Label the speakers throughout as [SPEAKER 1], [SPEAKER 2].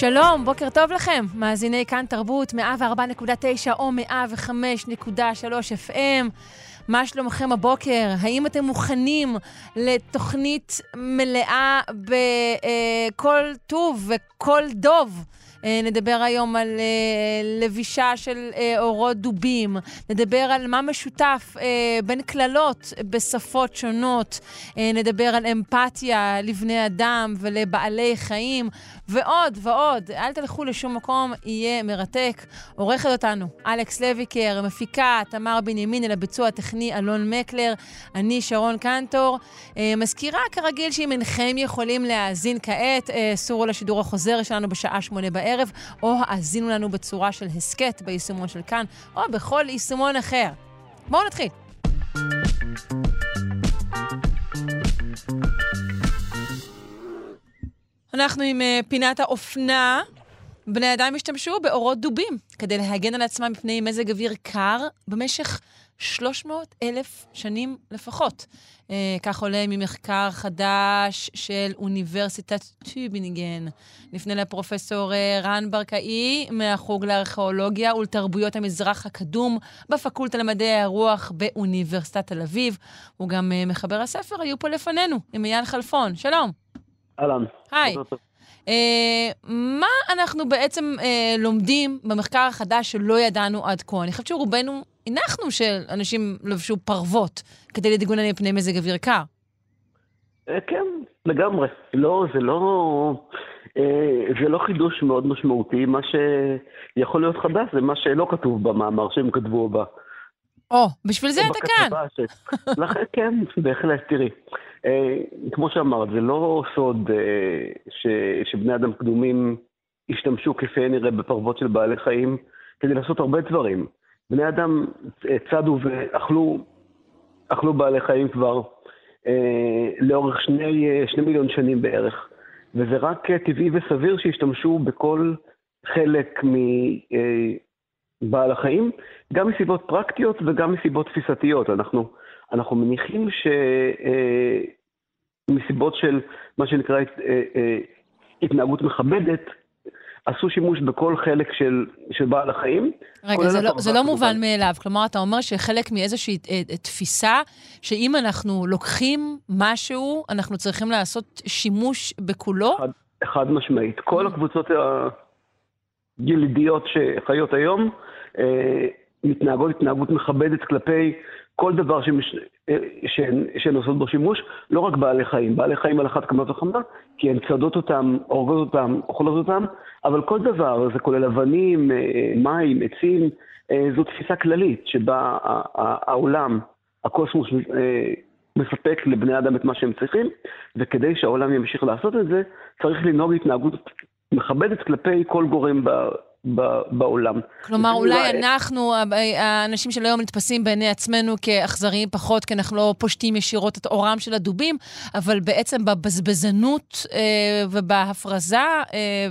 [SPEAKER 1] שלום, בוקר טוב לכם, מאזיני כאן תרבות 104.9 או 105.3 FM. מה שלומכם הבוקר? האם אתם מוכנים לתוכנית מלאה בכל טוב וכל דוב? אה, נדבר היום על אה, לבישה של אה, אורות דובים, נדבר על מה משותף בין קללות בשפות שונות, נדבר על אמפתיה לבני אדם ולבעלי חיים, ועוד ועוד. אל תלכו לשום מקום, יהיה מרתק. עורכת אותנו אלכס לויקר, מפיקה תמר בנימין, אל הביצוע הטכני אלון מקלר, אני שרון קנטור. מזכירה כרגיל שאם אינכם יכולים להאזין כעת, סורו לשידור החוזר שלנו בשעה שמונה בערב. או האזינו לנו בצורה של הסכת ביישומון של כאן, או בכל יישומון אחר. בואו נתחיל. אנחנו עם uh, פינת האופנה. בני אדם השתמשו באורות דובים כדי להגן על עצמם מפני מזג אוויר קר במשך 300 אלף שנים לפחות. אה, כך עולה ממחקר חדש של אוניברסיטת טובינגן. נפנה לפרופסור אה, רן ברקאי מהחוג לארכיאולוגיה ולתרבויות המזרח הקדום בפקולטה למדעי הרוח באוניברסיטת תל אביב. הוא גם אה, מחבר הספר, היו פה לפנינו, עם אייל חלפון. שלום.
[SPEAKER 2] אהלן.
[SPEAKER 1] היי. Uh, מה אנחנו בעצם uh, לומדים במחקר החדש שלא ידענו עד כה? אני חושבת שרובנו הנחנו שאנשים לבשו פרוות כדי לדגון מפני מזג אוויר קר.
[SPEAKER 2] אה, כן, לגמרי. לא, זה לא... אה, זה לא חידוש מאוד משמעותי. מה שיכול להיות חדש זה מה שלא כתוב במאמר שהם כתבו בה.
[SPEAKER 1] או, בשביל זה אתה כאן.
[SPEAKER 2] ש... לכן, כן, בהחלט, תראי. אה, כמו שאמרת, זה לא סוד ש... שבני אדם קדומים השתמשו כפי נראה בפרוות של בעלי חיים כדי לעשות הרבה דברים. בני אדם אה, צדו ואכלו אכלו בעלי חיים כבר אה, לאורך שני, אה, שני מיליון שנים בערך, וזה רק אה, טבעי וסביר שישתמשו בכל חלק מבעל החיים, גם מסיבות פרקטיות וגם מסיבות תפיסתיות. אנחנו, אנחנו מניחים שמסיבות אה, של מה שנקרא אה, אה, התנהגות מכבדת, עשו שימוש בכל חלק של, של בעל החיים.
[SPEAKER 1] רגע, זה לא, זה לא מובן מאליו. כלומר, אתה אומר שחלק מאיזושהי תפיסה, שאם אנחנו לוקחים משהו, אנחנו צריכים לעשות שימוש בכולו?
[SPEAKER 2] חד, חד משמעית. כל mm. הקבוצות הגלידיות שחיות היום, מתנהגות התנהגות מכבדת כלפי כל דבר שמש... שהן, עושות בו שימוש, לא רק בעלי חיים, בעלי חיים על אחת כמה וכמה, כי הן צדות אותם, הורגות אותם, אוכלות אותם, אבל כל דבר, זה כולל אבנים, אה, מים, עצים, אה, זו תפיסה כללית שבה העולם, הקוסמוס אה, מספק לבני אדם את מה שהם צריכים, וכדי שהעולם ימשיך לעשות את זה, צריך לנהוג התנהגות מכבדת כלפי כל גורם בעולם.
[SPEAKER 1] כלומר, אולי לא... אנחנו, האנשים של היום נתפסים בעיני עצמנו כאכזריים פחות, כי אנחנו לא פושטים ישירות את אורם של הדובים, אבל בעצם בבזבזנות אה, ובהפרזה אה,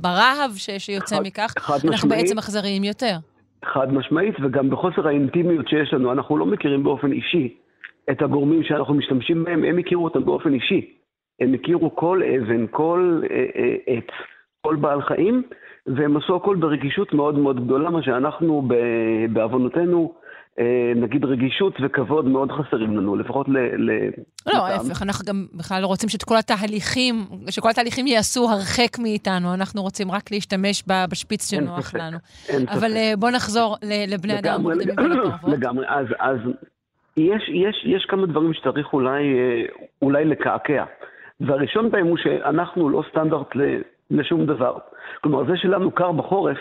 [SPEAKER 1] וברהב שיוצא מכך, אנחנו בעצם אכזריים יותר.
[SPEAKER 2] חד משמעית, וגם בחוסר האינטימיות שיש לנו, אנחנו לא מכירים באופן אישי את הגורמים שאנחנו משתמשים בהם, הם הכירו אותם באופן אישי. הם הכירו כל אבן, כל אה, עץ, כל בעל חיים, והם עשו הכל ברגישות מאוד מאוד גדולה, מה שאנחנו בעוונותינו, אה, נגיד רגישות וכבוד מאוד חסרים לנו, לפחות ל... ל
[SPEAKER 1] לא, ההפך, אנחנו גם בכלל לא רוצים שאת כל התהליכים, שכל התהליכים ייעשו הרחק מאיתנו, אנחנו רוצים רק להשתמש בשפיץ שנוח לנו. אבל אה, בואו נחזור לבני אדם.
[SPEAKER 2] לגמרי, אז, אז יש, יש, יש כמה דברים שצריך אולי, אה, אולי לקעקע. והראשון בהם הוא שאנחנו לא סטנדרט לשום דבר. כלומר, זה שלנו קר בחורף,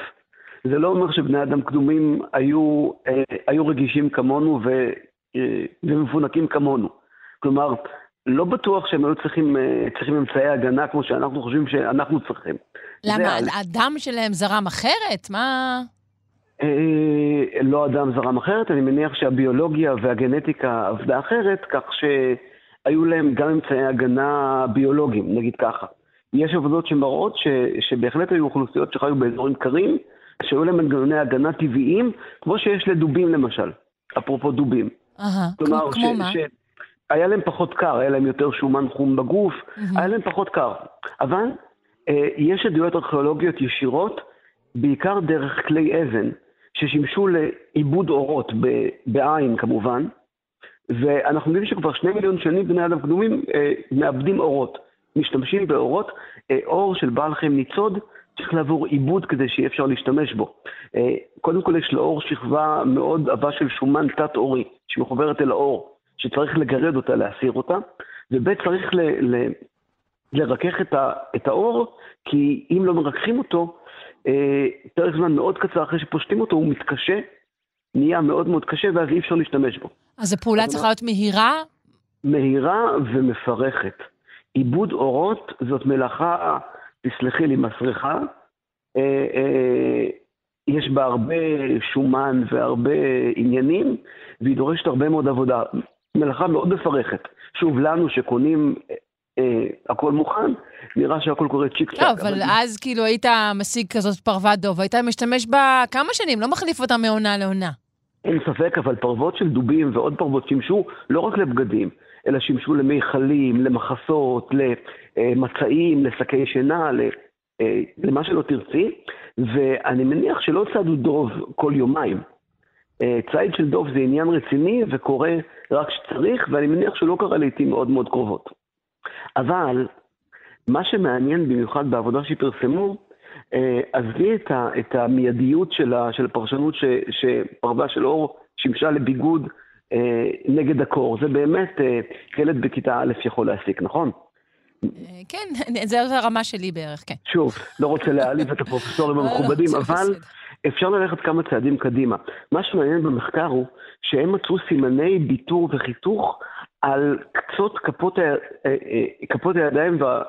[SPEAKER 2] זה לא אומר שבני אדם קדומים היו, אה, היו רגישים כמונו ו, אה, ומפונקים כמונו. כלומר, לא בטוח שהם היו צריכים, אה, צריכים אמצעי הגנה כמו שאנחנו חושבים שאנחנו צריכים.
[SPEAKER 1] למה, זה... הדם שלהם זרם אחרת? מה...
[SPEAKER 2] אה, לא אדם זרם אחרת, אני מניח שהביולוגיה והגנטיקה עבדה אחרת, כך שהיו להם גם אמצעי הגנה ביולוגיים, נגיד ככה. יש עבודות שמראות ש, שבהחלט היו אוכלוסיות שחיו באזורים קרים, שהיו להם מנגנוני הגנה טבעיים, כמו שיש לדובים למשל, אפרופו דובים.
[SPEAKER 1] אהה, כמו, כמו מה? ש,
[SPEAKER 2] היה להם פחות קר, היה להם יותר שומן חום בגוף, mm-hmm. היה להם פחות קר. אבל אה, יש עדויות ארכיאולוגיות ישירות, בעיקר דרך כלי אבן, ששימשו לעיבוד אורות בעין כמובן, ואנחנו יודעים שכבר שני מיליון שנים בני אדם קדומים אה, מאבדים אורות, משתמשים באורות, אה, אור של בעל חיים ניצוד צריך לעבור עיבוד כדי שיהיה אפשר להשתמש בו. אה, קודם כל יש לאור שכבה מאוד עבה של שומן תת-עורי, שמחוברת אל האור, שצריך לגרד אותה, להסיר אותה, וב' צריך ל, ל, לרכך את, ה, את האור, כי אם לא מרככים אותו, אה, פרק זמן מאוד קצר אחרי שפושטים אותו, הוא מתקשה, נהיה מאוד מאוד קשה, ואז אי אפשר להשתמש בו.
[SPEAKER 1] אז הפעולה צריכה להיות מהירה?
[SPEAKER 2] מהירה ומפרכת. עיבוד אורות זאת מלאכה, תסלחי לי, מסריחה. אה, אה, יש בה הרבה שומן והרבה עניינים, והיא דורשת הרבה מאוד עבודה. מלאכה מאוד מפרכת. שוב, לנו שקונים אה, הכל מוכן, נראה שהכל קורה צ'יק צ'אק.
[SPEAKER 1] לא, אבל, אבל אז כאילו היית משיג כזאת פרוות דוב, היית משתמש בה כמה שנים, לא מחליף אותה מעונה לעונה.
[SPEAKER 2] אין ספק, אבל פרוות של דובים ועוד פרוות שימשו לא רק לבגדים, אלא שימשו למיכלים, למחסות, למצעים, לשקי שינה, אה, למה שלא תרצי, ואני מניח שלא צדו דוב כל יומיים. אה, ציד של דוב זה עניין רציני וקורה רק כשצריך, ואני מניח שלא קרה לעיתים מאוד מאוד קרובות. אבל מה שמעניין במיוחד בעבודה שפרסמו, אה, עזבי את, ה, את המיידיות של, ה, של הפרשנות ש, שפרווה של אור שימשה לביגוד נגד הקור. זה באמת אה, ילד בכיתה א' יכול להסיק, נכון?
[SPEAKER 1] אה, כן, זו הרמה שלי בערך, כן.
[SPEAKER 2] שוב, לא רוצה להעליב את הפרופסורים לא, לא, המכובדים, אבל אפשר ללכת כמה צעדים קדימה. מה שמעניין במחקר הוא שהם מצאו סימני ביטור וחיתוך על קצות. אה, אה, כפות הידיים וה...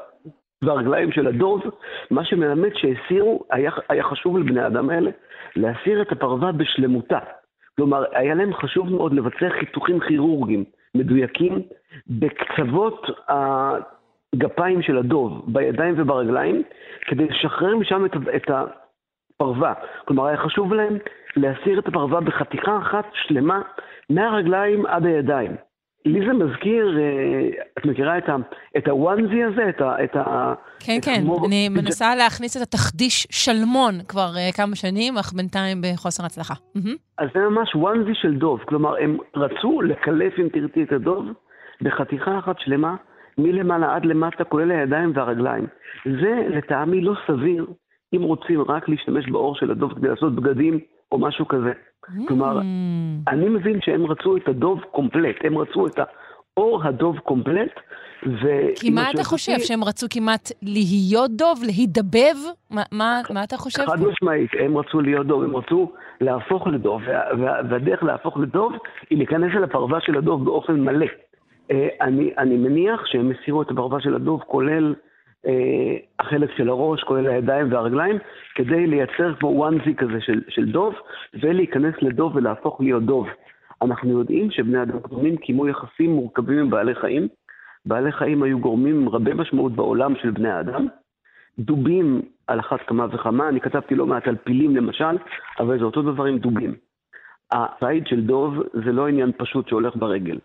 [SPEAKER 2] והרגליים של הדוב, מה שמלמד שהסירו, היה, היה חשוב לבני האדם האלה להסיר את הפרווה בשלמותה. כלומר, היה להם חשוב מאוד לבצע חיתוכים כירורגיים מדויקים בקצוות הגפיים של הדוב, בידיים וברגליים, כדי לשחרר משם את, את הפרווה. כלומר, היה חשוב להם להסיר את הפרווה בחתיכה אחת שלמה, מהרגליים עד הידיים. לי זה מזכיר, אה, את מכירה את, ה, את הוואנזי הזה? את ה... את ה
[SPEAKER 1] כן, את כן, המור... אני מנסה. להכניס את התחדיש שלמון כבר uh, כמה שנים, אך בינתיים בחוסר הצלחה.
[SPEAKER 2] אז זה ממש וואנזי של דוב, כלומר, הם רצו לקלף, אם תרצי, את הדוב בחתיכה אחת שלמה, מלמעלה עד למטה, כולל הידיים והרגליים. זה לטעמי לא סביר, אם רוצים רק להשתמש באור של הדוב כדי לעשות בגדים או משהו כזה. כלומר, mm. אני מבין שהם רצו את הדוב קומפלט, הם רצו את האור הדוב קומפלט, ו...
[SPEAKER 1] כי מה אתה חושב, שהם רצו כמעט להיות דוב, להידבב? מה, מה, מה אתה חושב?
[SPEAKER 2] חד משמעית, הם רצו להיות דוב, הם רצו להפוך לדוב, וה, והדרך להפוך לדוב היא להיכנס אל הפרווה של הדוב באופן מלא. אה, אני, אני מניח שהם הסירו את הפרווה של הדוב, כולל החלק של הראש, כולל הידיים והרגליים, כדי לייצר כמו וואנזי כזה של, של דוב, ולהיכנס לדוב ולהפוך להיות דוב. אנחנו יודעים שבני אדם קדומים קיימו יחסים מורכבים עם בעלי חיים. בעלי חיים היו גורמים רבי משמעות בעולם של בני האדם. דובים על אחת כמה וכמה, אני כתבתי לא מעט על פילים למשל, אבל זה אותו דבר עם דובים. הציד של דוב זה לא עניין פשוט שהולך ברגל.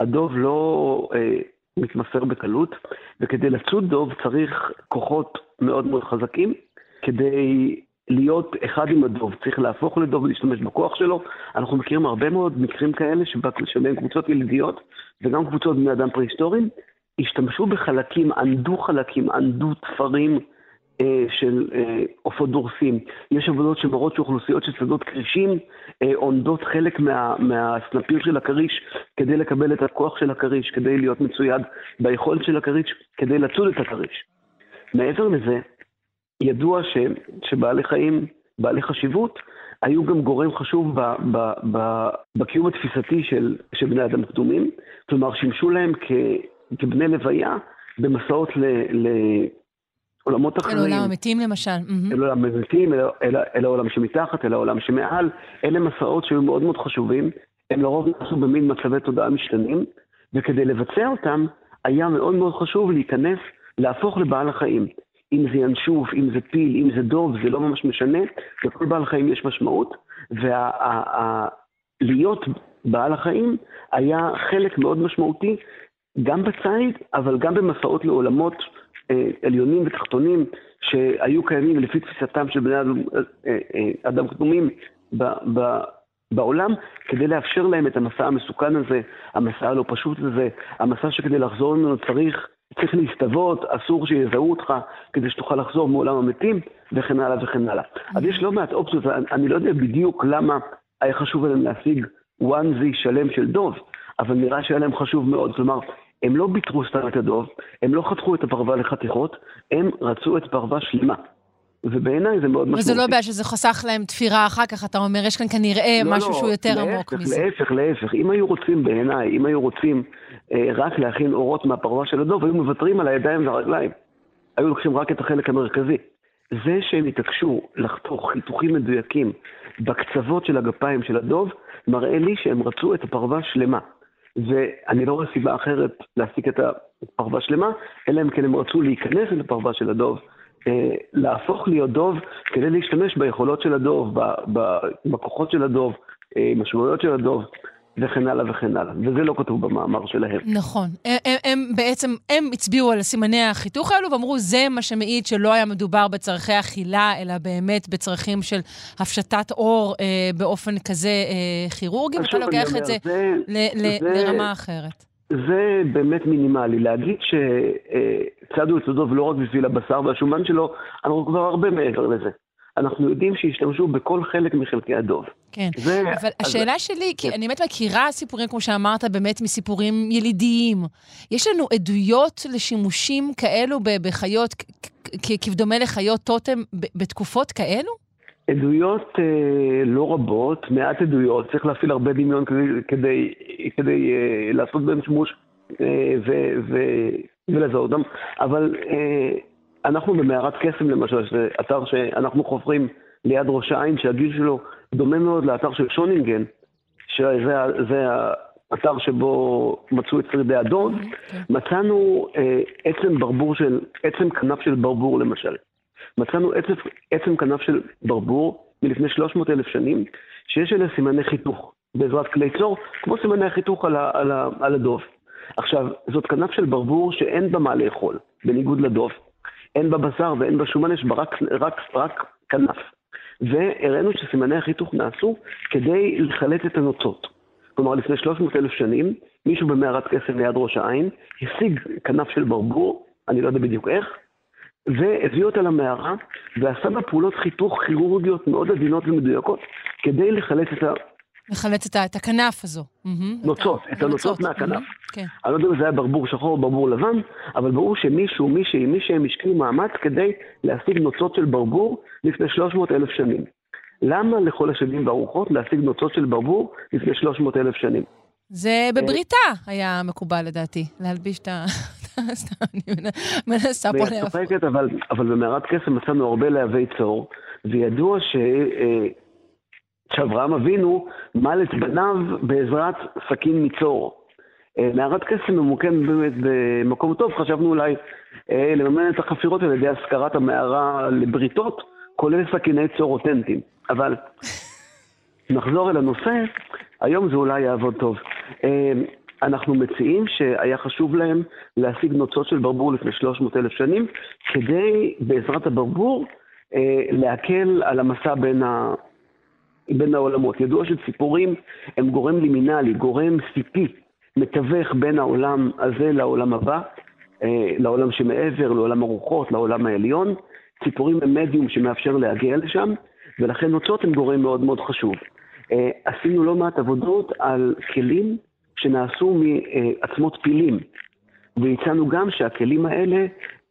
[SPEAKER 2] הדוב לא אה, מתמסר בקלות, וכדי לצוד דוב צריך כוחות מאוד מאוד חזקים. כדי להיות אחד עם הדוב, צריך להפוך לדוב ולהשתמש בכוח שלו. אנחנו מכירים הרבה מאוד מקרים כאלה שבהם קבוצות ילידיות וגם קבוצות בני אדם פרה-היסטוריים השתמשו בחלקים, ענדו חלקים, ענדו תפרים של אה, עופות דורסים. יש עבודות שמראות שאוכלוסיות של שדות כרישים אה, עונדות חלק מה, מהסנפיר של הכריש כדי לקבל את הכוח של הכריש, כדי להיות מצויד ביכולת של הכריש, כדי לצוד את הכריש. מעבר לזה, ידוע ש, שבעלי חיים, בעלי חשיבות, היו גם גורם חשוב ב, ב, ב, בקיום התפיסתי של, של בני אדם קדומים, כלומר שימשו להם כ, כבני לוויה במסעות ל, ל, עולמות אחרים.
[SPEAKER 1] אל עולם המתים למשל.
[SPEAKER 2] אל עולם המתים, אל, העולם שמתחת, אל העולם שמעל. אלה מסעות שהיו מאוד מאוד חשובים. הם לרוב נעשו במין מצבי תודעה משתנים, וכדי לבצע אותם, היה מאוד מאוד חשוב להיכנס, להפוך לבעל החיים. אם זה ינשוף, אם זה פיל, אם זה דוב, זה לא ממש משנה, לכל בעל חיים יש משמעות, ולהיות בעל החיים היה חלק מאוד משמעותי גם בציד, אבל גם במסעות לעולמות עליונים ותחתונים שהיו קיימים לפי תפיסתם של בני אדם, אה, אה, אדם קדומים בעולם, כדי לאפשר להם את המסע המסוכן הזה, המסע הלא פשוט הזה, המסע שכדי לחזור ממנו צריך, צריך להסתוות, אסור שיזהו אותך כדי שתוכל לחזור מעולם המתים, וכן הלאה וכן הלאה. אז יש לא מעט אופציות, אני לא יודע בדיוק למה היה חשוב להם להשיג וואנזי שלם של דוב, אבל נראה שהיה להם חשוב מאוד. כלומר, הם לא ביטרו סתם את הדוב, הם לא חתכו את הפרווה לחתיכות, הם רצו את פרווה שלמה. ובעיניי זה מאוד משמעותי.
[SPEAKER 1] וזה לא בעיה שזה חסך להם תפירה אחר כך, אתה אומר, יש כאן כנראה לא, משהו לא, שהוא יותר להפך, עמוק מזה.
[SPEAKER 2] להפך, להפך. אם היו רוצים בעיניי, אם היו רוצים אה, רק להכין אורות מהפרווה של הדוב, היו מוותרים על הידיים והרגליים. היו לוקחים רק את החלק המרכזי. זה שהם התעקשו לחתוך חיתוכים מדויקים בקצוות של הגפיים של הדוב, מראה לי שהם רצו את הפרווה שלמה. ואני לא רואה סיבה אחרת להסיק את הפרווה שלמה, אלא אם כן הם רצו להיכנס לפרווה של הדוב, אה, להפוך להיות דוב כדי להשתמש ביכולות של הדוב, בכוחות של הדוב, אה, משמעויות של הדוב. וכן הלאה וכן הלאה, וזה לא כתוב במאמר שלהם.
[SPEAKER 1] נכון. הם, הם, בעצם, הם הצביעו על סימני החיתוך האלו ואמרו, זה מה שמעיד שלא היה מדובר בצורכי אכילה, אלא באמת בצרכים של הפשטת אור אה, באופן כזה אה, כירורגי, ואתה לוקח את זה, זה, ל, ל, זה לרמה אחרת.
[SPEAKER 2] זה באמת מינימלי. להגיד שצדו את הדוב לא רק בשביל הבשר והשומן שלו, אנחנו כבר הרבה מעבר לזה. אנחנו יודעים שהשתמשו בכל חלק מחלקי הדוב.
[SPEAKER 1] כן, זה, אבל אז... השאלה שלי, כי כן. אני באמת מכירה סיפורים, כמו שאמרת, באמת מסיפורים ילידיים. יש לנו עדויות לשימושים כאלו בחיות, כבדומה לחיות טוטם, בתקופות כאלו?
[SPEAKER 2] עדויות אה, לא רבות, מעט עדויות, צריך להפעיל הרבה דמיון כדי, כדי, כדי אה, לעשות בהם שימוש אה, ו, ו, ולזהות אותם, אבל אה, אנחנו במערת קסם למשל, שזה אתר שאנחנו חופרים ליד ראש העין, שהגיל שלו דומה מאוד לאתר של שונינגן, שזה האתר שבו מצאו את שרידי הדוד, okay. אוקיי. מצאנו אה, עצם ברבור של, עצם כנף של ברבור למשל. מצאנו עצם, עצם כנף של ברבור מלפני 300 אלף שנים, שיש אליה סימני חיתוך בעזרת כלי צור, כמו סימני החיתוך על, ה, על, ה, על הדוב. עכשיו, זאת כנף של ברבור שאין בה מה לאכול, בניגוד לדוב. אין בה בשר ואין בה שומן, יש בה רק, רק, רק כנף. והראינו שסימני החיתוך נעשו כדי לחלט את הנוצות. כלומר, לפני 300 אלף שנים, מישהו במערת קסם ליד ראש העין השיג כנף של ברבור, אני לא יודע בדיוק איך, והביא אותה למערה, ועשה בה פעולות חיתוך כירורגיות מאוד עדינות ומדויקות, כדי לחלץ את.
[SPEAKER 1] לחלץ את, את הכנף הזו.
[SPEAKER 2] נוצות, את הנוצות מהכנף. כן. אני לא יודע אם זה היה ברבור שחור או ברבור לבן, אבל ברור שמישהו, מישהי, מי שהם השקיעו מאמץ כדי להשיג נוצות של ברבור לפני 300 אלף שנים. למה לכל השדים והרוחות להשיג נוצות של ברבור לפני 300 אלף שנים?
[SPEAKER 1] זה בבריתה היה מקובל לדעתי, להלביש את ה... אני מנסה פה
[SPEAKER 2] להפוך. אבל במערת קסם מצאנו הרבה להבי צור, וידוע ש... שאברהם אבינו מל את בניו בעזרת סכין מצור. אה, מערת קסם ממוקם באמת במקום טוב, חשבנו אולי אה, לממן את החפירות על ידי השכרת המערה לבריתות, כולל סכיני צור אותנטיים. אבל נחזור אל הנושא, היום זה אולי יעבוד טוב. אה, אנחנו מציעים שהיה חשוב להם להשיג נוצות של ברבור לפני 300 אלף שנים, כדי בעזרת הברבור להקל על המסע בין, ה... בין העולמות. ידוע שציפורים הם גורם לימינלי, גורם סיפי, מתווך בין העולם הזה לעולם הבא, אה, לעולם שמעבר, לעולם הרוחות, לעולם העליון. ציפורים הם מדיום שמאפשר להגיע לשם, ולכן נוצות הם גורם מאוד מאוד חשוב. אה, עשינו לא מעט עבודות על כלים שנעשו מעצמות פילים, והצענו גם שהכלים האלה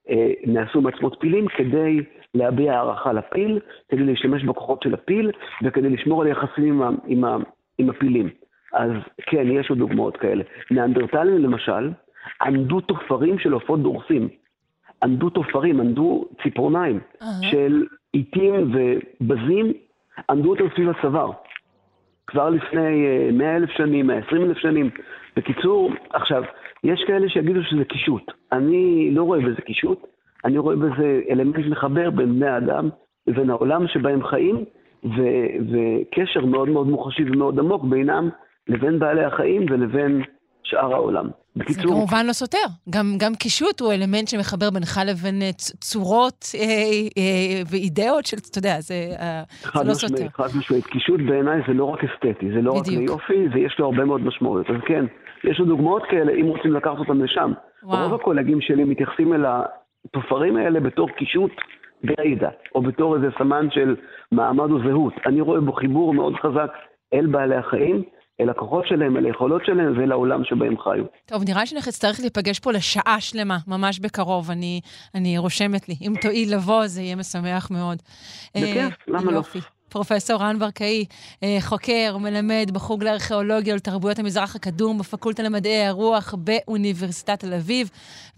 [SPEAKER 2] אה, נעשו מעצמות פילים כדי להביע הערכה לפיל, כדי להשתמש בכוחות של הפיל וכדי לשמור על יחסים עם, עם, עם הפילים. אז כן, יש עוד דוגמאות כאלה. נאנדרטלים למשל, עמדו תופרים של עופות דורסים. עמדו תופרים, עמדו ציפורניים של עיתים ובזים, עמדו אותם סביב הצוואר. כבר לפני 100 אלף שנים, 120 אלף שנים. בקיצור, עכשיו, יש כאלה שיגידו שזה קישוט. אני לא רואה בזה קישוט, אני רואה בזה אלמנט מחבר בין בני האדם לבין העולם שבהם חיים, ו- וקשר מאוד מאוד מוחשי ומאוד עמוק בינם לבין בעלי החיים ולבין שאר העולם.
[SPEAKER 1] בקיצור... זה כמובן לא סותר. גם, גם קישוט הוא אלמנט שמחבר בינך לבין אה, צורות אה, אה, ואידאות של, אתה יודע, זה, אה, זה לא סותר.
[SPEAKER 2] חד משמעית. קישוט בעיניי זה לא רק אסתטי, זה לא בדיוק. רק ליופי, ויש לו הרבה מאוד משמעויות. אז כן, יש לו דוגמאות כאלה, אם רוצים לקחת אותם לשם. וואו. רוב הקולגים שלי מתייחסים אל התופרים האלה בתור קישוט גרידא, או בתור איזה סמן של מעמד או זהות. אני רואה בו חיבור מאוד חזק אל בעלי החיים. אל הכוחות שלהם, אל היכולות שלהם ואל העולם שבהם חיו.
[SPEAKER 1] טוב, נראה שאנחנו נצטרך להיפגש פה לשעה שלמה, ממש בקרוב. אני, אני רושמת לי. אם תואיל לבוא, זה יהיה משמח מאוד.
[SPEAKER 2] בכיף, אה, למה לא?
[SPEAKER 1] פרופסור רן ברקאי, אה, חוקר, מלמד בחוג לארכיאולוגיה ולתרבויות המזרח הקדום בפקולטה למדעי הרוח באוניברסיטת תל אביב,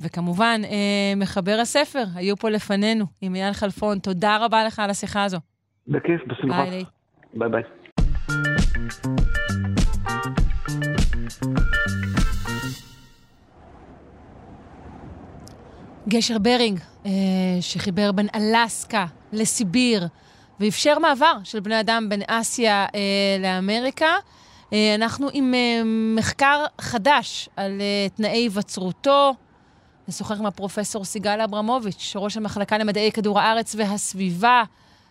[SPEAKER 1] וכמובן, אה, מחבר הספר, היו פה לפנינו, עם אייל חלפון. תודה רבה לך על השיחה הזו.
[SPEAKER 2] בכיף, בשמחה. ביי ביי. ביי.
[SPEAKER 1] גשר ברינג, אה, שחיבר בין אלסקה לסיביר, ואפשר מעבר של בני אדם בין אסיה אה, לאמריקה. אה, אנחנו עם אה, מחקר חדש על אה, תנאי היווצרותו. נשוחח עם הפרופסור סיגל אברמוביץ', ראש המחלקה למדעי כדור הארץ והסביבה,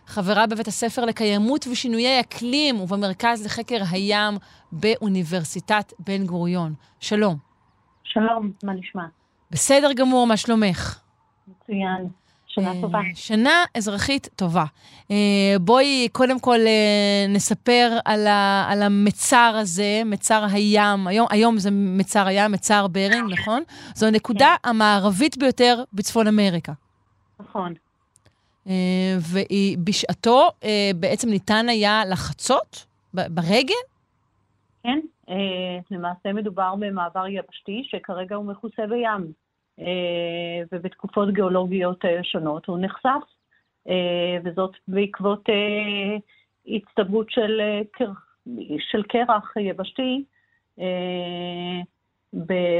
[SPEAKER 1] חברה בבית הספר לקיימות ושינויי אקלים ובמרכז לחקר הים באוניברסיטת בן גוריון. שלום.
[SPEAKER 3] שלום, מה נשמע?
[SPEAKER 1] בסדר גמור, מה שלומך?
[SPEAKER 3] מצוין. שנה אה, טובה.
[SPEAKER 1] שנה אזרחית טובה. אה, בואי קודם כל אה, נספר על, ה, על המצר הזה, מצר הים. היום, היום זה מצר הים, מצר ברינג, נכון? זו הנקודה כן. המערבית ביותר בצפון אמריקה.
[SPEAKER 3] נכון.
[SPEAKER 1] והיא בשעתו בעצם ניתן היה לחצות ברגל?
[SPEAKER 3] כן, למעשה מדובר במעבר יבשתי שכרגע הוא מכוסה בים. אה, ובתקופות גיאולוגיות אה, שונות הוא נחשף, אה, וזאת בעקבות הצטברות של, של קרח יבשתי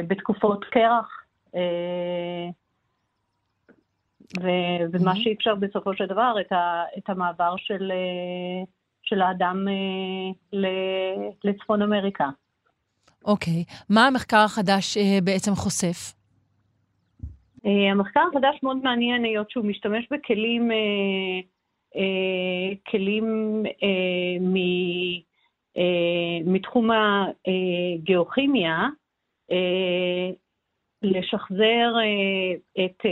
[SPEAKER 3] בתקופות קרח, ומה mm-hmm. שאפשר בסופו של דבר, את, ה, את המעבר של, של האדם לצפון אמריקה.
[SPEAKER 1] אוקיי. Okay. מה המחקר החדש בעצם חושף?
[SPEAKER 3] Uh, המחקר החדש מאוד מעניין, היות שהוא משתמש בכלים, uh, uh, כלים מ, מתחום הגיאוכימיה, לשחזר את,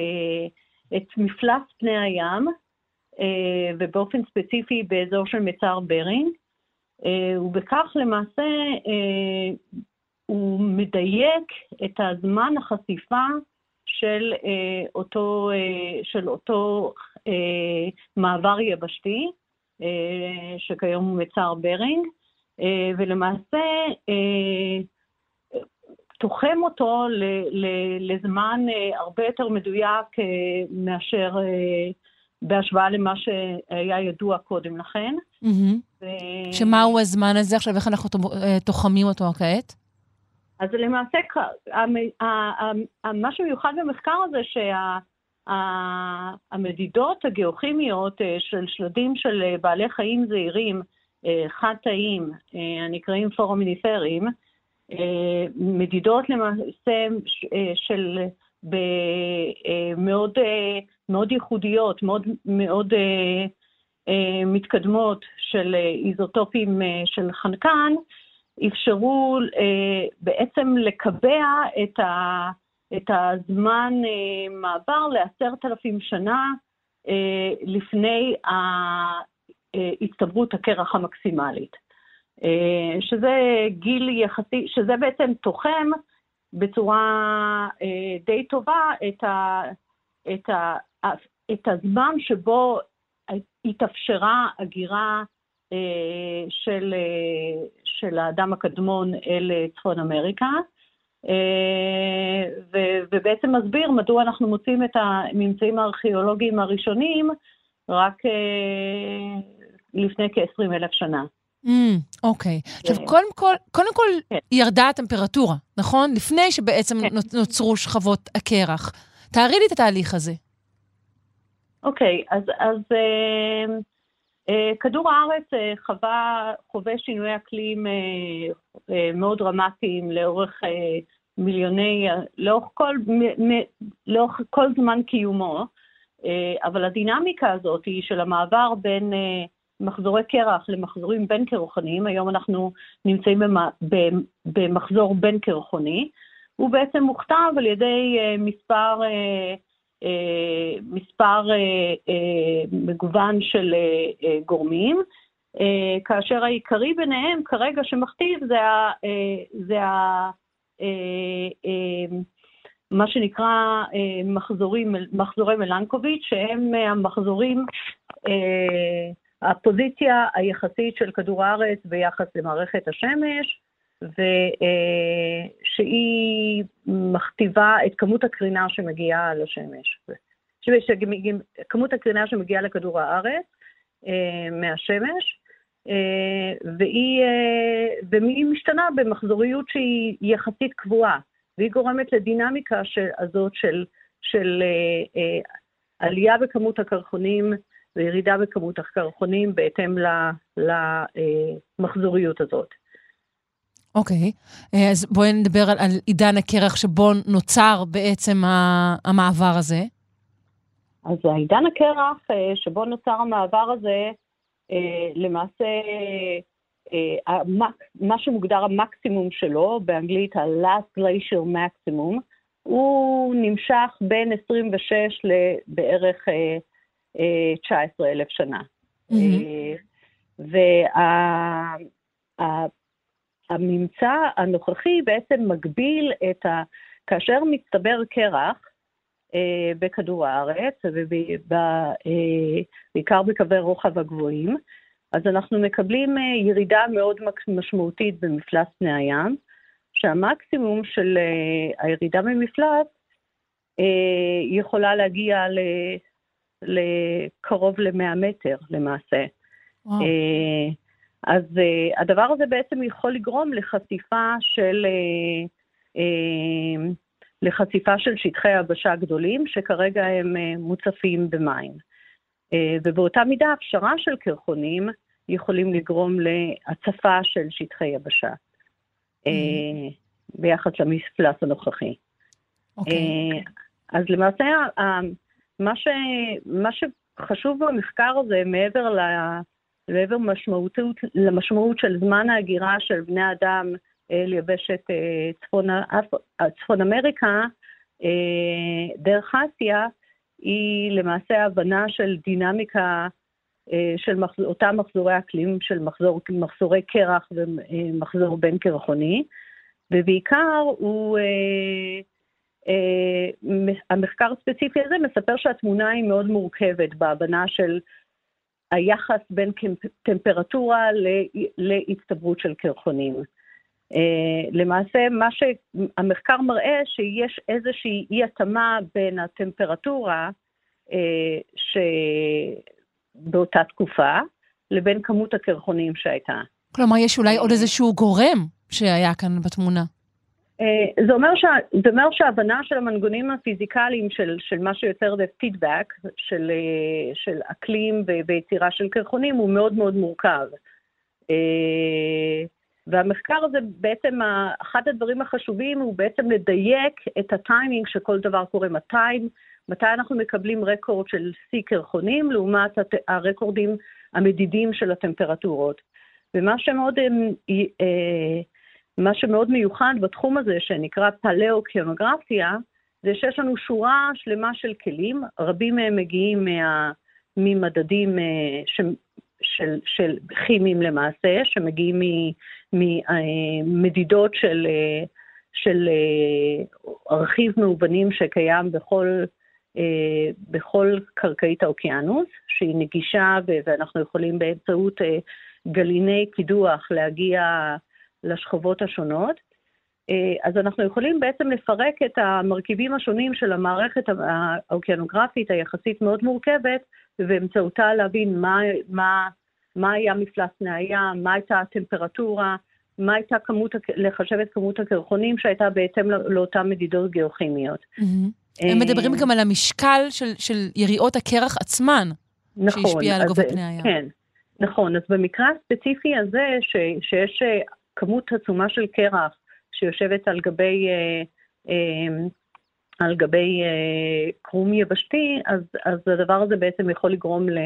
[SPEAKER 3] את מפלס פני הים, ובאופן ספציפי באזור של מצר ברינג, ובכך למעשה הוא מדייק את הזמן החשיפה של אה, אותו, אה, של אותו אה, מעבר יבשתי, אה, שכיום הוא מצר ברינג, אה, ולמעשה אה, תוחם אותו ל, ל, לזמן אה, הרבה יותר מדויק אה, מאשר אה, בהשוואה למה שהיה ידוע קודם לכן. Mm-hmm.
[SPEAKER 1] ו... שמהו הזמן הזה עכשיו, איך אנחנו אה, תוחמים אותו כעת?
[SPEAKER 3] אז למעשה, מה שמיוחד במחקר הזה, שהמדידות הגיאוכימיות אה, של שלדים של אה, בעלי חיים זעירים, אה, חד-תאיים, הנקראים פורמיניפרים, מדידות למעשה של מאוד, מאוד ייחודיות, מאוד, מאוד מתקדמות של איזוטופים של חנקן, אפשרו אה, בעצם לקבע את, ה, את הזמן אה, מעבר לעשרת אלפים שנה אה, לפני הצטברות הקרח המקסימלית. אה, שזה גיל יחסי, שזה בעצם תוחם בצורה אה, די טובה את, ה, את, ה, את הזמן שבו התאפשרה הגירה אה, של, אה, של האדם הקדמון אל צפון אמריקה, ו- ובעצם מסביר מדוע אנחנו מוצאים את הממצאים הארכיאולוגיים הראשונים רק לפני כ-20 אלף שנה.
[SPEAKER 1] אוקיי. Mm, okay. עכשיו, קודם כל, קודם כל כן. ירדה הטמפרטורה, נכון? לפני שבעצם כן. נוצרו שכבות הקרח. תארי לי את התהליך הזה.
[SPEAKER 3] אוקיי, okay, אז, אז אה, אה, כדור הארץ אה, חווה, חווה שינוי אקלים אה, אה, מאוד דרמטיים לאורך אה, מיליוני, לאורך כל, לאורך כל זמן קיומו, אה, אבל הדינמיקה הזאת היא של המעבר בין... אה, מחזורי קרח למחזורים בין קרחוניים, היום אנחנו נמצאים במחזור בין קרחוני, הוא בעצם מוכתב על ידי אה, מספר, אה, אה, מספר מגוון של גורמים, כאשר העיקרי ביניהם כרגע שמכתיב זה, ה, זה ה, מה שנקרא מחזורים, מחזורי מלנקוביץ', שהם המחזורים הפוזיציה היחסית של כדור הארץ ביחס למערכת השמש, ושהיא מכתיבה את כמות הקרינה שמגיעה לשמש. כמות הקרינה שמגיעה לכדור הארץ אה, מהשמש, אה, והיא, אה, והיא משתנה במחזוריות שהיא יחסית קבועה, והיא גורמת לדינמיקה הזאת של, של עלייה בכמות הקרחונים וירידה בכמות הקרחונים בהתאם למחזוריות הזאת.
[SPEAKER 1] אוקיי, okay. אה, אז בואי נדבר על, על עידן הקרח שבו נוצר בעצם המעבר הזה.
[SPEAKER 3] אז העידן הקרח אה, שבו נוצר המעבר הזה, אה, למעשה מה שמוגדר המקסימום שלו, באנגלית ה-last glacial maximum, הוא נמשך בין 26 לבערך 19,000 שנה. Mm-hmm. והממצא הנוכחי בעצם מגביל את ה... כאשר מצטבר קרח, אה, בכדור הארץ, ובעיקר בקווי רוחב הגבוהים, אז אנחנו מקבלים אה, ירידה מאוד משמעותית במפלס פני הים, שהמקסימום של הירידה במפלס יכולה להגיע לקרוב ל-100 מטר למעשה. וואו. אה, אז uh, הדבר הזה בעצם יכול לגרום לחשיפה של, uh, uh, לחשיפה של שטחי יבשה גדולים, שכרגע הם uh, מוצפים במים. Uh, ובאותה מידה הפשרה של קרחונים יכולים לגרום להצפה של שטחי יבשה, mm. uh, ביחס למפלס הנוכחי. Okay. אוקיי. Uh, אז למעשה, מה, ש, מה שחשוב במחקר הזה, מעבר, ל, מעבר משמעות, למשמעות של זמן ההגירה של בני אדם אל יבשת אה, צפון, צפון אמריקה, אה, דרך אסיה, היא למעשה הבנה של דינמיקה אה, של מחזור, אותם מחזורי אקלים של מחזור, מחזורי קרח ומחזור בין קרחוני, ובעיקר הוא אה, המחקר הספציפי הזה מספר שהתמונה היא מאוד מורכבת בהבנה של היחס בין טמפרטורה להצטברות של קרחונים. Uh, למעשה, מה שהמחקר מראה שיש איזושהי אי-התאמה בין הטמפרטורה uh, שבאותה תקופה לבין כמות הקרחונים שהייתה.
[SPEAKER 1] כלומר, יש אולי עוד איזשהו גורם שהיה כאן בתמונה.
[SPEAKER 3] אה, זה אומר, שה, זה אומר שההבנה של המנגונים הפיזיקליים של, של מה שיוצר זה פידבק, של, אה, של אקלים ויצירה של קרחונים, הוא מאוד מאוד מורכב. אה, והמחקר הזה בעצם, אחד הדברים החשובים הוא בעצם לדייק את הטיימינג שכל דבר קורה. מתי, מתי אנחנו מקבלים רקורד של שיא קרחונים לעומת הרקורדים המדידים של הטמפרטורות. ומה שמאוד... מה שמאוד מיוחד בתחום הזה, שנקרא פלאו-קיונוגרפיה, זה שיש לנו שורה שלמה של כלים, רבים מהם מגיעים מה, ממדדים אה, ש, של, של כימיים למעשה, שמגיעים ממדידות של, אה, של אה, ארכיב מאובנים שקיים בכל, בכל קרקעית האוקיינוס, שהיא נגישה ואנחנו יכולים באמצעות גליני קידוח להגיע לשכבות השונות, אז אנחנו יכולים בעצם לפרק את המרכיבים השונים של המערכת האוקיינוגרפית היחסית מאוד מורכבת, ובאמצעותה להבין מה, מה, מה היה מפלס פני הים, מה הייתה הטמפרטורה, מה הייתה כמות, לחשב את כמות הקרחונים שהייתה בהתאם לאותן מדידות גיאוכימיות.
[SPEAKER 1] Mm-hmm. הם מדברים גם על המשקל של, של יריעות הקרח עצמן, נכון, שהשפיע על גובה פני הים.
[SPEAKER 3] כן, נכון. אז במקרה הספציפי הזה, ש, שיש אה, כמות עצומה של קרח שיושבת על גבי, אה, אה, על גבי קרום יבשתי, אז, אז הדבר הזה בעצם יכול לגרום ל,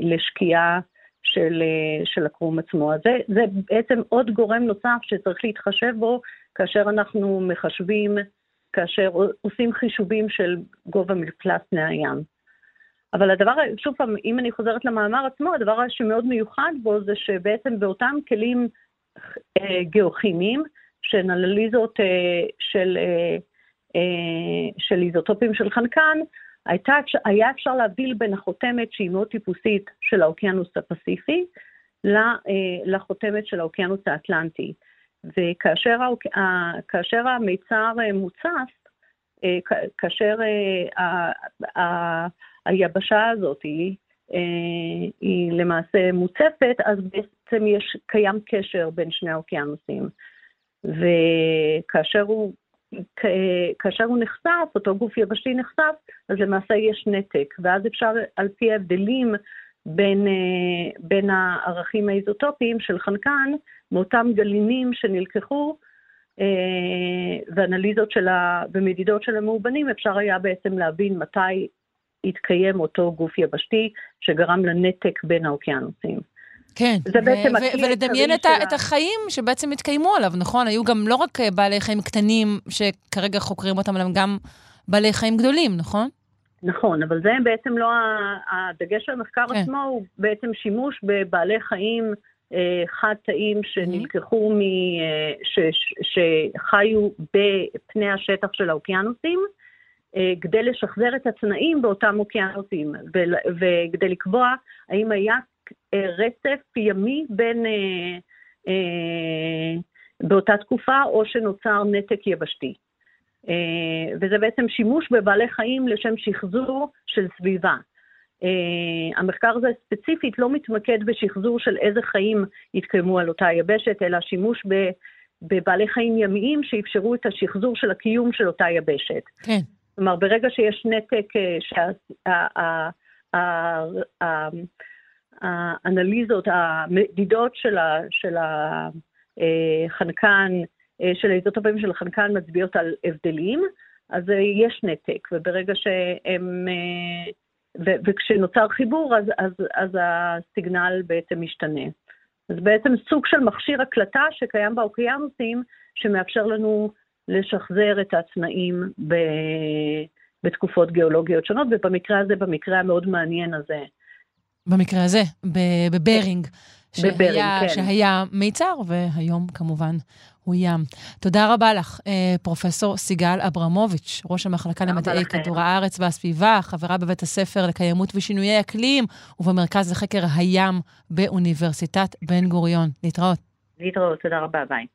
[SPEAKER 3] לשקיעה של, של הקרום עצמו. אז זה, זה בעצם עוד גורם נוסף שצריך להתחשב בו כאשר אנחנו מחשבים, כאשר עושים חישובים של גובה מפלס פני הים. אבל הדבר, שוב פעם, אם אני חוזרת למאמר עצמו, הדבר שמאוד מיוחד בו זה שבעצם באותם כלים אה, גיאוכימיים, שהן אנליזות אה, של, אה, אה, של איזוטופים של חנקן, הייתה, היה אפשר להבדיל בין החותמת שהיא מאוד טיפוסית של האוקיינוס הפסיפי, אה, לחותמת של האוקיינוס האטלנטי. וכאשר כאשר המיצר אה, מוצף, אה, כאשר היבשה הזאת היא למעשה מוצפת, אז בעצם יש, קיים קשר בין שני האוקיינוסים. וכאשר הוא, כאשר הוא נחשף, אותו גוף יבשתי נחשף, אז למעשה יש נתק, ואז אפשר על פי ההבדלים בין, בין הערכים האיזוטופיים של חנקן, מאותם גלימים שנלקחו, ואנליזות של ה... ומדידות של המאובנים, אפשר היה בעצם להבין מתי התקיים אותו גוף יבשתי שגרם לנתק בין האוקיינוסים.
[SPEAKER 1] כן, זה בעצם ו- ולדמיין את, ה- את החיים שבעצם התקיימו עליו, נכון? היו גם לא רק אה, בעלי חיים קטנים שכרגע חוקרים אותם, אלא גם בעלי חיים גדולים, נכון?
[SPEAKER 3] נכון, אבל זה בעצם לא הדגש של המחקר כן. עצמו, הוא בעצם שימוש בבעלי חיים אה, חד-תאים שנלקחו, מ, אה, ש, ש, שחיו בפני השטח של האוקיינוסים, כדי לשחזר את התנאים באותם אוקיינוסים, וכדי לקבוע האם היה אה, רצף ימי בין, אה, באותה תקופה, או שנוצר נתק יבשתי. וזה בעצם שימוש בבעלי חיים לשם שחזור של סביבה. המחקר הזה ספציפית לא מתמקד בשחזור של איזה חיים התקיימו על אותה יבשת, אלא שימוש בבעלי חיים ימיים שאפשרו את השחזור של הקיום של אותה יבשת.
[SPEAKER 1] כן.
[SPEAKER 3] כלומר, ברגע שיש נתק, שהאנליזות, המדידות של החנקן, של האיזוטופים של החנקן מצביעות על הבדלים, אז יש נתק, וברגע שהם... וכשנוצר חיבור, אז, אז, אז הסיגנל בעצם משתנה. אז בעצם סוג של מכשיר הקלטה שקיים באוקיינוסים, שמאפשר לנו לשחזר את התנאים ב... בתקופות גיאולוגיות שונות, ובמקרה הזה, במקרה המאוד מעניין הזה.
[SPEAKER 1] במקרה הזה, בברינג.
[SPEAKER 3] בברינג,
[SPEAKER 1] שהיה,
[SPEAKER 3] כן.
[SPEAKER 1] שהיה מיצר, והיום כמובן הוא ים. תודה רבה לך, אה, פרופסור סיגל אברמוביץ', ראש המחלקה למדעי כדור הארץ והסביבה, חברה בבית הספר לקיימות ושינויי אקלים, ובמרכז לחקר הים באוניברסיטת בן גוריון. להתראות.
[SPEAKER 3] להתראות, תודה רבה, ביי.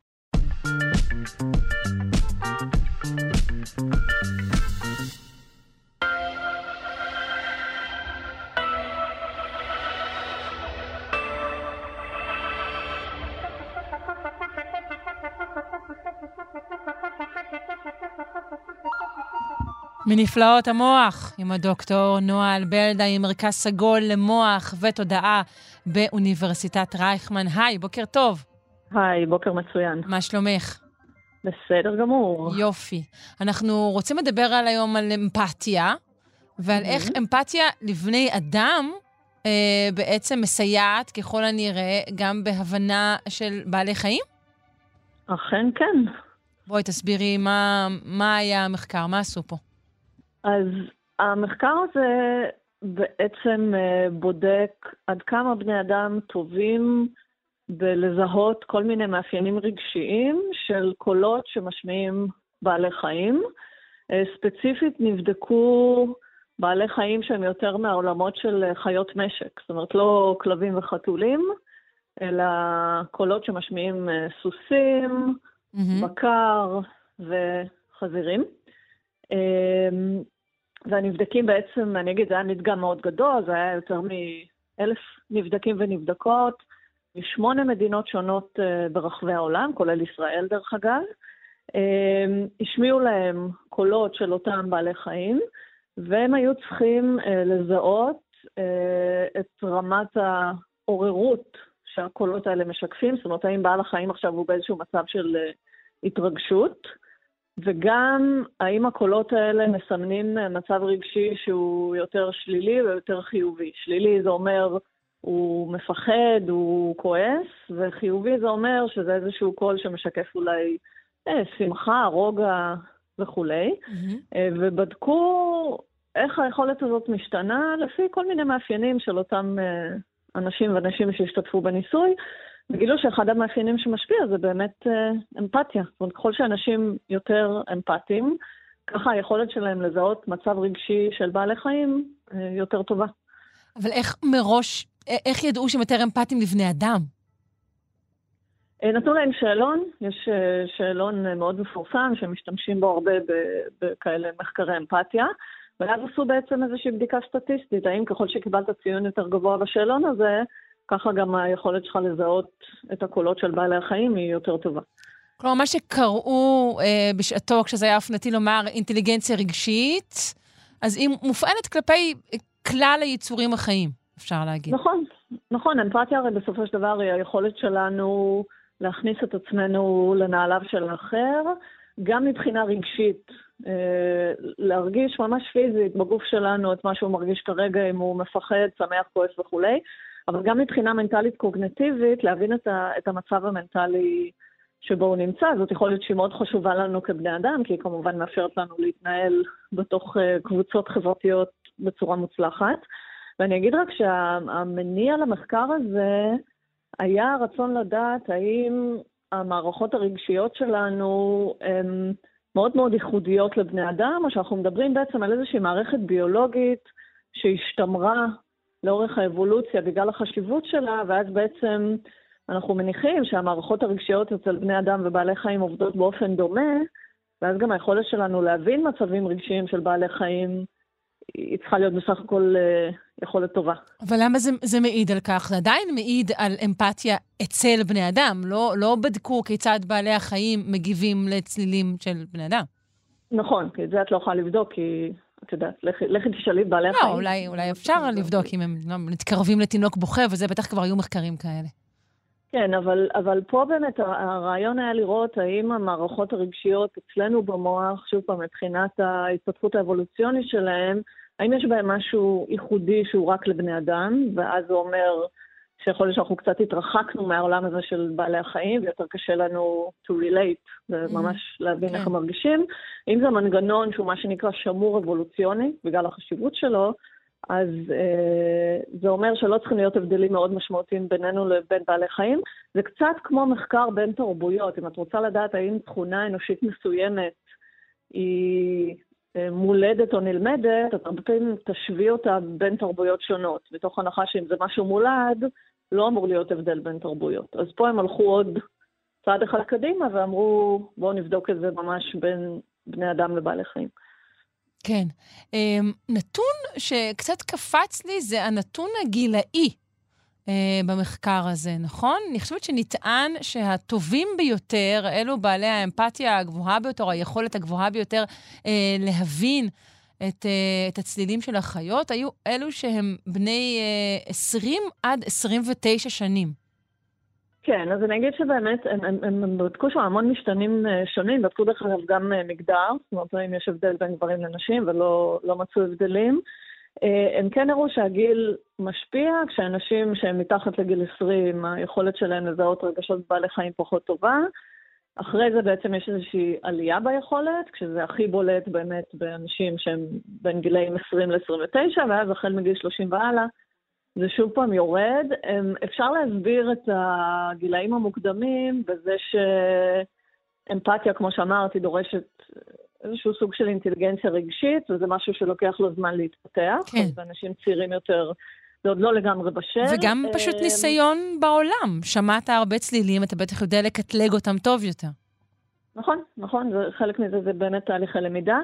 [SPEAKER 1] מנפלאות המוח, עם הדוקטור נועה אלברדה, עם מרכז סגול למוח ותודעה באוניברסיטת רייכמן. היי, בוקר טוב.
[SPEAKER 4] היי, בוקר מצוין.
[SPEAKER 1] מה שלומך?
[SPEAKER 4] בסדר גמור.
[SPEAKER 1] יופי. אנחנו רוצים לדבר על היום על אמפתיה, ועל mm-hmm. איך אמפתיה לבני אדם אה, בעצם מסייעת, ככל הנראה, גם בהבנה של בעלי חיים?
[SPEAKER 4] אכן כן.
[SPEAKER 1] בואי תסבירי מה, מה היה המחקר, מה עשו פה.
[SPEAKER 4] אז המחקר הזה בעצם אה, בודק עד כמה בני אדם טובים בלזהות כל מיני מאפיינים רגשיים של קולות שמשמיעים בעלי חיים. אה, ספציפית נבדקו בעלי חיים שהם יותר מהעולמות של חיות משק, זאת אומרת לא כלבים וחתולים, אלא קולות שמשמיעים אה, סוסים, mm-hmm. בקר וחזירים. והנבדקים בעצם, אני אגיד, זה היה מדגם מאוד גדול, זה היה יותר מאלף נבדקים ונבדקות משמונה מדינות שונות אה, ברחבי העולם, כולל ישראל דרך אגב. אמ, השמיעו להם קולות של אותם בעלי חיים, והם היו צריכים אה, לזהות אה, את רמת העוררות שהקולות האלה משקפים, זאת אומרת, האם בעל החיים עכשיו הוא באיזשהו מצב של התרגשות, וגם האם הקולות האלה מסמנים מצב רגשי שהוא יותר שלילי ויותר חיובי. שלילי זה אומר הוא מפחד, הוא כועס, וחיובי זה אומר שזה איזשהו קול שמשקף אולי אה, שמחה, רוגע וכולי. Mm-hmm. אה, ובדקו איך היכולת הזאת משתנה לפי כל מיני מאפיינים של אותם אה, אנשים ואנשים שהשתתפו בניסוי. וגילו שאחד המאפיינים שמשפיע זה באמת אה, אמפתיה. זאת אומרת, ככל שאנשים יותר אמפתיים, ככה היכולת שלהם לזהות מצב רגשי של בעלי חיים אה, יותר טובה.
[SPEAKER 1] אבל איך מראש, איך ידעו שהם יותר אמפתיים לבני אדם?
[SPEAKER 4] אה, נתנו להם שאלון, יש שאלון מאוד מפורסם שמשתמשים בו הרבה בכאלה מחקרי אמפתיה, ואז עשו בעצם איזושהי בדיקה סטטיסטית, האם ככל שקיבלת ציון יותר גבוה בשאלון הזה, ככה גם היכולת שלך לזהות את הקולות של בעלי החיים היא יותר טובה.
[SPEAKER 1] כלומר, מה שקראו אה, בשעתו, כשזה היה אופנתי לומר אינטליגנציה רגשית, אז היא מופעלת כלפי כלל היצורים החיים, אפשר להגיד.
[SPEAKER 4] נכון, נכון. אמפתיה הרי בסופו של דבר היא היכולת שלנו להכניס את עצמנו לנעליו של האחר, גם מבחינה רגשית, אה, להרגיש ממש פיזית בגוף שלנו את מה שהוא מרגיש כרגע, אם הוא מפחד, שמח, כועס וכולי. אבל גם מבחינה מנטלית קוגנטיבית, להבין את, ה, את המצב המנטלי שבו הוא נמצא. זאת יכול להיות שהיא מאוד חשובה לנו כבני אדם, כי היא כמובן מאפשרת לנו להתנהל בתוך uh, קבוצות חברתיות בצורה מוצלחת. ואני אגיד רק שהמניע למחקר הזה היה הרצון לדעת האם המערכות הרגשיות שלנו הן מאוד מאוד ייחודיות לבני אדם, או שאנחנו מדברים בעצם על איזושהי מערכת ביולוגית שהשתמרה לאורך האבולוציה בגלל החשיבות שלה, ואז בעצם אנחנו מניחים שהמערכות הרגשיות אצל בני אדם ובעלי חיים עובדות באופן דומה, ואז גם היכולת שלנו להבין מצבים רגשיים של בעלי חיים היא צריכה להיות בסך הכל אה, יכולת טובה.
[SPEAKER 1] אבל למה זה, זה מעיד על כך? זה עדיין מעיד על אמפתיה אצל בני אדם. לא, לא בדקו כיצד בעלי החיים מגיבים לצלילים של בני אדם.
[SPEAKER 4] נכון, כי את זה את לא יכולה לבדוק, כי את יודעת, לכי תשאלי בעלי לא, החיים.
[SPEAKER 1] לא, אולי, אולי אפשר לבדוק אם הם לא, מתקרבים לתינוק בוכה, וזה בטח כבר היו מחקרים כאלה.
[SPEAKER 4] כן, אבל, אבל פה באמת הרעיון היה לראות האם המערכות הרגשיות אצלנו במוח, שוב פעם, מבחינת ההתפתחות האבולוציונית שלהם, האם יש בהם משהו ייחודי שהוא רק לבני אדם, ואז הוא אומר, שיכול להיות שאנחנו קצת התרחקנו מהעולם הזה של בעלי החיים, ויותר קשה לנו to relate, וממש mm-hmm. להבין okay. איך כן. הם מרגישים. אם זה מנגנון שהוא מה שנקרא שמור אבולוציוני, בגלל החשיבות שלו, אז אה, זה אומר שלא צריכים להיות הבדלים מאוד משמעותיים בינינו לבין בעלי חיים. זה קצת כמו מחקר בין תרבויות. אם את רוצה לדעת האם תכונה אנושית מסוימת היא מולדת או נלמדת, את הרבה פעמים תשווי אותה בין תרבויות שונות, מתוך הנחה שאם זה משהו מולד, לא אמור להיות הבדל בין תרבויות. אז פה הם הלכו עוד צעד אחד קדימה ואמרו, בואו נבדוק את זה ממש בין בני אדם לבעלי חיים.
[SPEAKER 1] כן. אמ, נתון שקצת קפץ לי זה הנתון הגילאי אה, במחקר הזה, נכון? אני חושבת שנטען שהטובים ביותר, אלו בעלי האמפתיה הגבוהה ביותר, היכולת הגבוהה ביותר אה, להבין את, uh, את הצלילים של החיות, היו אלו שהם בני uh, 20 עד 29 שנים.
[SPEAKER 4] כן, אז אני אגיד שבאמת, הם, הם, הם, הם בדקו שם המון משתנים uh, שונים, בדקו דרך אגב גם uh, מגדר, זאת אומרת, אם יש הבדל בין גברים לנשים ולא לא מצאו הבדלים. Uh, הם כן הראו שהגיל משפיע, כשאנשים שהם מתחת לגיל 20, היכולת שלהם לזהות רגשות בעלי חיים פחות טובה. אחרי זה בעצם יש איזושהי עלייה ביכולת, כשזה הכי בולט באמת באנשים שהם בין גילאים 20 ל-29, ואז החל מגיל 30 והלאה, זה שוב פעם יורד. אפשר להסביר את הגילאים המוקדמים בזה שאמפתיה, כמו שאמרתי, דורשת איזשהו סוג של אינטליגנציה רגשית, וזה משהו שלוקח לו זמן להתפתח. כן. ואנשים צעירים יותר זה עוד לא לגמרי בשל.
[SPEAKER 1] וגם פשוט אמ, ניסיון בעולם. שמעת הרבה צלילים, אתה בטח יודע לקטלג אותם טוב יותר.
[SPEAKER 4] נכון, נכון, חלק מזה זה באמת תהליכי למידה.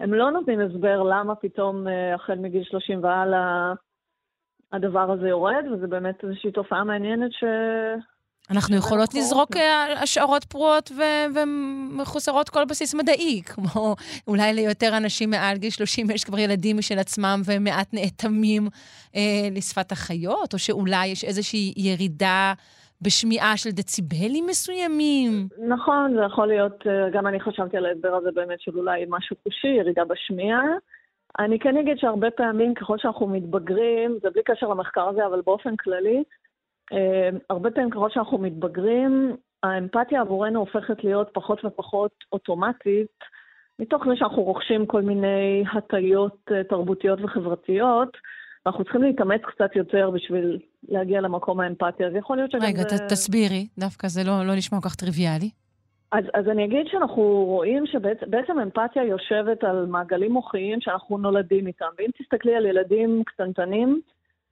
[SPEAKER 4] הם לא נותנים הסבר למה פתאום אה, החל מגיל 30 והלאה הדבר הזה יורד, וזה באמת איזושהי תופעה מעניינת ש...
[SPEAKER 1] אנחנו יכולות לזרוק אה, השערות פרועות ו- ומחוסרות כל בסיס מדעי, כמו אולי ליותר אנשים מעל גיל 30 יש כבר ילדים משל עצמם והם מעט נאטמים אה, לשפת החיות, או שאולי יש איזושהי ירידה בשמיעה של דציבלים מסוימים.
[SPEAKER 4] נכון, זה יכול להיות, אה, גם אני חשבתי על ההסבר הזה באמת של אולי משהו חושי, ירידה בשמיעה. אני כן אגיד שהרבה פעמים, ככל שאנחנו מתבגרים, זה בלי קשר למחקר הזה, אבל באופן כללי, הרבה פעמים ככל שאנחנו מתבגרים, האמפתיה עבורנו הופכת להיות פחות ופחות אוטומטית, מתוך זה שאנחנו רוכשים כל מיני הטיות אה, תרבותיות וחברתיות, ואנחנו צריכים להתאמץ קצת יותר בשביל להגיע למקום האמפתיה. אז יכול להיות שגם
[SPEAKER 1] רגע,
[SPEAKER 4] זה...
[SPEAKER 1] ת, תסבירי, דווקא זה לא, לא נשמע כל כך טריוויאלי.
[SPEAKER 4] אז, אז אני אגיד שאנחנו רואים שבעצם אמפתיה יושבת על מעגלים מוחיים שאנחנו נולדים איתם. ואם תסתכלי על ילדים קטנטנים,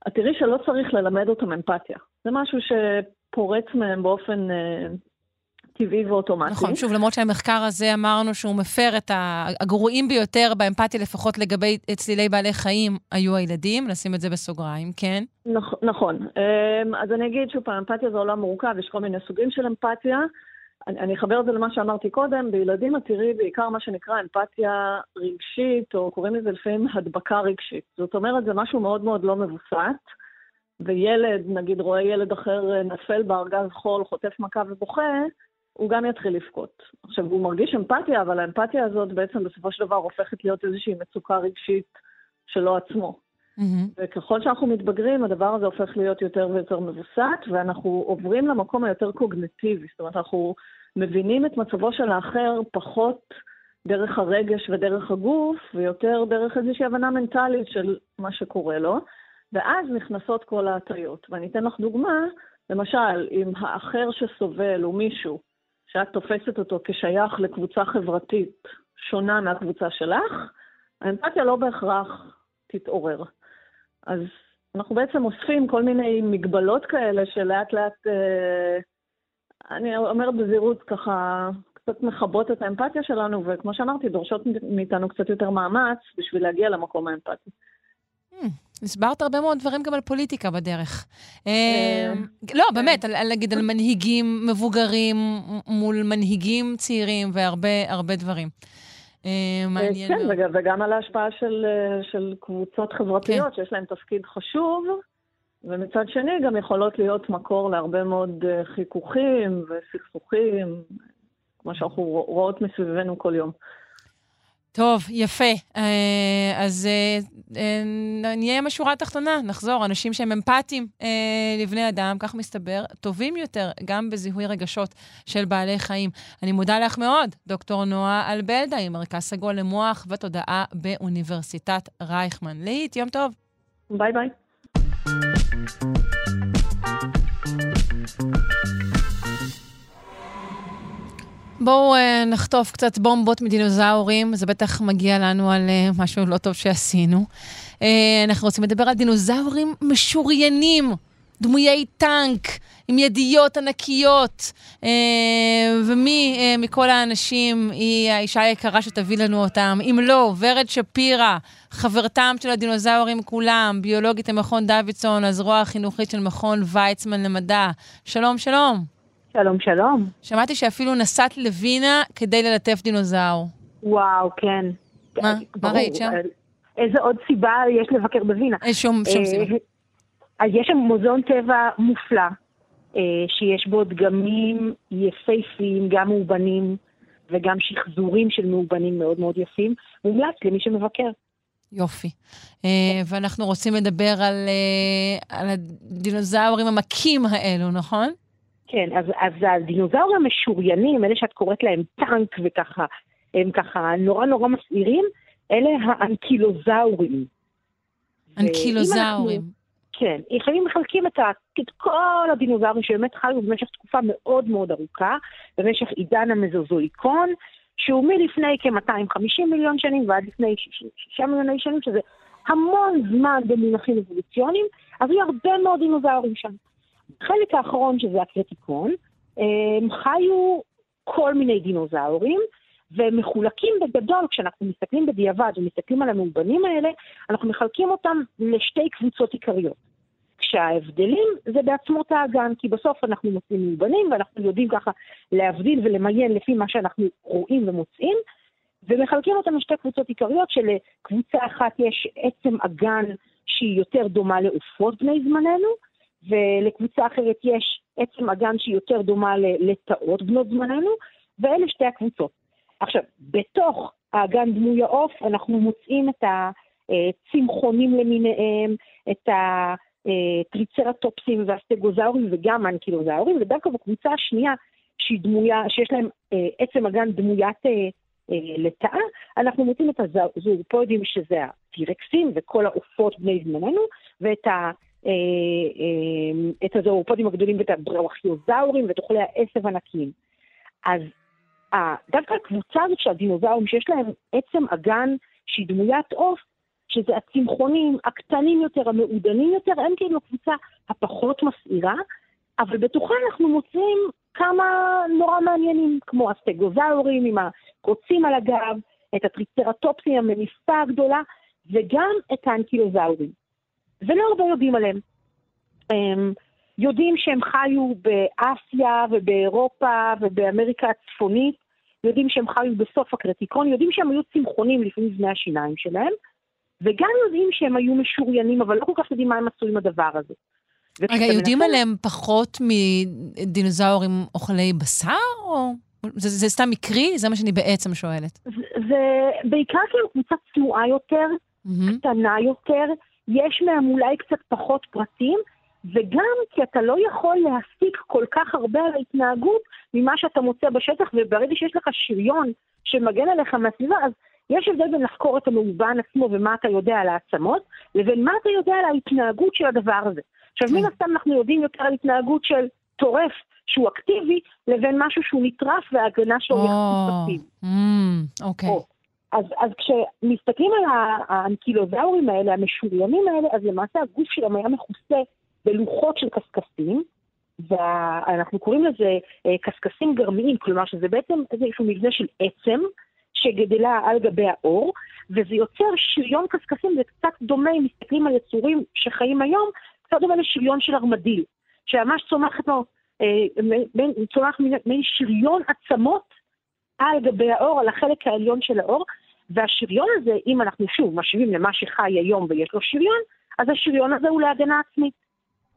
[SPEAKER 4] את תראי שלא צריך ללמד אותם אמפתיה. זה משהו שפורץ מהם באופן אה, טבעי ואוטומטי.
[SPEAKER 1] נכון, שוב, למרות שהמחקר הזה אמרנו שהוא מפר את הגרועים ביותר באמפתיה, לפחות לגבי צלילי בעלי חיים, היו הילדים, נשים את זה בסוגריים, כן?
[SPEAKER 4] נכ- נכון. אמ, אז אני אגיד שוב פעם, אמפתיה זה עולם מורכב, יש כל מיני סוגים של אמפתיה. אני, אני אחבר את זה למה שאמרתי קודם, בילדים את תראי בעיקר מה שנקרא אמפתיה רגשית, או קוראים לזה לפעמים הדבקה רגשית. זאת אומרת, זה משהו מאוד מאוד לא מבוסת, וילד, נגיד, רואה ילד אחר נפל בארגז חול, חוטף מכה ובוכה, הוא גם יתחיל לבכות. עכשיו, הוא מרגיש אמפתיה, אבל האמפתיה הזאת בעצם בסופו של דבר הופכת להיות איזושהי מצוקה רגשית שלו עצמו.
[SPEAKER 1] Mm-hmm.
[SPEAKER 4] וככל שאנחנו מתבגרים, הדבר הזה הופך להיות יותר ויותר מבוסת, ואנחנו עוברים למקום היותר קוגנטיבי. זאת אומרת, אנחנו מבינים את מצבו של האחר פחות דרך הרגש ודרך הגוף, ויותר דרך איזושהי הבנה מנטלית של מה שקורה לו, ואז נכנסות כל ההטיות. ואני אתן לך דוגמה, למשל, אם האחר שסובל הוא מישהו שאת תופסת אותו כשייך לקבוצה חברתית שונה מהקבוצה שלך, האמפתיה לא בהכרח תתעורר. אז אנחנו בעצם אוספים כל מיני מגבלות כאלה שלאט לאט, אה, אני אומרת בזהירות, ככה קצת מכבות את האמפתיה שלנו, וכמו שאמרתי, דורשות מאיתנו קצת יותר מאמץ בשביל להגיע למקום האמפתי.
[SPEAKER 1] Hmm, הסברת הרבה מאוד דברים גם על פוליטיקה בדרך.
[SPEAKER 4] אה,
[SPEAKER 1] לא,
[SPEAKER 4] כן.
[SPEAKER 1] באמת, נגיד על מנהיגים מבוגרים מול מנהיגים צעירים והרבה הרבה דברים. אה, מעניין
[SPEAKER 4] כן, וגם על ההשפעה של, אה, קבוצות חברתיות שיש להן תפקיד חשוב, ומצד שני גם יכולות להיות מקור להרבה מאוד אה, חיכוכים וסכסוכים, כמו שאנחנו רואות מסביבנו כל יום.
[SPEAKER 1] טוב, יפה. אה, אז אה, אה, נהיה עם השורה התחתונה, נחזור. אנשים שהם אמפתיים לבני אדם, כך מסתבר, טובים יותר גם בזיהוי רגשות של בעלי חיים. אני מודה לך מאוד, דוקטור נועה אלבלדה, מרכז סגול למוח ותודעה באוניברסיטת רייכמן. להיט, יום טוב.
[SPEAKER 4] ביי ביי.
[SPEAKER 1] בואו uh, נחטוף קצת בומבות מדינוזאורים, זה בטח מגיע לנו על uh, משהו לא טוב שעשינו. Uh, אנחנו רוצים לדבר על דינוזאורים משוריינים, דמויי טנק, עם ידיות ענקיות. Uh, ומי uh, מכל האנשים היא האישה היקרה שתביא לנו אותם? אם לא, ורד שפירא, חברתם של הדינוזאורים כולם, ביולוגית למכון דוידסון, הזרוע החינוכית של מכון ויצמן למדע. שלום, שלום.
[SPEAKER 5] שלום, שלום.
[SPEAKER 1] שמעתי שאפילו נסעת לווינה כדי ללטף דינוזאור.
[SPEAKER 5] וואו, כן.
[SPEAKER 1] מה?
[SPEAKER 5] ברור.
[SPEAKER 1] מה ראית שם?
[SPEAKER 5] איזה עוד סיבה יש לבקר בווינה?
[SPEAKER 1] אין שום, שום
[SPEAKER 5] אה,
[SPEAKER 1] סיבה.
[SPEAKER 5] אז יש שם מוזיאון טבע מופלא, אה, שיש בו דגמים יפהפיים, גם מאובנים וגם שחזורים של מאובנים מאוד מאוד יפים. מומלץ למי שמבקר.
[SPEAKER 1] יופי. אה, ואנחנו רוצים לדבר על, אה, על הדינוזאורים המכים האלו, נכון?
[SPEAKER 5] כן, אז, אז הדינוזאורים המשוריינים, אלה שאת קוראת להם טנק וככה, הם ככה נורא נורא מסעירים, אלה האנקילוזאורים.
[SPEAKER 1] אנקילוזאורים.
[SPEAKER 5] כן, לפעמים מחלקים את, ה, את כל הדינוזאורים שבאמת חיו במשך תקופה מאוד מאוד ארוכה, במשך עידן המזוזואיקון, שהוא מלפני כ-250 מיליון שנים ועד לפני 6 מיליוני שנים, שזה המון זמן במונחים אבולוציוניים, אז היו הרבה מאוד דינוזאורים שם. החלק האחרון, שזה הקריטיקון, הם חיו כל מיני דינוזאורים, והם מחולקים בגדול, כשאנחנו מסתכלים בדיעבד ומסתכלים על המאובנים האלה, אנחנו מחלקים אותם לשתי קבוצות עיקריות. כשההבדלים זה בעצמות האגן, כי בסוף אנחנו מוצאים מאובנים ואנחנו יודעים ככה להבדיל ולמיין לפי מה שאנחנו רואים ומוצאים, ומחלקים אותם לשתי קבוצות עיקריות, שלקבוצה אחת יש עצם אגן שהיא יותר דומה לעופות בני זמננו, ולקבוצה אחרת יש עצם אגן שהיא יותר דומה לטאות בנות זמננו, ואלה שתי הקבוצות. עכשיו, בתוך האגן דמוי העוף אנחנו מוצאים את הצמחונים למיניהם, את הטריצרטופסים והסטגוזאורים וגם האנקילוזאורים, ודווקא בקבוצה השנייה, שהיא דמויה, שיש להם אה, עצם אגן דמוית אה, אה, לטאה, אנחנו מוצאים את הזורפודים שזה הטירקסים וכל העופות בני זמננו, ואת ה... את הזורפודים הגדולים ואת הברוכיוזאורים ואת אוכלי העשב ענקיים. אז דווקא הקבוצה הזאת של הדינוזאורים, שיש להם עצם אגן שהיא דמוית עוף, שזה הצמחונים הקטנים יותר, המעודנים יותר, הם כאילו הקבוצה הפחות מסעירה, אבל בתוכה אנחנו מוצאים כמה נורא מעניינים, כמו הסטגוזאורים עם הקוצים על הגב, את הטריצרטופסים, המניפה הגדולה, וגם את האנקילוזאורים. ולא הרבה יודעים עליהם. הם יודעים שהם חיו באסיה ובאירופה ובאמריקה הצפונית, יודעים שהם חיו בסוף הקרטיקון, יודעים שהם היו צמחונים לפני זמי השיניים שלהם, וגם יודעים שהם היו משוריינים, אבל לא כל כך יודעים מה הם עשו עם הדבר הזה.
[SPEAKER 1] רגע, יודעים מנסה... עליהם פחות מדינוזאורים אוכלי בשר, או... זה, זה סתם מקרי? זה מה שאני בעצם שואלת.
[SPEAKER 5] זה, זה בעיקר כאילו קבוצה צנועה יותר, mm-hmm. קטנה יותר, יש מהם אולי קצת פחות פרטים, וגם כי אתה לא יכול להסיק כל כך הרבה על ההתנהגות ממה שאתה מוצא בשטח, וברגע שיש לך שריון שמגן עליך מהסביבה, אז יש הבדל בין לחקור את המאובן עצמו ומה אתה יודע על העצמות, לבין מה אתה יודע על ההתנהגות של הדבר הזה. עכשיו, מן הסתם אנחנו יודעים יותר על התנהגות של טורף שהוא אקטיבי, לבין משהו שהוא נטרף וההגנה שלו יחסית פסיבית.
[SPEAKER 1] Mm, אוקיי.
[SPEAKER 5] אז, אז כשמסתכלים על האנקילוזאורים האלה, המשוריינים האלה, אז למעשה הגוף שלהם היה מכוסה בלוחות של קשקשים, ואנחנו קוראים לזה אה, קשקשים גרמיים, כלומר שזה בעצם איזשהו מבנה של עצם שגדלה על גבי האור, וזה יוצר שריון קשקשים, זה קצת דומה, אם מסתכלים על יצורים שחיים היום, קצת דומה לשריון של ארמדיל, שממש צומחת לו, אה, צומח מין שריון עצמות על גבי האור, על החלק העליון של האור, והשריון הזה, אם אנחנו שוב משווים למה שחי היום ויש לו שריון, אז השריון הזה הוא להגנה עצמית.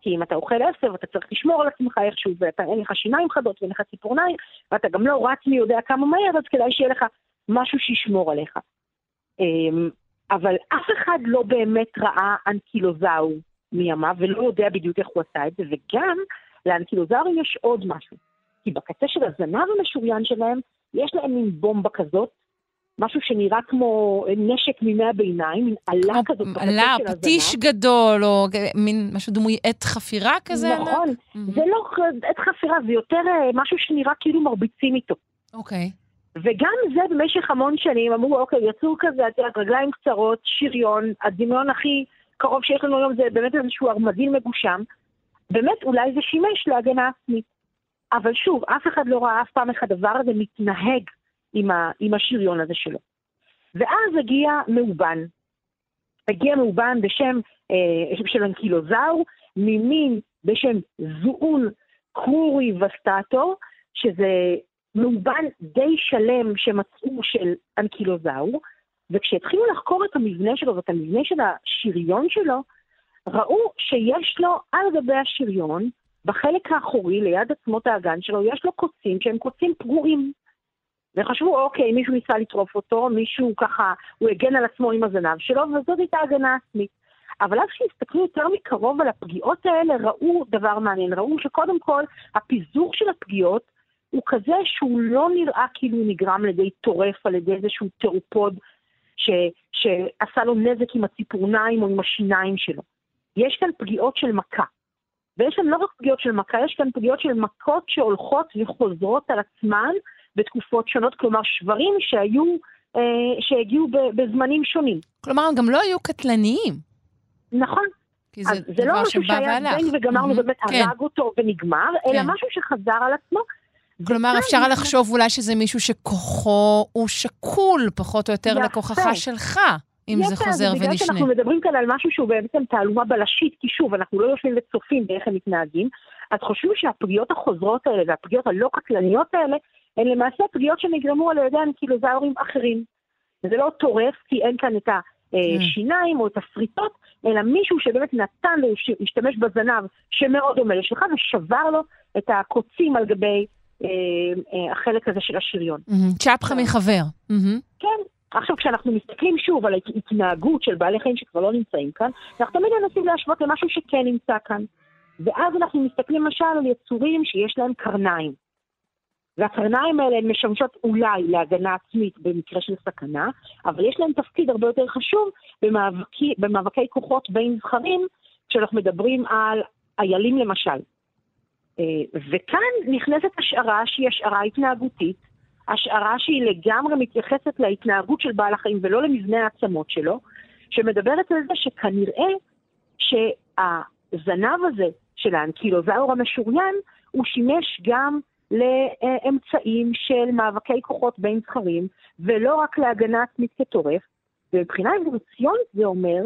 [SPEAKER 5] כי אם אתה אוכל עשב, אתה צריך לשמור על עצמך איכשהו, ואתה אין לך שיניים חדות ואין לך ציפורניים, ואתה גם לא רץ מי יודע כמה מהר, אז כדאי שיהיה לך משהו שישמור עליך. אמ, אבל אף אחד לא באמת ראה אנקילוזאו מימיו, ולא יודע בדיוק איך הוא עשה את זה, וגם לאנקילוזאורים יש עוד משהו. כי בקצה של הזנב המשוריין שלהם, יש להם מין בומבה כזאת, משהו שנראה כמו נשק מימי הביניים, מין עלה כזאת.
[SPEAKER 1] עלה, פטיש גדול, או מין משהו דמוי עת חפירה כזה?
[SPEAKER 5] נכון, mm-hmm. זה לא עת חפירה, זה יותר אה, משהו שנראה כאילו מרביצים איתו.
[SPEAKER 1] אוקיי. Okay.
[SPEAKER 5] וגם זה במשך המון שנים, אמרו, אוקיי, יצור כזה, את יודעת, רגליים קצרות, שריון, הדמיון הכי קרוב שיש לנו היום זה באמת איזשהו ארמדיל מגושם. באמת, אולי זה שימש להגנה עצמית. אבל שוב, אף אחד לא ראה אף פעם איך הדבר הזה מתנהג עם, ה, עם השריון הזה שלו. ואז הגיע מאובן. הגיע מאובן בשם אה, של אנקילוזאור, ממין בשם זואון קרורי וסטטו, שזה מאובן די שלם שמצאו של אנקילוזאור, וכשהתחילו לחקור את המבנה שלו ואת המבנה של השריון שלו, ראו שיש לו על גבי השריון, בחלק האחורי, ליד עצמות האגן שלו, יש לו קוצים שהם קוצים פגועים. וחשבו, אוקיי, מישהו ניסה לטרוף אותו, מישהו ככה, הוא הגן על עצמו עם הזנב שלו, וזאת הייתה הגנה עצמית. אבל אז כשהסתכלו יותר מקרוב על הפגיעות האלה, ראו דבר מעניין. ראו שקודם כל, הפיזור של הפגיעות הוא כזה שהוא לא נראה כאילו נגרם על ידי טורף, על ידי איזשהו תרופוד ש, שעשה לו נזק עם הציפורניים או עם השיניים שלו. יש כאן פגיעות של מכה. ויש כאן לא רק פגיעות של מכה, יש כאן פגיעות של מכות שהולכות וחוזרות על עצמן בתקופות שונות, כלומר שברים שהיו, אה, שהגיעו בזמנים שונים.
[SPEAKER 1] כלומר, הם גם לא היו קטלניים.
[SPEAKER 5] נכון.
[SPEAKER 1] כי זה, זה לא
[SPEAKER 5] משהו שהיה זבנג וגמרנו, mm-hmm, באמת כן. הרג אותו ונגמר, אלא כן. משהו שחזר על עצמו,
[SPEAKER 1] כלומר, אפשר
[SPEAKER 5] נכנס-
[SPEAKER 1] לחשוב אולי שזה מישהו שכוחו הוא שקול פחות או יותר
[SPEAKER 5] יפה.
[SPEAKER 1] לכוחך שלך, אם זה
[SPEAKER 5] יפה,
[SPEAKER 1] חוזר
[SPEAKER 5] בגלל
[SPEAKER 1] ונשנה.
[SPEAKER 5] שאנחנו מדברים כאן על משהו שהוא בעצם תעלומה בלשית, כי שוב, אנחנו לא יושבים וצופים באיך הם מתנהגים, אז חושבים שהפגיעות החוזרות האלה והפגיעות הלא קטלניות האלה, הן למעשה פגיעות שנגרמו על ידי אנקילוזאורים אחרים. וזה לא טורף, כי אין כאן את השיניים או את השריטות, אלא מישהו שבאמת נתן לו להשתמש בזנב שמאוד דומה לשלך, ושבר לו את הקוצים על גבי אה, אה, החלק הזה של השריון.
[SPEAKER 1] צ'פחה מחבר. מהמם.
[SPEAKER 5] כן. עכשיו, כשאנחנו מסתכלים שוב על ההתנהגות של בעלי חיים שכבר לא נמצאים כאן, אנחנו תמיד מנסים להשוות למשהו שכן נמצא כאן. ואז אנחנו מסתכלים למשל על יצורים שיש להם קרניים. והקרניים האלה הן משמשות אולי להגנה עצמית במקרה של סכנה, אבל יש להם תפקיד הרבה יותר חשוב במאבקי, במאבקי כוחות בין זכרים, כשאנחנו מדברים על איילים למשל. אה, וכאן נכנסת השערה שהיא השערה התנהגותית, השערה שהיא לגמרי מתייחסת להתנהגות של בעל החיים ולא למבנה העצמות שלו, שמדברת על זה שכנראה שהזנב הזה של האנקילוזאור המשוריין, הוא שימש גם לאמצעים של מאבקי כוחות בין זכרים, ולא רק להגנה עצמית כטורף. ומבחינה אבולוציונית זה אומר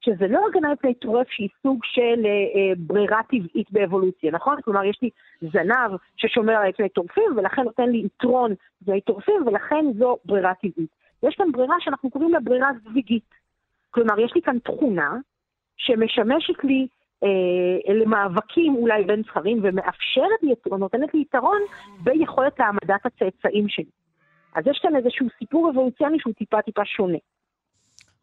[SPEAKER 5] שזה לא הגנה מפני טורף שהיא סוג של אה, אה, ברירה טבעית באבולוציה, נכון? כלומר, יש לי זנב ששומר על פני טורפים, ולכן נותן לי יתרון מפני טורפים, ולכן זו ברירה טבעית. יש כאן ברירה שאנחנו קוראים לה ברירה זוויגית. כלומר, יש לי כאן תכונה שמשמשת לי למאבקים אולי בין זכרים, ומאפשרת לי, או נותנת לי יתרון ביכולת העמדת הצאצאים שלי. אז יש כאן איזשהו סיפור אבולוציוני שהוא טיפה טיפה שונה.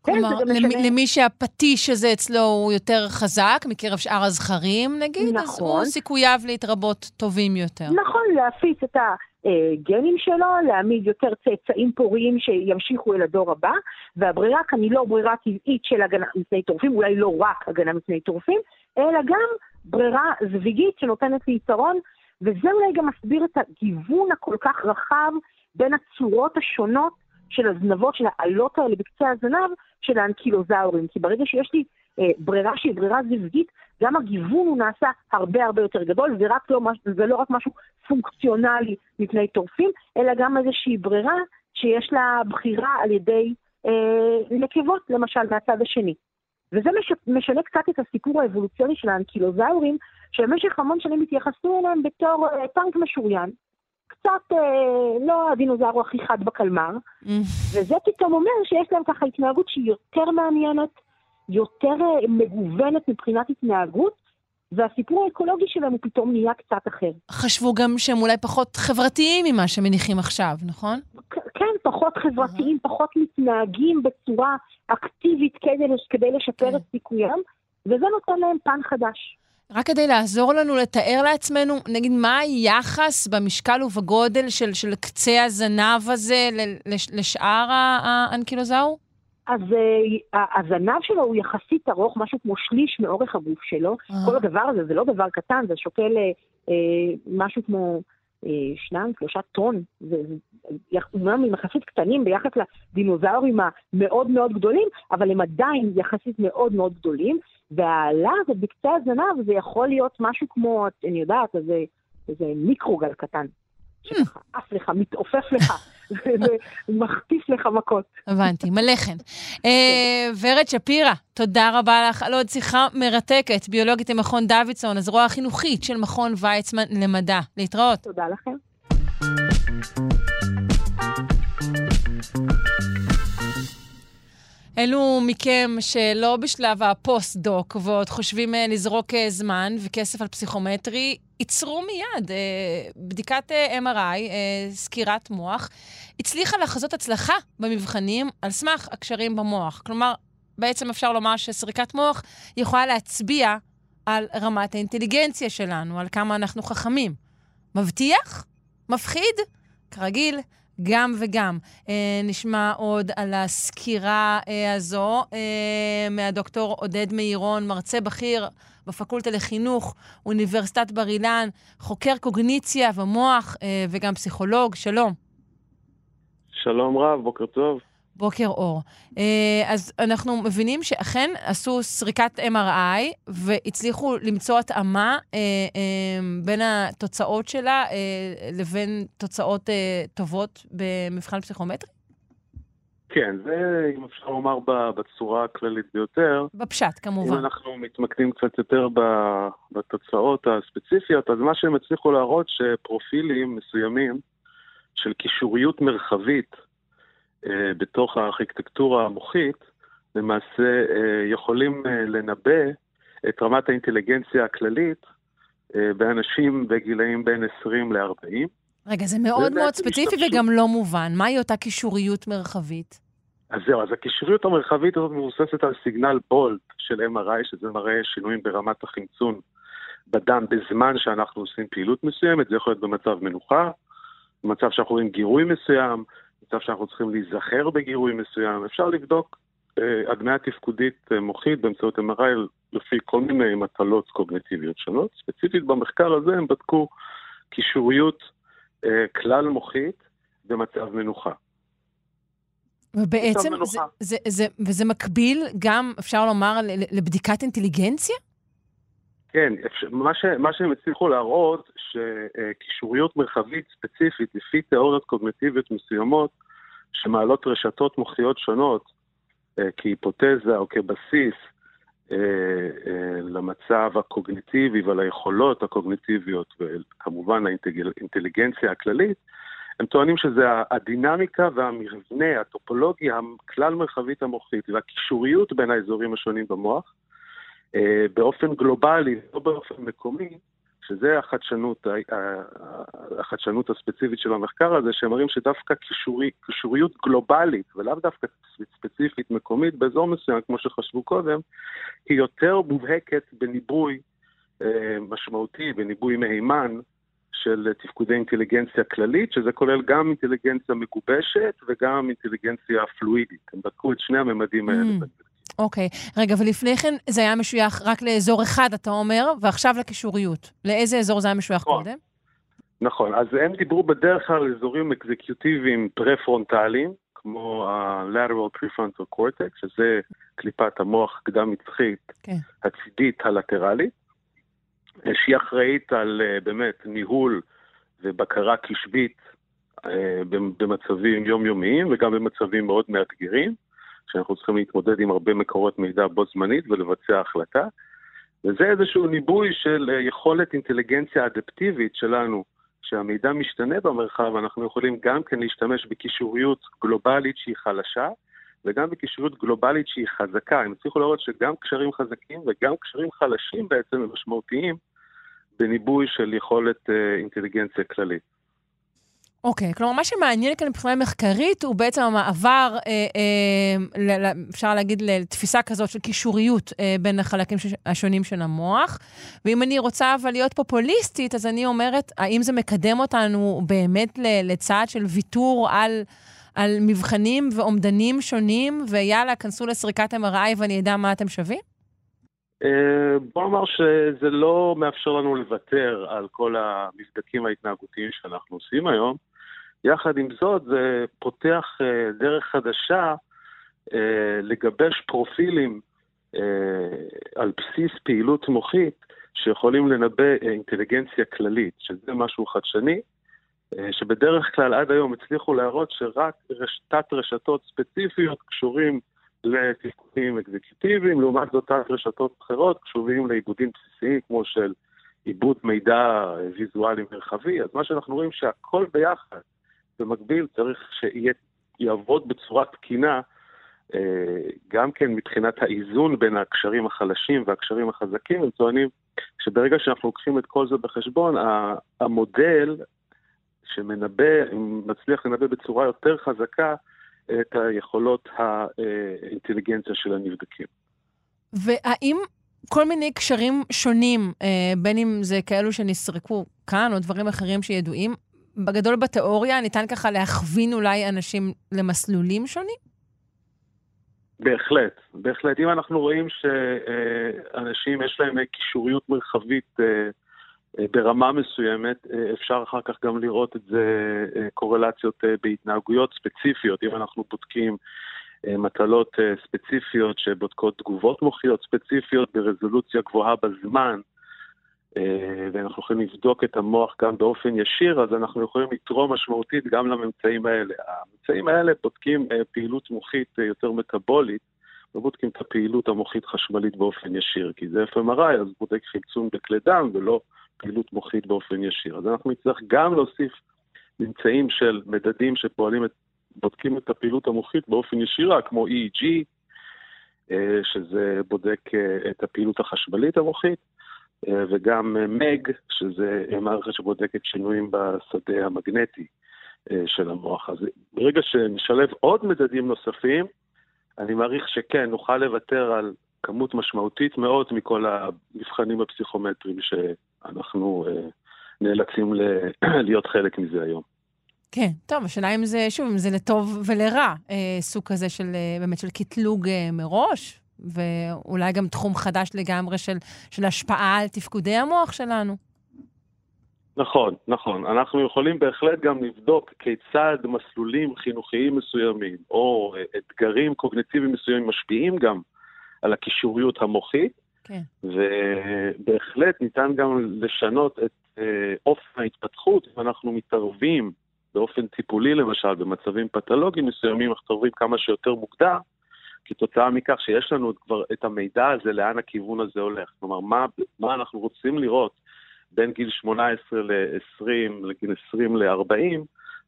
[SPEAKER 5] כן,
[SPEAKER 1] כלומר,
[SPEAKER 5] גם
[SPEAKER 1] למי. למי שהפטיש הזה אצלו הוא יותר חזק מקרב שאר הזכרים, נגיד, אז
[SPEAKER 5] נכון.
[SPEAKER 1] הוא סיכוייו להתרבות טובים יותר.
[SPEAKER 5] נכון, להפיץ את הגנים שלו, להעמיד יותר צאצאים פוריים שימשיכו אל הדור הבא, והברירה כאן היא לא ברירה טבעית של הגנה מפני טורפים, אולי לא רק הגנה מפני טורפים, אלא גם ברירה זוויגית שנותנת לי יתרון, וזה אולי גם מסביר את הגיוון הכל כך רחב בין הצורות השונות של הזנבות, של העלות האלה בקצה הזנב, של האנקילוזאורים. כי ברגע שיש לי אה, ברירה שהיא ברירה זוויגית, גם הגיוון הוא נעשה הרבה הרבה יותר גדול, זה, לא, זה לא רק משהו פונקציונלי מפני טורפים, אלא גם איזושהי ברירה שיש לה בחירה על ידי אה, נקבות, למשל, מהצד השני. וזה מש, משנה קצת את הסיפור האבולוציוני של האנקילוזאורים, שבמשך המון שנים התייחסו אליהם בתור אה, טנק משוריין. קצת אה, לא הדינוזאור הכי חד בקלמר. וזה פתאום אומר שיש להם ככה התנהגות שהיא יותר מעניינת, יותר אה, מגוונת מבחינת התנהגות, והסיפור האקולוגי שלהם הוא פתאום נהיה קצת אחר.
[SPEAKER 1] חשבו גם שהם אולי פחות חברתיים ממה שמניחים עכשיו, נכון?
[SPEAKER 5] כן, פחות חברתיים, פחות מתנהגים בצורה אקטיבית כדי, כדי לשפר
[SPEAKER 1] כן.
[SPEAKER 5] את סיכויים, וזה נותן להם פן חדש.
[SPEAKER 1] רק כדי לעזור לנו לתאר לעצמנו, נגיד, מה היחס במשקל ובגודל של, של קצה הזנב הזה לשאר האנקילוזאור?
[SPEAKER 5] אז uh, הזנב שלו הוא יחסית ארוך, משהו כמו שליש מאורך הגוף שלו.
[SPEAKER 1] אה.
[SPEAKER 5] כל הדבר הזה זה לא דבר קטן, זה שוקל uh, uh, משהו כמו uh, שניים, שלושה טון. זה, אומנם הם יחסית קטנים ביחס לדינוזאורים המאוד מאוד גדולים, אבל הם עדיין יחסית מאוד מאוד גדולים. והעלה הזאת בקצה הזנב זה יכול להיות משהו כמו, אני יודעת, איזה, איזה מיקרוגל קטן. שככה עף לך, מתעופף לך, ומחטיף לך מכות.
[SPEAKER 1] הבנתי, מלא חן. אה, ורד שפירא, תודה רבה לך על עוד שיחה מרתקת, ביולוגית ממכון דוידסון, הזרוע החינוכית של מכון ויצמן למדע. להתראות.
[SPEAKER 5] תודה לכם.
[SPEAKER 1] אלו מכם שלא בשלב הפוסט-דוק ועוד חושבים אה, לזרוק אה, זמן וכסף על פסיכומטרי, עצרו מיד. אה, בדיקת אה, MRI, אה, סקירת מוח, הצליחה לחזות הצלחה במבחנים על סמך הקשרים במוח. כלומר, בעצם אפשר לומר שסריקת מוח יכולה להצביע על רמת האינטליגנציה שלנו, על כמה אנחנו חכמים. מבטיח? מפחיד? כרגיל, גם וגם. אה, נשמע עוד על הסקירה אה, הזו אה, מהדוקטור עודד מאירון, מרצה בכיר בפקולטה לחינוך, אוניברסיטת בר אילן, חוקר קוגניציה ומוח אה, וגם פסיכולוג. שלום.
[SPEAKER 6] שלום רב, בוקר טוב.
[SPEAKER 1] בוקר אור. אה, אז אנחנו מבינים שאכן עשו סריקת MRI והצליחו למצוא התאמה אה, אה, בין התוצאות שלה לבין תוצאות טובות במבחן פסיכומטרי?
[SPEAKER 6] כן, זה, אם אפשר לומר בצורה הכללית ביותר.
[SPEAKER 1] בפשט, כמובן.
[SPEAKER 6] אם אנחנו מתמקדים קצת יותר בתוצאות הספציפיות, אז מה שהם הצליחו להראות שפרופילים מסוימים של קישוריות מרחבית אה, בתוך הארכיטקטורה המוחית, למעשה אה, יכולים אה, לנבא את רמת האינטליגנציה הכללית באנשים בגילאים בין 20 ל-40.
[SPEAKER 1] רגע, זה מאוד מאוד ספציפי משתמשו... וגם לא מובן. מהי אותה קישוריות מרחבית?
[SPEAKER 6] אז זהו, אז הקישוריות המרחבית הזאת מבוססת על סיגנל בולט של MRI, שזה מראה שינויים ברמת החמצון בדם בזמן שאנחנו עושים פעילות מסוימת, זה יכול להיות במצב מנוחה, במצב שאנחנו רואים גירוי מסוים, מצב שאנחנו צריכים להיזכר בגירוי מסוים. אפשר לבדוק אה, הגניה תפקודית אה, מוחית באמצעות MRI לפי כל מיני מטלות קוגנטיביות שונות. ספציפית במחקר הזה הם בדקו קישוריות אה, כלל מוחית במצב מנוחה.
[SPEAKER 1] ובעצם, זה, זה, זה, וזה מקביל גם, אפשר לומר, לבדיקת אינטליגנציה?
[SPEAKER 6] כן, מה, שהם הצליחו להראות, שקישוריות מרחבית ספציפית, לפי תיאוריות קוגנטיביות מסוימות, שמעלות רשתות מוחיות שונות, אה, כהיפותזה או כבסיס אה, אה, למצב הקוגניטיבי וליכולות הקוגניטיביות, וכמובן האינטליגנציה הכללית, הם טוענים שזה הדינמיקה והמבנה, הטופולוגיה הכלל מרחבית המוחית והקישוריות בין האזורים השונים במוח, באופן גלובלי, לא באופן מקומי, שזה החדשנות, החדשנות הספציפית של המחקר הזה, שהם מראים שדווקא קישורי, קישוריות גלובלית, ולאו דווקא ספציפית מקומית, באזור מסוים, כמו שחשבו קודם, היא יותר מובהקת בניבוי אה, משמעותי, בניבוי מהימן, של תפקודי אינטליגנציה כללית, שזה כולל גם אינטליגנציה מגובשת וגם אינטליגנציה פלואידית. הם בדקו את שני הממדים האלה. Mm.
[SPEAKER 1] אוקיי. Okay. רגע, ולפני כן זה היה משוייך רק לאזור אחד, אתה אומר, ועכשיו לקישוריות. לאיזה אזור זה היה משוייך נכון. קודם?
[SPEAKER 6] נכון, אז הם דיברו בדרך כלל על אזורים אקזקיוטיביים פרה-פרונטליים, כמו ה-lateral prefrontal cortex, שזה קליפת המוח קדם-מצחית okay. כן. הצידית הלטרלית, שהיא אחראית על אה, באמת ניהול ובקרה קשבית אה, במצבים יומיומיים וגם במצבים מאוד מאתגרים. שאנחנו צריכים להתמודד עם הרבה מקורות מידע בו זמנית ולבצע החלטה. וזה איזשהו ניבוי של אה, יכולת אינטליגנציה אדפטיבית שלנו, שהמידע משתנה במרחב, אנחנו יכולים גם כן להשתמש בקישוריות גלובלית שהיא חלשה, וגם בקישוריות גלובלית שהיא חזקה. הם הצליחו לראות שגם קשרים חזקים וגם קשרים חלשים בעצם הם משמעותיים בניבוי של יכולת אה, אינטליגנציה כללית.
[SPEAKER 1] אוקיי, okay, כלומר, מה שמעניין כאן מבחינה מחקרית הוא בעצם המעבר, אה, אה, אפשר להגיד, לתפיסה כזאת של קישוריות אה, בין החלקים השונים של המוח. ואם אני רוצה אבל להיות פופוליסטית, אז אני אומרת, האם זה מקדם אותנו באמת לצעד של ויתור על, על מבחנים ואומדנים שונים, ויאללה, כנסו לסריקת MRI ואני אדע מה אתם שווים?
[SPEAKER 6] אה, בוא נאמר שזה לא מאפשר לנו לוותר על כל המבדקים ההתנהגותיים שאנחנו עושים היום. יחד עם זאת, זה פותח uh, דרך חדשה uh, לגבש פרופילים uh, על בסיס פעילות מוחית שיכולים לנבא אינטליגנציה כללית, שזה משהו חדשני, שבדרך כלל עד היום הצליחו להראות שרק תת רשתות ספציפיות קשורים לתפקודים אקזקיוטיביים, לעומת זאת תת רשתות אחרות קשורים לעיבודים בסיסיים כמו של עיבוד מידע ויזואלי מרחבי, אז מה שאנחנו רואים שהכל ביחד במקביל צריך שיעבוד בצורה תקינה, אה, גם כן מבחינת האיזון בין הקשרים החלשים והקשרים החזקים, הם טוענים שברגע שאנחנו לוקחים את כל זה בחשבון, המודל שמנבא, מצליח לנבא בצורה יותר חזקה את היכולות האינטליגנציה של הנבדקים.
[SPEAKER 1] והאם כל מיני קשרים שונים, אה, בין אם זה כאלו שנסרקו כאן או דברים אחרים שידועים, בגדול בתיאוריה ניתן ככה להכווין אולי אנשים למסלולים שונים?
[SPEAKER 6] בהחלט, בהחלט. אם אנחנו רואים שאנשים יש להם קישוריות מרחבית אה, אה, ברמה מסוימת, אה, אפשר אחר כך גם לראות את זה קורלציות בהתנהגויות ספציפיות. אם אנחנו בודקים מטלות ספציפיות שבודקות תגובות מוחיות ספציפיות ברזולוציה גבוהה בזמן, ואנחנו יכולים לבדוק את המוח גם באופן ישיר, אז אנחנו יכולים לתרום משמעותית גם לממצאים האלה. הממצאים האלה בודקים פעילות מוחית יותר מטאבולית, לא בודקים את הפעילות המוחית חשמלית באופן ישיר, כי זה FMRI, אז בודק חמצון בכלי דם ולא פעילות מוחית באופן ישיר. אז אנחנו נצטרך גם להוסיף ממצאים של מדדים שפועלים, את, בודקים את הפעילות המוחית באופן ישירה, כמו EEG, אה, שזה בודק אה, את הפעילות החשמלית המוחית, אה, וגם MEG, שזה מערכת שבודקת שינויים בשדה המגנטי של המוח. אז ברגע שנשלב עוד מדדים נוספים, אני מעריך שכן, נוכל לוותר על כמות משמעותית מאוד מכל המבחנים הפסיכומטריים שאנחנו אה, נאלצים להיות חלק מזה היום.
[SPEAKER 1] כן, טוב, השאלה אם זה, שוב, אם זה לטוב ולרע, אה, סוג כזה של, אה, באמת, של קטלוג אה, מראש, ואולי גם תחום חדש לגמרי של, של השפעה על תפקודי המוח שלנו.
[SPEAKER 6] נכון, נכון. אנחנו יכולים בהחלט גם לבדוק כיצד מסלולים חינוכיים מסוימים, או אתגרים קוגנטיביים מסוימים משפיעים גם על הקישוריות המוחית, כן. ובהחלט ניתן גם לשנות את אה, אופן ההתפתחות אם אנחנו מתערבים באופן טיפולי למשל, במצבים פתולוגיים מסוימים, אנחנו מתערבים כמה שיותר מוקדם, כתוצאה מכך שיש לנו כבר את המידע הזה, לאן הכיוון הזה הולך. כלומר, מה, מה אנחנו רוצים לראות בין גיל 18 ל-20, לגיל 20 ל-40,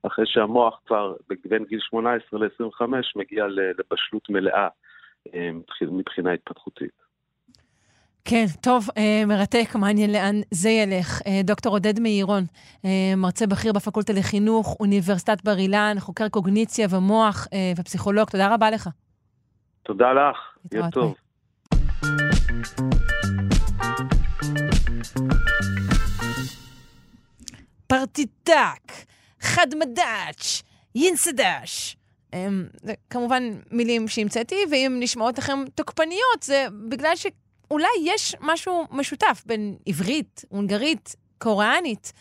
[SPEAKER 6] אחרי שהמוח כבר בין גיל 18 ל-25 מגיע לבשלות מלאה אה, מבחינה התפתחותית.
[SPEAKER 1] כן, טוב, אה, מרתק, מעניין לאן זה ילך. אה, דוקטור עודד מאירון, מרצה בכיר בפקולטה לחינוך, אוניברסיטת בר אילן, חוקר קוגניציה ומוח ופסיכולוג, תודה רבה לך.
[SPEAKER 6] תודה לך, יהיה טוב.
[SPEAKER 1] פרטיטק, חדמדאץ', ינסדש. אמ, זה כמובן מילים שהמצאתי, ואם נשמעות לכם תוקפניות, זה בגלל שאולי יש משהו משותף בין עברית, הונגרית, קוריאנית.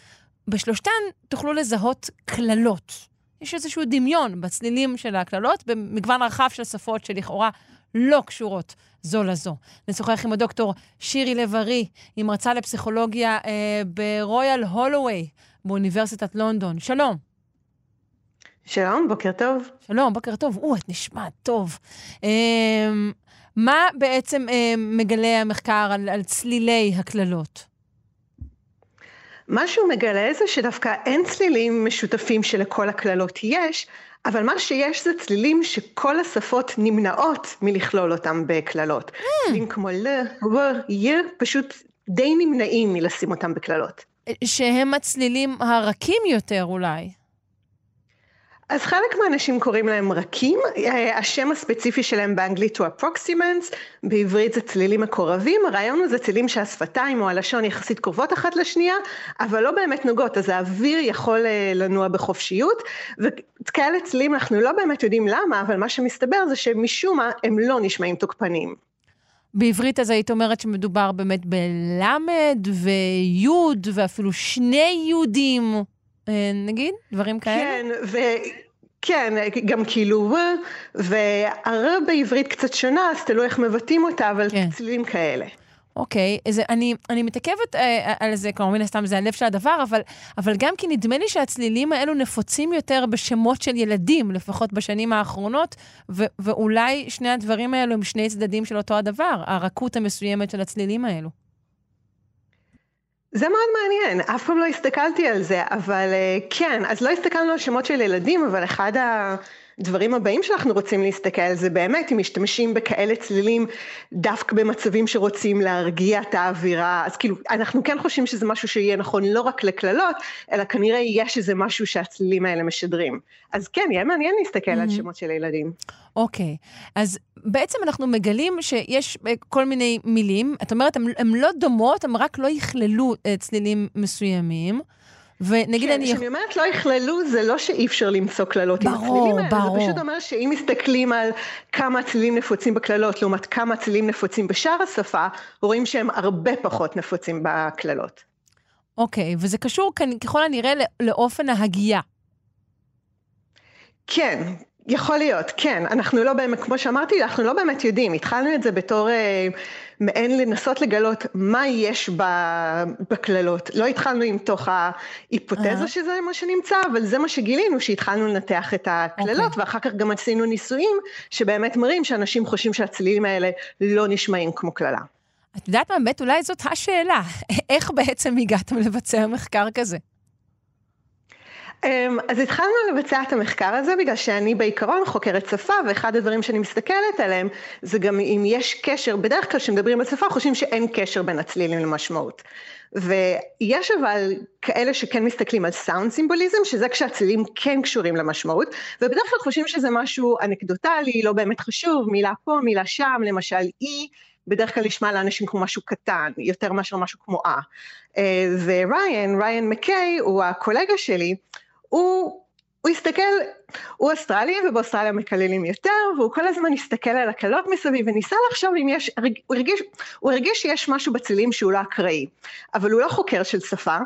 [SPEAKER 1] בשלושתן תוכלו לזהות קללות. יש איזשהו דמיון בצלילים של הקללות, במגוון רחב של שפות שלכאורה לא קשורות זו לזו. נשוחח עם הדוקטור שירי לב-ארי, היא מרצה לפסיכולוגיה אה, ברויאל הולווי באוניברסיטת לונדון. שלום.
[SPEAKER 7] שלום, בוקר טוב.
[SPEAKER 1] שלום, בוקר טוב. או, את נשמעת טוב. אה, מה בעצם אה, מגלה המחקר על, על צלילי הקללות?
[SPEAKER 7] מה שהוא מגלה זה שדווקא אין צלילים משותפים שלכל הקללות יש, אבל מה שיש זה צלילים שכל השפות נמנעות מלכלול אותם בקללות. צלילים כמו ל, ו, י, פשוט די נמנעים מלשים אותם בקללות.
[SPEAKER 1] שהם הצלילים הרכים יותר אולי.
[SPEAKER 7] אז חלק מהאנשים קוראים להם רכים, אה, השם הספציפי שלהם באנגלית הוא approximants, בעברית זה צלילים מקורבים, הרעיון הוא זה צלילים שהשפתיים או הלשון יחסית קרובות אחת לשנייה, אבל לא באמת נוגעות, אז האוויר יכול אה, לנוע בחופשיות, וכאלה צלילים אנחנו לא באמת יודעים למה, אבל מה שמסתבר זה שמשום מה הם לא נשמעים תוקפניים.
[SPEAKER 1] בעברית אז היית אומרת שמדובר באמת בלמד ויוד ואפילו שני יודים. אה, נגיד? דברים כאלה?
[SPEAKER 7] כן, ו... כן, גם כאילו והר בעברית קצת שונה, אז תלוי איך מבטאים אותה, אבל כן. צלילים כאלה.
[SPEAKER 1] אוקיי, אז אני, אני מתעכבת אה, על זה, כלומר, מן הסתם זה הלב של הדבר, אבל, אבל גם כי נדמה לי שהצלילים האלו נפוצים יותר בשמות של ילדים, לפחות בשנים האחרונות, ו, ואולי שני הדברים האלו הם שני צדדים של אותו הדבר, הרכות המסוימת של הצלילים האלו.
[SPEAKER 7] זה מאוד מעניין, אף פעם לא הסתכלתי על זה, אבל אה, כן, אז לא הסתכלנו על שמות של ילדים, אבל אחד הדברים הבאים שאנחנו רוצים להסתכל זה באמת אם משתמשים בכאלה צלילים דווקא במצבים שרוצים להרגיע את האווירה, אז כאילו אנחנו כן חושבים שזה משהו שיהיה נכון לא רק לקללות, אלא כנראה יש איזה משהו שהצלילים האלה משדרים. אז כן, יהיה מעניין להסתכל mm-hmm. על שמות של ילדים.
[SPEAKER 1] אוקיי, okay. אז בעצם אנחנו מגלים שיש אה, כל מיני מילים, את אומרת, הן לא דומות, הן רק לא יכללו uh, צלילים מסוימים.
[SPEAKER 7] ונגיד כן, אני... כשאני אומרת לא יכללו, זה לא שאי אפשר למצוא קללות עם הצלילים האלה, ברור. זה פשוט אומר שאם מסתכלים על כמה צלילים נפוצים בקללות לעומת כמה צלילים נפוצים בשאר השפה, רואים שהם הרבה פחות נפוצים בקללות.
[SPEAKER 1] אוקיי, וזה קשור ככל הנראה לאופן ההגייה.
[SPEAKER 7] כן, יכול להיות, כן. אנחנו לא באמת, כמו שאמרתי, אנחנו לא באמת יודעים. התחלנו את זה בתור אה, מעין לנסות לגלות מה יש בקללות. לא התחלנו עם תוך ההיפותזה uh-huh. שזה מה שנמצא, אבל זה מה שגילינו, שהתחלנו לנתח את הקללות, okay. אוקיי. ואחר כך גם עשינו ניסויים שבאמת מראים שאנשים חושבים שהצלילים האלה לא נשמעים כמו קללה.
[SPEAKER 1] את יודעת מה, באמת אולי זאת השאלה. איך בעצם הגעתם לבצע מחקר כזה?
[SPEAKER 7] אמ, אז התחלנו לבצע את המחקר הזה בגלל שאני בעיקרון חוקרת שפה ואחד הדברים שאני מסתכלת עליהם זה גם אם יש קשר, בדרך כלל כשמדברים על שפה חושבים שאין קשר בין הצלילים למשמעות. ויש אבל כאלה שכן מסתכלים על סאונד סימבוליזם, שזה כשהצלילים כן קשורים למשמעות, ובדרך כלל חושבים שזה משהו אנקדוטלי, לא באמת חשוב, מילה פה, מילה שם, למשל אי. בדרך כלל נשמע לאנשים כמו משהו קטן, יותר מאשר משהו כמו. אה וריין, ריין מקיי, הוא הקולגה שלי, הוא, הוא הסתכל, הוא אוסטרלי ובאוסטרליה מקללים יותר, והוא כל הזמן הסתכל על הקלות מסביב וניסה לחשוב אם יש, הוא הרגיש, הוא הרגיש שיש משהו בצלילים שהוא לא אקראי, אבל הוא לא חוקר של שפה,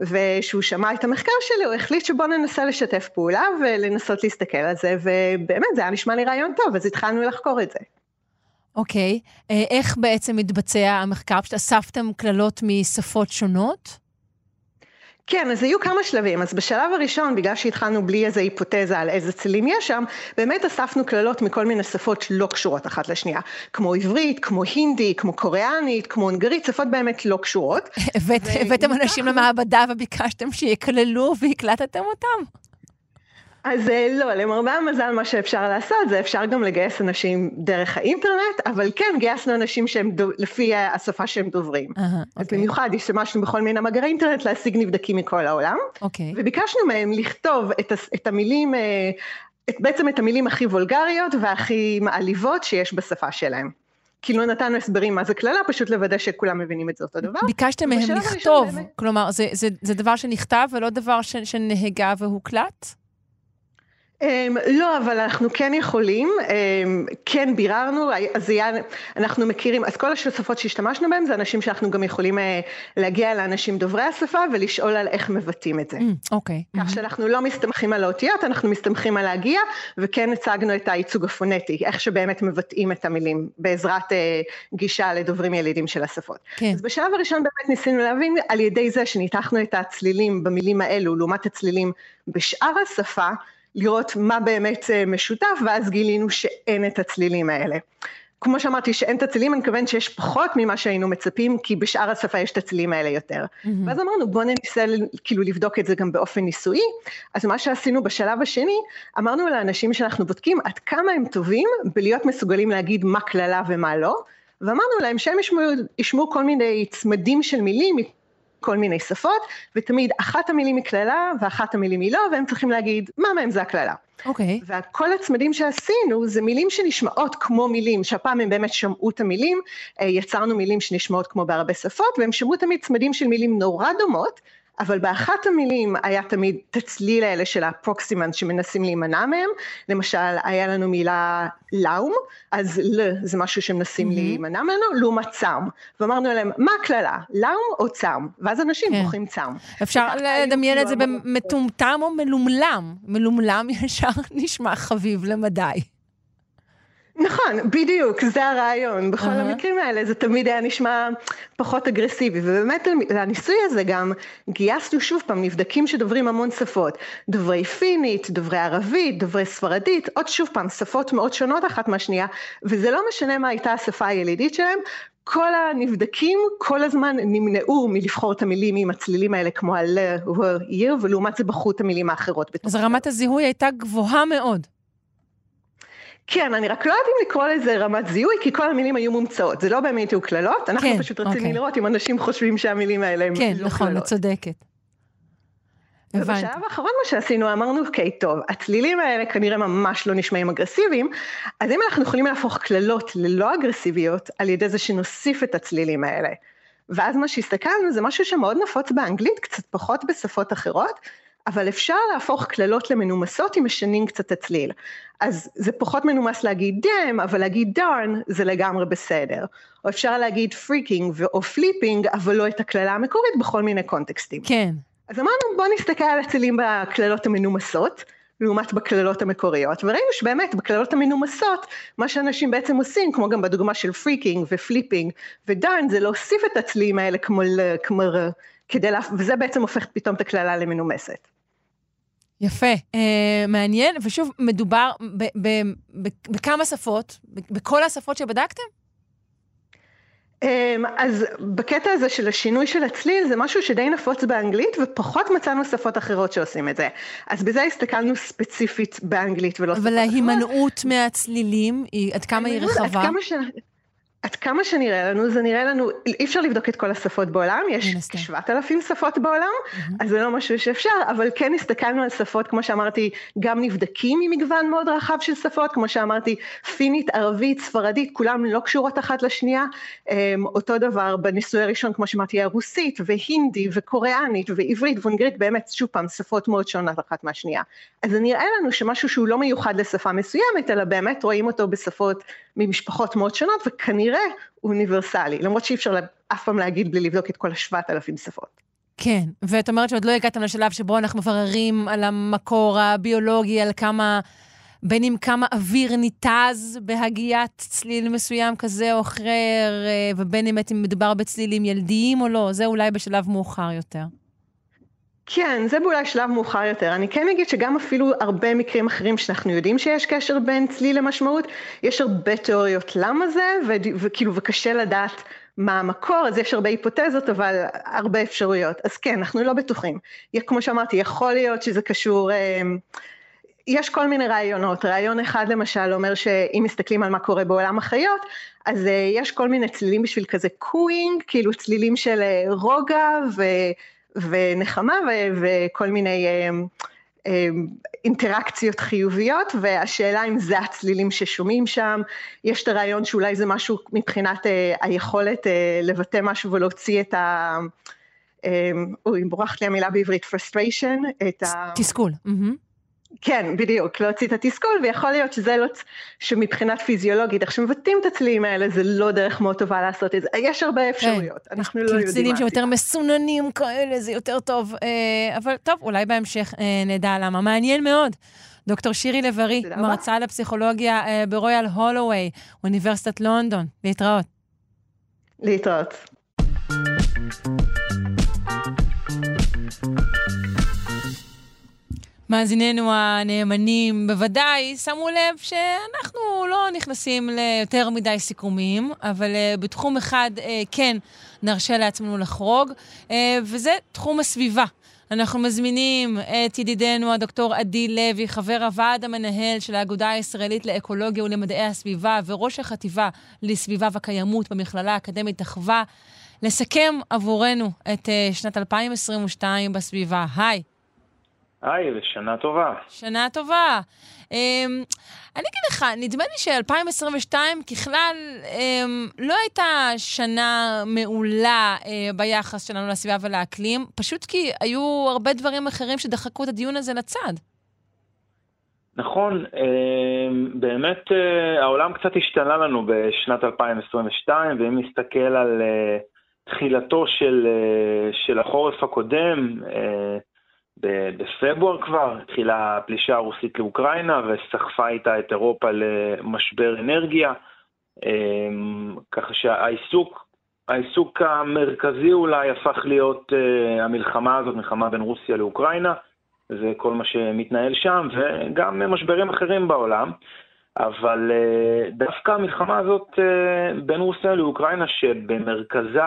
[SPEAKER 7] וכשהוא שמע את המחקר שלי הוא החליט שבוא ננסה לשתף פעולה ולנסות להסתכל על זה, ובאמת זה היה נשמע לי רעיון טוב, אז התחלנו לחקור את זה.
[SPEAKER 1] אוקיי, okay. אה, איך בעצם מתבצע המחקר? פשוט אספתם קללות משפות שונות?
[SPEAKER 7] כן, אז היו כמה שלבים. אז בשלב הראשון, בגלל שהתחלנו בלי איזה היפותזה על איזה צלילים יש שם, באמת אספנו קללות מכל מיני שפות שלא קשורות אחת לשנייה. כמו עברית, כמו הינדי, כמו קוריאנית, כמו הונגרית, שפות באמת לא קשורות.
[SPEAKER 1] הבאתם אנשים למעבדה וביקשתם שיקללו והקלטתם אותם.
[SPEAKER 7] אז אה, לא, למרבה המזל מה שאפשר לעשות זה אפשר גם לגייס אנשים דרך האינטרנט, אבל כן גייסנו אנשים שהם דו, לפי השפה שהם דוברים. Uh-huh, אז okay. אוקיי. במיוחד השתמשנו בכל מיני מאגרי אינטרנט להשיג נבדקים מכל העולם, okay. אוקיי. וביקשנו מהם לכתוב את, את המילים, אה, את, בעצם את המילים הכי וולגריות והכי מעליבות שיש בשפה שלהם. כאילו נתנו הסברים מה זה קללה, פשוט לוודא שכולם מבינים את זה אותו דבר.
[SPEAKER 1] ביקשתם מהם לכתוב. כלומר, זה, זה, זה דבר שנכתב ולא דבר ש, שנהגה והוקלט?
[SPEAKER 7] Um, לא, אבל אנחנו כן יכולים, um, כן ביררנו, אז היה, אנחנו מכירים, אז כל השפות שהשתמשנו בהן זה אנשים שאנחנו גם יכולים uh, להגיע לאנשים דוברי השפה ולשאול על איך מבטאים את זה.
[SPEAKER 1] Mm, אוקיי. Okay.
[SPEAKER 7] כך mm-hmm. שאנחנו לא מסתמכים על האותיות, אנחנו מסתמכים על להגיע, וכן הצגנו את הייצוג הפונטי, איך שבאמת מבטאים את המילים, בעזרת uh, גישה לדוברים ילידים של השפות. כן. אז בשלב הראשון באמת ניסינו להבין על ידי זה שניתחנו את הצלילים במילים האלו, לעומת הצלילים בשאר השפה, לראות מה באמת אה, משותף, ואז גילינו שאין את הצלילים האלה. כמו שאמרתי, שאין את הצלילים, אני מתכוונת שיש פחות ממה שהיינו מצפים, כי בשאר השפה יש את הצלילים האלה יותר. Mm-hmm. ואז אמרנו, בואו ננסה כאילו לבדוק את זה גם באופן ניסויי. אז מה שעשינו בשלב השני, אמרנו לאנשים שאנחנו בודקים עד כמה הם טובים בלהיות מסוגלים להגיד מה קללה ומה לא, ואמרנו להם שהם ישמעו, ישמעו כל מיני צמדים של מילים כל מיני שפות, ותמיד אחת המילים היא קללה ואחת המילים היא לא, והם צריכים להגיד מה מהם זה הקללה.
[SPEAKER 1] אוקיי.
[SPEAKER 7] Okay. וכל הצמדים שעשינו זה מילים שנשמעות כמו מילים, שהפעם הם באמת שמעו את המילים, אה, יצרנו מילים שנשמעות כמו בהרבה שפות, והם שמעו תמיד צמדים של מילים נורא דומות, אבל באחת המילים היה תמיד את הצליל האלה של הפרוקסימנט שמנסים להימנע מהם, למשל היה לנו מילה לאום, אז ל זה משהו שמנסים mm-hmm. להימנע ממנו, לעומת צם, ואמרנו להם מה הקללה, לאום או צם, ואז אנשים כן. בוחרים צם.
[SPEAKER 1] אפשר לדמיין את זה במטומטם או מלומלם, מלומלם ישר נשמע חביב למדי.
[SPEAKER 7] נכון, בדיוק, זה הרעיון. בכל uh-huh. המקרים האלה זה תמיד היה נשמע פחות אגרסיבי, ובאמת לניסוי הזה גם גייסנו שוב פעם נבדקים שדוברים המון שפות, דוברי פינית, דוברי ערבית, דוברי ספרדית, עוד שוב פעם שפות מאוד שונות אחת מהשנייה, וזה לא משנה מה הייתה השפה הילידית שלהם, כל הנבדקים כל הזמן נמנעו מלבחור את המילים עם הצלילים האלה כמו יר, ולעומת זה בחרו את המילים האחרות.
[SPEAKER 1] אז רמת הזיהוי הייתה גבוהה מאוד.
[SPEAKER 7] כן, אני רק לא יודעת אם לקרוא לזה רמת זיהוי, כי כל המילים היו מומצאות, זה לא באמת היו קללות, אנחנו כן, פשוט רצינו אוקיי. לראות אם אנשים חושבים שהמילים האלה הם
[SPEAKER 1] כן,
[SPEAKER 7] לא
[SPEAKER 1] נכון, קללות. כן, נכון, את צודקת.
[SPEAKER 7] ובשלב האחרון מה שעשינו, אמרנו, אוקיי, טוב, הצלילים האלה כנראה ממש לא נשמעים אגרסיביים, אז אם אנחנו יכולים להפוך קללות ללא אגרסיביות, על ידי זה שנוסיף את הצלילים האלה. ואז מה שהסתכלנו זה משהו שמאוד נפוץ באנגלית, קצת פחות בשפות אחרות, אבל אפשר להפוך קללות למנומסות אם משנים קצת הצליל. אז זה פחות מנומס להגיד damn, אבל להגיד darn זה לגמרי בסדר. או אפשר להגיד freaking או flipping, אבל לא את הקללה המקורית בכל מיני קונטקסטים.
[SPEAKER 1] כן.
[SPEAKER 7] אז אמרנו בוא נסתכל על הצלילים בקללות המנומסות, לעומת בקללות המקוריות, וראינו שבאמת בקללות המנומסות, מה שאנשים בעצם עושים, כמו גם בדוגמה של freaking ו flipping ו darn, זה להוסיף את הצלילים האלה כמו, כמו כדי לה... וזה בעצם הופך פתאום את הקללה למנומסת.
[SPEAKER 1] יפה, אה, מעניין, ושוב, מדובר ב- ב- ב- בכמה שפות, בכל השפות שבדקתם?
[SPEAKER 7] אמ, אז בקטע הזה של השינוי של הצליל זה משהו שדי נפוץ באנגלית ופחות מצאנו שפות אחרות שעושים את זה. אז בזה הסתכלנו ספציפית באנגלית ולא
[SPEAKER 1] שפות אחרות. אבל ההימנעות מהצלילים, עד כמה היא רחבה? עד כמה ש...
[SPEAKER 7] עד כמה שנראה לנו, זה נראה לנו, אי אפשר לבדוק את כל השפות בעולם, יש כשבעת אלפים שפות בעולם, mm-hmm. אז זה לא משהו שאפשר, אבל כן הסתכלנו על שפות, כמו שאמרתי, גם נבדקים ממגוון מאוד רחב של שפות, כמו שאמרתי, פינית, ערבית, ספרדית, כולם לא קשורות אחת לשנייה, אמ, אותו דבר בניסוי הראשון, כמו שאמרתי, הרוסית, והינדי, וקוריאנית, ועברית, ואנגלית, באמת, שוב פעם, שפות מאוד שונות אחת מהשנייה. אז זה נראה לנו שמשהו שהוא לא מיוחד לשפה מסוימת, אלא באמת רואים אותו בשפות ממשפחות מאוד שונות, וכנראה אוניברסלי, למרות שאי אפשר אף פעם להגיד בלי לבדוק את כל השבעת אלפים שפות.
[SPEAKER 1] כן, ואת אומרת שעוד לא הגעתם לשלב שבו אנחנו מבררים על המקור הביולוגי, על כמה, בין אם כמה אוויר ניתז בהגיית צליל מסוים כזה או אחר, אה, ובין אם מדובר בצלילים ילדיים או לא, זה אולי בשלב מאוחר יותר.
[SPEAKER 7] כן, זה באולי שלב מאוחר יותר. אני כן אגיד שגם אפילו הרבה מקרים אחרים שאנחנו יודעים שיש קשר בין צליל למשמעות, יש הרבה תיאוריות למה זה, וכאילו, וקשה לדעת מה המקור, אז יש הרבה היפותזות, אבל הרבה אפשרויות. אז כן, אנחנו לא בטוחים. כמו שאמרתי, יכול להיות שזה קשור... אמ, יש כל מיני רעיונות, רעיון אחד למשל אומר שאם מסתכלים על מה קורה בעולם החיות, אז אה, יש כל מיני צלילים בשביל כזה cooing, כאילו צלילים של אה, רוגע ו... ונחמה ו- וכל מיני אה, אה, אינטראקציות חיוביות, והשאלה אם זה הצלילים ששומעים שם, יש את הרעיון שאולי זה משהו מבחינת אה, היכולת לבטא משהו ולהוציא את ה... אוי, בורחת לי המילה בעברית, frustration, את ה...
[SPEAKER 1] תסכול. Mm-hmm.
[SPEAKER 7] כן, בדיוק, להוציא את התסכול, ויכול להיות שזה לא, שמבחינת פיזיולוגית, איך שמבטאים את הצלילים האלה, זה לא דרך מאוד טובה לעשות את זה. יש הרבה כן. אפשרויות, כן. אנחנו לא יודעים מה
[SPEAKER 1] צלילים שיותר מסוננים כאלה, זה יותר טוב. אה, אבל טוב, אולי בהמשך אה, נדע למה. מעניין מאוד. דוקטור שירי לב-ארי, מרצה לפסיכולוגיה אה, ברויאל הולווי, אוניברסיטת לונדון. להתראות.
[SPEAKER 7] להתראות.
[SPEAKER 1] מאזיננו הנאמנים בוודאי שמו לב שאנחנו לא נכנסים ליותר מדי סיכומים, אבל uh, בתחום אחד uh, כן נרשה לעצמנו לחרוג, uh, וזה תחום הסביבה. אנחנו מזמינים את ידידנו הדוקטור עדי לוי, חבר הוועד המנהל של האגודה הישראלית לאקולוגיה ולמדעי הסביבה וראש החטיבה לסביבה וקיימות במכללה האקדמית אחווה, לסכם עבורנו את שנת 2022 בסביבה. היי.
[SPEAKER 8] היי, ושנה טובה.
[SPEAKER 1] שנה טובה. Um, אני אגיד לך, נדמה לי ש-2022 ככלל um, לא הייתה שנה מעולה uh, ביחס שלנו לסביבה ולאקלים, פשוט כי היו הרבה דברים אחרים שדחקו את הדיון הזה לצד.
[SPEAKER 8] נכון, um, באמת uh, העולם קצת השתנה לנו בשנת 2022, ואם נסתכל על uh, תחילתו של, uh, של החורף הקודם, בפברואר כבר התחילה הפלישה הרוסית לאוקראינה וסחפה איתה את אירופה למשבר אנרגיה, אמ, ככה שהעיסוק העיסוק המרכזי אולי הפך להיות uh, המלחמה הזאת, מלחמה בין רוסיה לאוקראינה, זה כל מה שמתנהל שם, וגם משברים אחרים בעולם. אבל uh, דווקא המלחמה הזאת uh, בין רוסיה לאוקראינה, שבמרכזה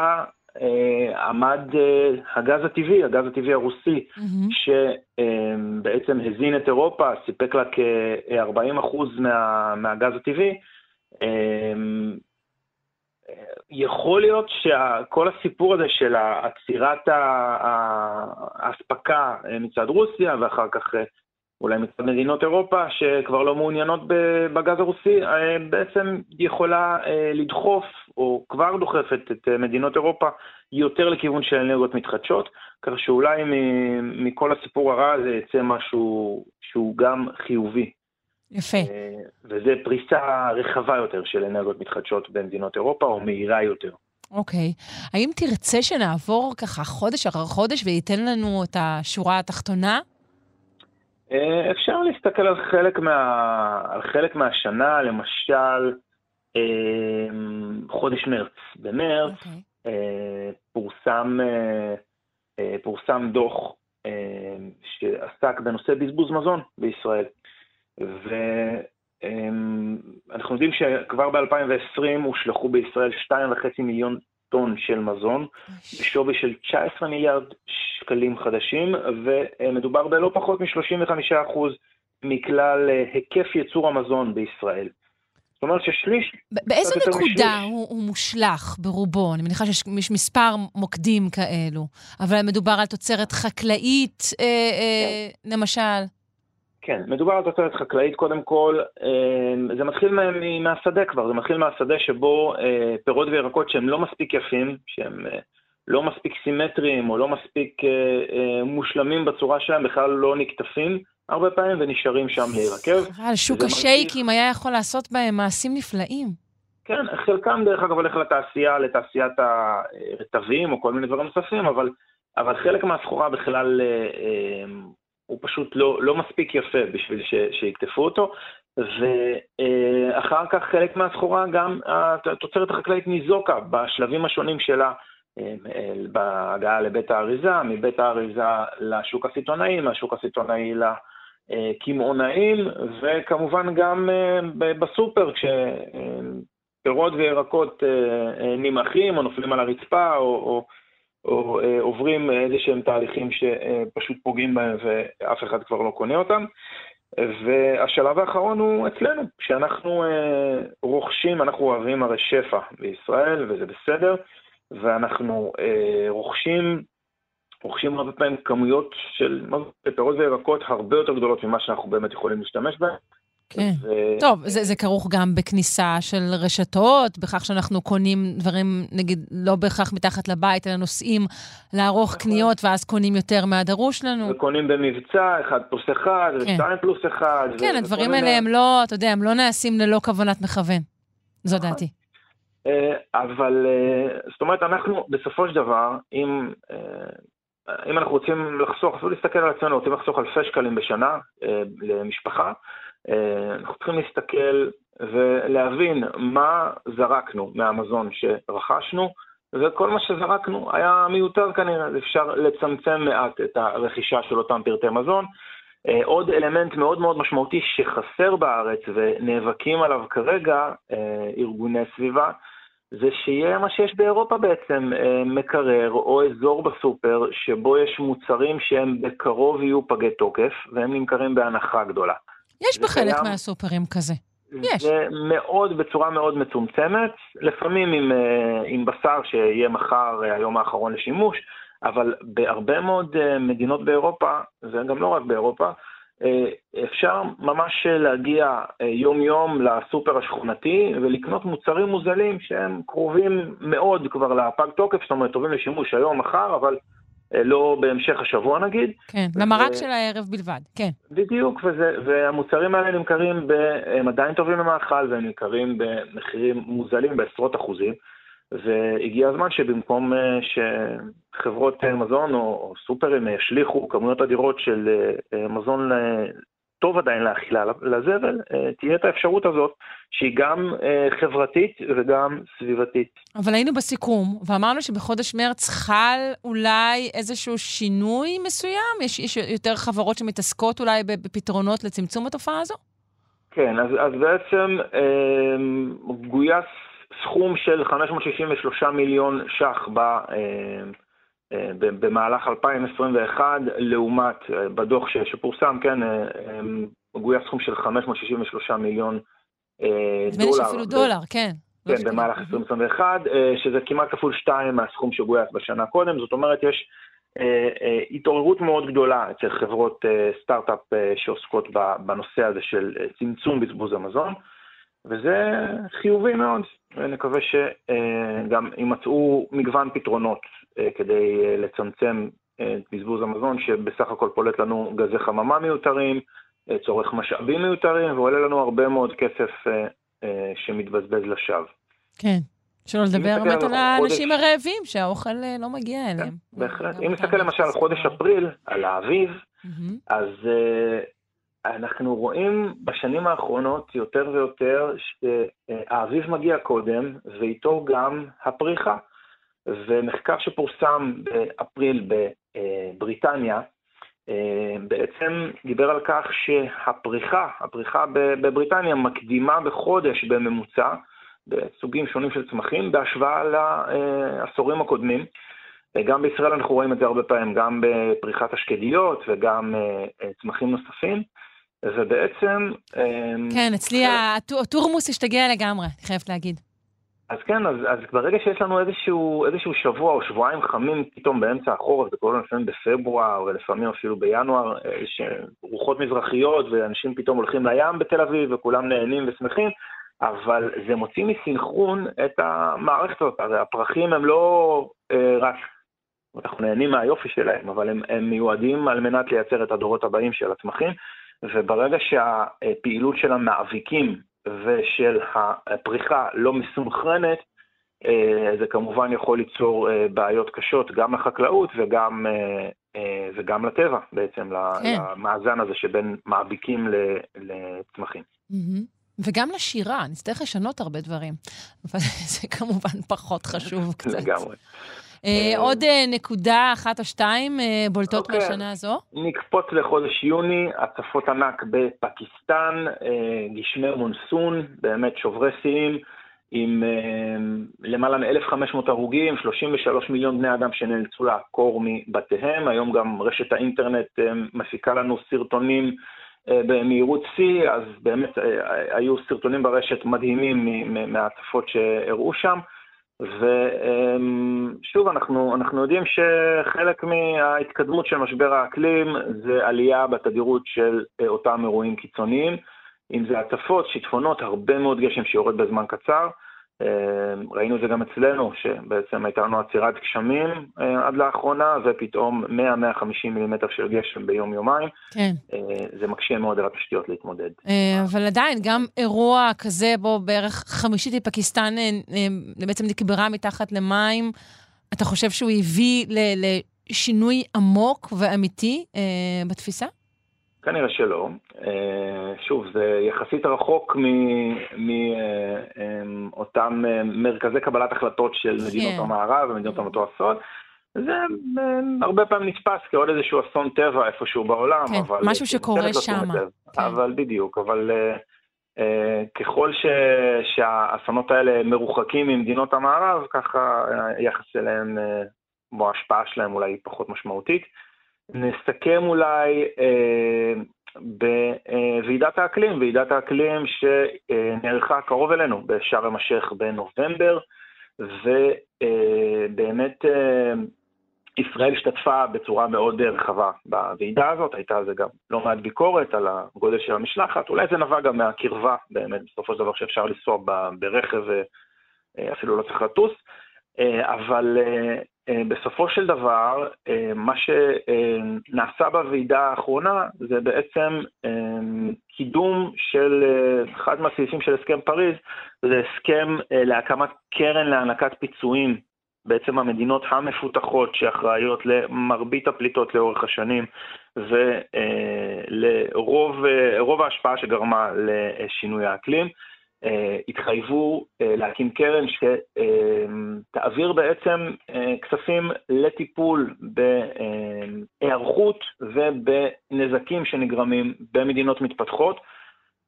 [SPEAKER 8] עמד אה, הגז הטבעי, הגז הטבעי הרוסי, mm-hmm. שבעצם הזין את אירופה, סיפק לה כ-40% מה, מהגז הטבעי. אה, יכול להיות שכל הסיפור הזה של עצירת האספקה מצד רוסיה, ואחר כך אולי מצד מדינות אירופה שכבר לא מעוניינות בגז הרוסי, בעצם יכולה לדחוף או כבר דוחפת את אה, מדינות אירופה יותר לכיוון של אנרגיות מתחדשות, כך שאולי מכל הסיפור הרע הזה יצא משהו שהוא גם חיובי.
[SPEAKER 1] יפה.
[SPEAKER 8] אה, וזה פריסה רחבה יותר של אנרגיות מתחדשות במדינות אירופה, או מהירה יותר.
[SPEAKER 1] אוקיי. האם תרצה שנעבור ככה חודש אחר חודש וייתן לנו את השורה התחתונה?
[SPEAKER 8] אה, אפשר להסתכל על חלק, מה, על חלק מהשנה, למשל אה, חודש מרץ. במרץ okay. אוקיי. פורסם, פורסם דוח שעסק בנושא בזבוז מזון בישראל. ואנחנו יודעים שכבר ב-2020 הושלכו בישראל 2.5 מיליון טון של מזון, בשווי של 19 מיליארד שקלים חדשים, ומדובר בלא פחות מ-35% מכלל אה, היקף ייצור המזון בישראל. זאת אומרת ששליש...
[SPEAKER 1] באיזה נקודה הוא, הוא מושלך ברובו? אני מניחה שיש מספר מוקדים כאלו, אבל מדובר על תוצרת חקלאית, אה, אה, כן. למשל.
[SPEAKER 8] כן, מדובר על תוצרת חקלאית קודם כל, אה, זה מתחיל מהשדה כבר, זה מתחיל מהשדה שבו אה, פירות וירקות שהם לא מספיק יפים, שהם אה, לא מספיק סימטריים או לא מספיק מושלמים בצורה שלהם, בכלל לא נקטפים הרבה פעמים ונשארים שם להירקב.
[SPEAKER 1] חבל, שוק השייקים היה יכול לעשות בהם מעשים נפלאים.
[SPEAKER 8] כן, חלקם דרך אגב הולך לתעשייה, לתעשיית הרטבים או כל מיני דברים נוספים, אבל, אבל חלק מהסחורה בכלל הוא פשוט לא, לא מספיק יפה בשביל ש, שיקטפו אותו, ואחר כך חלק מהסחורה גם התוצרת החקלאית ניזוקה בשלבים השונים שלה, אה, בהגעה לבית האריזה, מבית האריזה לשוק הסיטונאי, מהשוק הסיטונאי לקמעונאים, וכמובן גם אה, בסופר, כשפירות וירקות אה, נמעכים או נופלים על הרצפה, או, או אה, עוברים איזה שהם תהליכים שפשוט פוגעים בהם ואף אחד כבר לא קונה אותם. והשלב האחרון הוא אצלנו, כשאנחנו אה, רוכשים, אנחנו אוהבים הרי שפע בישראל, וזה בסדר, ואנחנו אה, רוכשים, רוכשים הרבה פעמים כמויות של פירות וירקות הרבה יותר גדולות ממה שאנחנו באמת יכולים להשתמש בהן.
[SPEAKER 1] כן. ו... טוב, זה, זה כרוך גם בכניסה של רשתות, בכך שאנחנו קונים דברים, נגיד, לא בהכרח מתחת לבית, אלא נוסעים לערוך נכון. קניות, ואז קונים יותר מהדרוש לנו.
[SPEAKER 8] וקונים במבצע, אחד פלוס אחד, כן. ושתיים פלוס אחד.
[SPEAKER 1] כן, ו- הדברים האלה הם לא, אתה יודע, הם לא נעשים ללא כוונת מכוון. זו נכון. דעתי.
[SPEAKER 8] אה, אבל, אה, זאת אומרת, אנחנו, בסופו של דבר, אם... אה, אם אנחנו רוצים לחסוך, אפילו להסתכל על עצמנו, רוצים לחסוך אלפי שקלים בשנה למשפחה, אה, אנחנו צריכים להסתכל ולהבין מה זרקנו מהמזון שרכשנו, וכל מה שזרקנו היה מיותר כנראה, אפשר לצמצם מעט את הרכישה של אותם פרטי מזון. אה, עוד אלמנט מאוד מאוד משמעותי שחסר בארץ ונאבקים עליו כרגע אה, ארגוני סביבה, זה שיהיה מה שיש באירופה בעצם, מקרר או אזור בסופר שבו יש מוצרים שהם בקרוב יהיו פגי תוקף והם נמכרים בהנחה גדולה.
[SPEAKER 1] יש בחלק קיים, מהסופרים כזה. יש.
[SPEAKER 8] זה מאוד, בצורה מאוד מצומצמת, לפעמים עם, אה, עם בשר שיהיה מחר אה, היום האחרון לשימוש, אבל בהרבה מאוד אה, מדינות באירופה, וגם לא רק באירופה, אפשר ממש להגיע יום-יום לסופר השכונתי ולקנות מוצרים מוזלים שהם קרובים מאוד כבר לפג תוקף, זאת אומרת, טובים לשימוש היום, מחר, אבל לא בהמשך השבוע נגיד.
[SPEAKER 1] כן, למרק של הערב בלבד, כן.
[SPEAKER 8] בדיוק, וזה, והמוצרים האלה נמכרים, ב, הם עדיין טובים למאכל והם נמכרים במחירים מוזלים בעשרות אחוזים, והגיע הזמן שבמקום אה, שחברות אה, מזון או סופרים ישליכו כמויות אדירות של מזון טוב עדיין לאכילה לזבל, אה, תהיה את האפשרות הזאת שהיא גם אה, חברתית וגם סביבתית.
[SPEAKER 1] אבל היינו בסיכום, ואמרנו שבחודש מרץ חל אולי איזשהו שינוי מסוים? יש, יש יותר חברות שמתעסקות אולי בפתרונות לצמצום התופעה הזו?
[SPEAKER 8] כן, אז, אז בעצם אה, גויס סכום של 563 מיליון ש"ח ב... אה, אה, במהלך 2021, לעומת, אה, בדוח שפורסם, כן, אה, גויס סכום של 563 מיליון דולר. נדמה לי
[SPEAKER 1] שאפילו דולר, כן.
[SPEAKER 8] כן, במהלך 2021, שזה כמעט כפול שתיים מהסכום שגויס בשנה קודם, זאת אומרת, יש התעוררות מאוד גדולה אצל חברות סטארט-אפ שעוסקות בנושא הזה של צמצום בזבוז המזון, וזה חיובי מאוד, ונקווה שגם יימצאו מגוון פתרונות. אה, כדי אה, לצמצם אה, את בזבוז המזון, שבסך הכל פולט לנו גזי חממה מיותרים, צורך משאבים מיותרים, ועולה לנו הרבה מאוד כסף שמתבזבז לשווא.
[SPEAKER 1] כן. שלא לדבר באמת על האנשים הרעבים, שהאוכל לא מגיע כן, אליהם.
[SPEAKER 8] בהחלט. אם נסתכל למשל על חודש אפריל, על האביב, אז אנחנו רואים בשנים האחרונות יותר ויותר שהאביב מגיע קודם, ואיתו גם הפריחה. ומחקר שפורסם באפריל בבריטניה, אה, בעצם דיבר על כך שהפריחה, הפריחה בבריטניה מקדימה בחודש בממוצע, בסוגים שונים של צמחים, בהשוואה לעשורים הקודמים. גם בישראל אנחנו רואים את זה הרבה פעמים, גם בפריחת השקדיות וגם אה, צמחים נוספים. ובעצם...
[SPEAKER 1] אה, כן, אצלי הטורמוס השתגע לגמרי, אני חייבת להגיד.
[SPEAKER 8] אז כן, אז, אז ברגע שיש לנו איזשהו, איזשהו שבוע או שבועיים חמים פתאום באמצע החורף, זה קורה לפעמים בפברואר ולפעמים אפילו בינואר, אה, שרוחות מזרחיות ואנשים פתאום הולכים לים בתל אביב וכולם נהנים ושמחים, אבל זה מוציא מסינכרון את המערכת הזאת. הרי הפרחים הם לא אה, רק, אנחנו נהנים מהיופי שלהם, אבל הם, הם מיועדים על מנת לייצר את הדורות הבאים של הצמחים, וברגע שהפעילות של המאביקים ושל הפריחה לא מסונכרנת, אה, זה כמובן יכול ליצור אה, בעיות קשות גם לחקלאות וגם, אה, וגם לטבע בעצם, כן. למאזן הזה שבין מאביקים לצמחים.
[SPEAKER 1] וגם לשירה, נצטרך לשנות הרבה דברים, אבל זה כמובן פחות חשוב קצת.
[SPEAKER 8] לגמרי.
[SPEAKER 1] אה, אה, עוד אה, נקודה אחת או שתיים בולטות אוקיי. מהשנה הזו?
[SPEAKER 8] נקפוץ לחודש יוני, הצפות ענק בפקיסטן, גשמי מונסון, באמת שוברי שיאים, עם למעלה מ-1,500 הרוגים, 33 מיליון בני אדם שנאלצו לעקור מבתיהם. היום גם רשת האינטרנט מפיקה לנו סרטונים במהירות שיא, אז באמת היו סרטונים ברשת מדהימים מההצפות שהראו שם. ושוב, אנחנו, אנחנו יודעים שחלק מההתקדמות של משבר האקלים זה עלייה בתדירות של אותם אירועים קיצוניים, אם זה הצפות, שיטפונות, הרבה מאוד גשם שיורד בזמן קצר. אמ, ראינו את זה גם אצלנו, שבעצם הייתה לנו עצירת גשמים אה, עד לאחרונה, ופתאום 100-150 מילימטר של גשם ביום-יומיים.
[SPEAKER 1] כן.
[SPEAKER 8] אה, זה מקשה מאוד על התשתיות להתמודד.
[SPEAKER 1] אה, אבל עדיין, גם אירוע כזה, בו בערך חמישית מפקיסטן בעצם נקברה מתחת למים, אתה חושב שהוא הביא לשינוי עמוק ואמיתי בתפיסה?
[SPEAKER 8] כנראה שלא. אה, שוב, זה יחסית רחוק מאותם אה, מרכזי קבלת החלטות של מדינות כן. המערב ומדינות המתועשות. זה אה, הרבה פעמים נתפס כעוד איזשהו אסון טבע איפשהו בעולם,
[SPEAKER 1] כן, אבל... משהו שקורה שם.
[SPEAKER 8] כן. אבל בדיוק, אבל uh, ככל ש, שהאסונות האלה מרוחקים ממדינות המערב, ככה היחס אליהם, או uh, ההשפעה שלהם אולי פחות משמעותית. נסכם אולי אה, בוועידת האקלים, ועידת האקלים שנערכה קרוב אלינו בשארם א-שייח בנובמבר, ובאמת אה, ישראל השתתפה בצורה מאוד רחבה בוועידה הזאת, הייתה על זה גם לא מעט ביקורת על הגודל של המשלחת, אולי זה נבע גם מהקרבה באמת, בסופו של דבר שאפשר לנסוע ברכב אה, לא צריך לטוס. אה, אבל אה, בסופו של דבר, מה שנעשה בוועידה האחרונה זה בעצם קידום של אחד מהסעיפים של הסכם פריז, זה הסכם להקמת קרן להענקת פיצויים. בעצם המדינות המפותחות שאחראיות למרבית הפליטות לאורך השנים ולרוב ההשפעה שגרמה לשינוי האקלים. אה, התחייבו אה, להקים קרן שתעביר בעצם אה, כספים לטיפול בהיערכות ובנזקים שנגרמים במדינות מתפתחות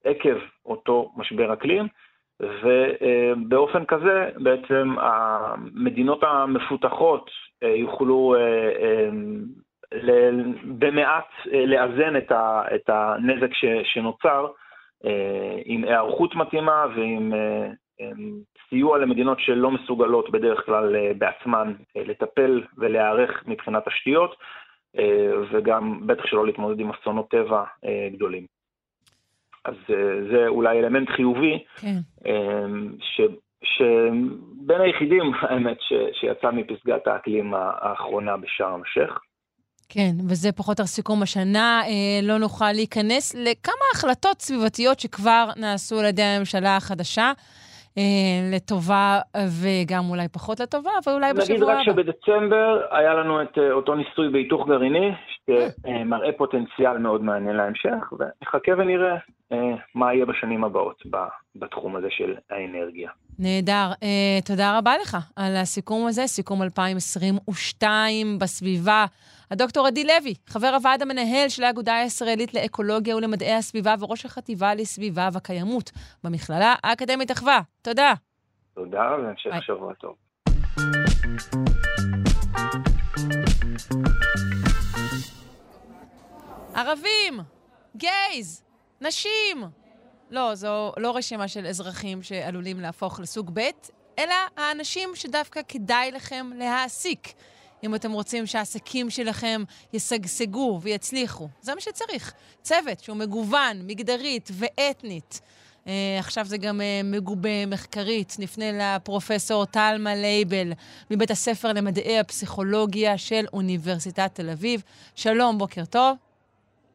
[SPEAKER 8] עקב אותו משבר אקלים, ובאופן כזה בעצם המדינות המפותחות יוכלו במעט לאזן את הנזק שנוצר עם היערכות מתאימה ועם אה, סיוע למדינות שלא מסוגלות בדרך כלל אה, בעצמן לטפל ולהיערך מבחינת תשתיות, וגם בטח שלא להתמודד עם אסונות טבע גדולים. אז זה אולי אלמנט חיובי, כן. ש, שבין היחידים, האמת, ש, שיצא מפסגת האקלים האחרונה בשארם א-שייח.
[SPEAKER 1] כן, וזה פחות או יותר סיכום השנה. אה, לא נוכל להיכנס לכמה החלטות סביבתיות שכבר נעשו על ידי הממשלה החדשה. אה, לטובה וגם אולי פחות לטובה, אבל אולי בשבוע
[SPEAKER 8] נגיד
[SPEAKER 1] הבא.
[SPEAKER 8] רק שבדצמבר היה לנו את אה, אותו ניסוי בהיתוך גרעיני, שמראה פוטנציאל מאוד מעניין להמשך, ונחכה ונראה אה, מה יהיה בשנים הבאות ב- בתחום הזה של האנרגיה.
[SPEAKER 1] נהדר. Uh, תודה רבה לך על הסיכום הזה, סיכום 2022 בסביבה. הדוקטור עדי לוי, חבר הוועד המנהל של האגודה הישראלית לאקולוגיה ולמדעי הסביבה וראש החטיבה לסביבה וקיימות במכללה האקדמית אחווה. תודה.
[SPEAKER 8] תודה, והמשך. שבוע טוב.
[SPEAKER 1] ערבים, גייז, נשים. לא, זו לא רשימה של אזרחים שעלולים להפוך לסוג ב', אלא האנשים שדווקא כדאי לכם להעסיק. אם אתם רוצים שהעסקים שלכם ישגשגו ויצליחו. זה מה שצריך. צוות שהוא מגוון, מגדרית ואתנית. Uh, עכשיו זה גם uh, מגובה מחקרית. נפנה לפרופסור טלמה לייבל מבית הספר למדעי הפסיכולוגיה של אוניברסיטת תל אביב. שלום, בוקר טוב.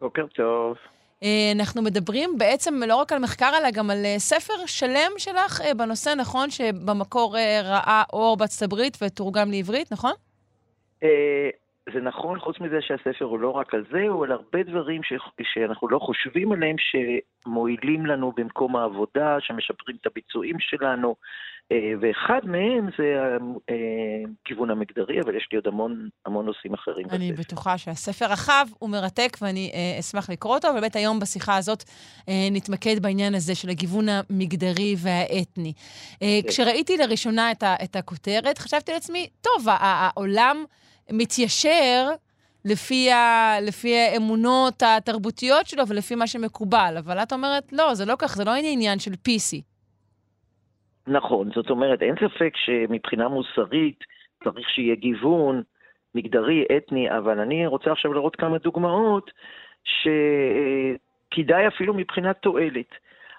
[SPEAKER 9] בוקר טוב.
[SPEAKER 1] Uh, אנחנו מדברים בעצם לא רק על מחקר, אלא גם על uh, ספר שלם שלך uh, בנושא, נכון? שבמקור uh, ראה אור בארצות הברית ותורגם לעברית, נכון?
[SPEAKER 9] אה, זה נכון, חוץ מזה שהספר הוא לא רק על זה, הוא על הרבה דברים ש... שאנחנו לא חושבים עליהם, שמועילים לנו במקום העבודה, שמשפרים את הביצועים שלנו, אה, ואחד מהם זה הכיוון המגדרי, אבל יש לי עוד המון, המון נושאים אחרים.
[SPEAKER 1] אני
[SPEAKER 9] בספר.
[SPEAKER 1] בטוחה שהספר רחב, הוא מרתק, ואני אשמח לקרוא אותו. ובאמת היום בשיחה הזאת נתמקד בעניין הזה של הגיוון המגדרי והאתני. Uh, כשראיתי לראשונה את, ה, את הכותרת, חשבתי לעצמי, טוב, העולם מתיישר לפי, ה, לפי האמונות התרבותיות שלו ולפי מה שמקובל, אבל את אומרת, לא, זה לא כך, זה לא עניין של PC.
[SPEAKER 9] נכון, זאת אומרת, אין ספק שמבחינה מוסרית צריך שיהיה גיוון מגדרי, אתני, אבל אני רוצה עכשיו לראות כמה דוגמאות שכדאי אפילו מבחינת תועלת.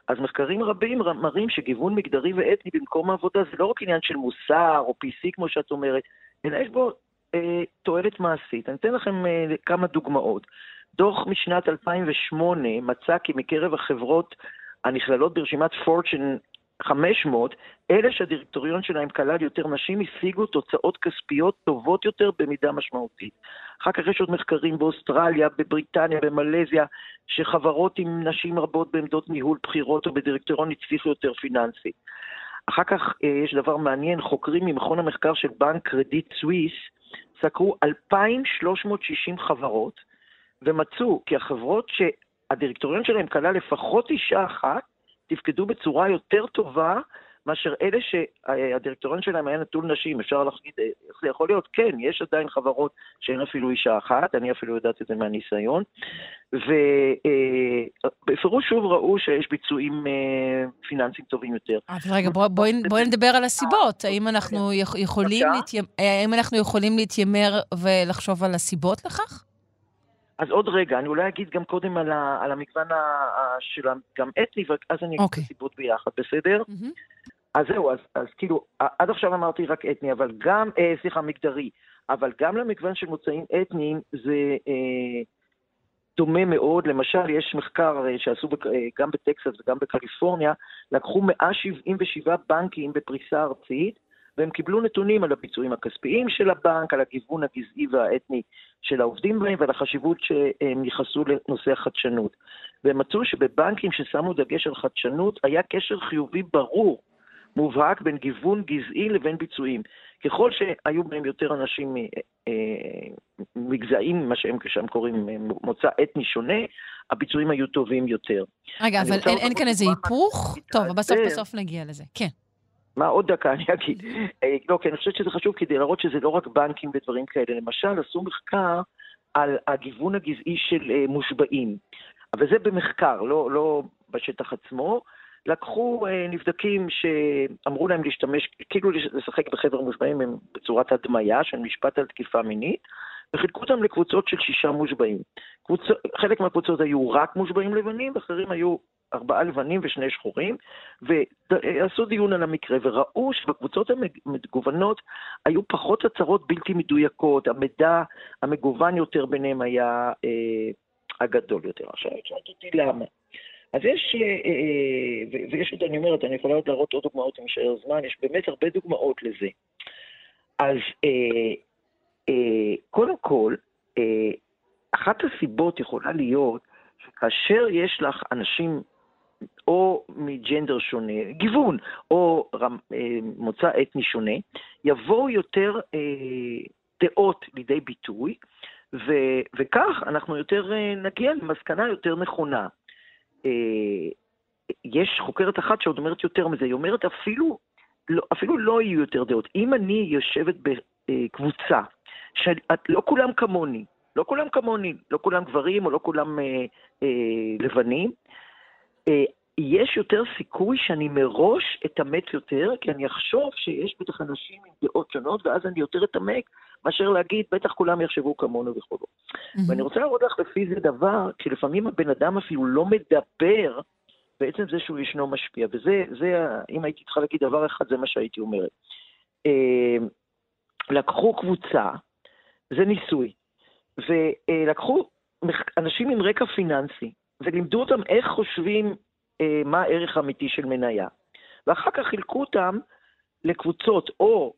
[SPEAKER 9] אז מחקרים רבים מראים שגיוון מגדרי ואתני במקום העבודה זה לא רק עניין של מוסר או PC כמו שאת אומרת, אלא יש בו תועלת מעשית. אני אתן לכם אה, כמה דוגמאות. דוח משנת 2008 מצא כי מקרב החברות הנכללות ברשימת פורצ'ן 500, אלה שהדירקטוריון שלהם כלל יותר נשים, השיגו תוצאות כספיות טובות יותר במידה משמעותית. אחר כך יש עוד מחקרים באוסטרליה, בבריטניה, במלזיה, שחברות עם נשים רבות בעמדות ניהול בחירות או בדירקטוריון הצליחו יותר פיננסית. אחר כך אה, יש דבר מעניין, חוקרים ממכון המחקר של בנק קרדיט סוויס סקרו 2,360 חברות ומצאו כי החברות שהדירקטוריון שלהם כלל לפחות אישה אחת, תפקדו בצורה יותר טובה מאשר אלה שהדירקטוריון שלהם היה נטול נשים. אפשר להגיד, איך זה יכול להיות? כן, יש עדיין חברות שאין אפילו אישה אחת, אני אפילו יודעת את זה מהניסיון. ובפירוש שוב ראו שיש ביצועים אה, פיננסיים טובים יותר.
[SPEAKER 1] אבל רגע, בואי בוא, בוא נדבר על הסיבות. האם אנחנו, יכולים להתיימר, האם אנחנו יכולים להתיימר ולחשוב על הסיבות לכך?
[SPEAKER 9] אז עוד רגע, אני אולי אגיד גם קודם על, ה, על המגוון ה, ה, של גם אתני, ואז אני אגיד okay. את הסיבות ביחד, בסדר? Mm-hmm. אז זהו, אז, אז כאילו, עד עכשיו אמרתי רק אתני, אבל גם, אה, סליחה, מגדרי, אבל גם למגוון של מוצאים אתניים זה אה, דומה מאוד. למשל, יש מחקר אה, שעשו בק, אה, גם בטקסס וגם בקליפורניה, לקחו 177 בנקים בפריסה ארצית, והם קיבלו נתונים על הביצועים הכספיים של הבנק, על הגיוון הגזעי והאתני של העובדים בהם ועל החשיבות שהם ייחסו לנושא החדשנות. והם מצאו שבבנקים ששמו דגש על חדשנות, היה קשר חיובי ברור, מובהק, בין גיוון גזעי לבין ביצועים. ככל שהיו בהם יותר אנשים מגזעים, מה שהם כשם קוראים מוצא אתני שונה, הביצועים היו טובים יותר.
[SPEAKER 1] רגע, אבל אין, אין כאן איזה היפוך? טוב, בסוף בסוף נגיע לזה. כן.
[SPEAKER 9] מה, עוד דקה אני אגיד. לא, כי אני חושבת שזה חשוב כדי להראות שזה לא רק בנקים ודברים כאלה. למשל, עשו מחקר על הגיוון הגזעי של מושבעים. אבל זה במחקר, לא, לא בשטח עצמו. לקחו אה, נבדקים שאמרו להם להשתמש, כאילו לשחק בחבר מושבעים בצורת הדמיה של משפט על תקיפה מינית, וחילקו אותם לקבוצות של שישה מושבעים. קבוצ... חלק מהקבוצות היו רק מושבעים לבנים, ואחרים היו ארבעה לבנים ושני שחורים, ועשו דיון על המקרה, וראו שבקבוצות המגוונות היו פחות הצהרות בלתי מדויקות, המידע המגוון יותר ביניהם היה אה, הגדול יותר. עכשיו, שאלת אותי למה. אז יש, אה, אה, ויש עוד, אני אומרת, אני יכולה עוד להראות עוד דוגמאות אם יישאר זמן, יש באמת הרבה דוגמאות לזה. אז קודם כל, אחת הסיבות יכולה להיות שכאשר יש לך אנשים או מג'נדר שונה, גיוון, או מוצא אתני שונה, יבואו יותר דעות לידי ביטוי, וכך אנחנו יותר נגיע למסקנה יותר נכונה. אה, יש חוקרת אחת שעוד אומרת יותר מזה, היא אומרת אפילו לא, אפילו לא יהיו יותר דעות. אם אני יושבת בקבוצה, שלא כולם כמוני, לא כולם כמוני, לא כולם גברים או לא כולם אה, אה, לבנים, אה, יש יותר סיכוי שאני מראש אתעמק יותר, כי אני אחשוב שיש בטח אנשים עם דעות שונות, ואז אני יותר אתעמק, מאשר להגיד, בטח כולם יחשבו כמונו וכו'. Mm-hmm. ואני רוצה להראות לך לפי זה דבר, כי לפעמים הבן אדם אפילו לא מדבר, בעצם זה שהוא ישנו משפיע. וזה, זה, אם הייתי צריכה להגיד דבר אחד, זה מה שהייתי אומרת. אה, לקחו קבוצה, זה ניסוי, ולקחו אנשים עם רקע פיננסי, ולימדו אותם איך חושבים אה, מה הערך האמיתי של מניה. ואחר כך חילקו אותם לקבוצות או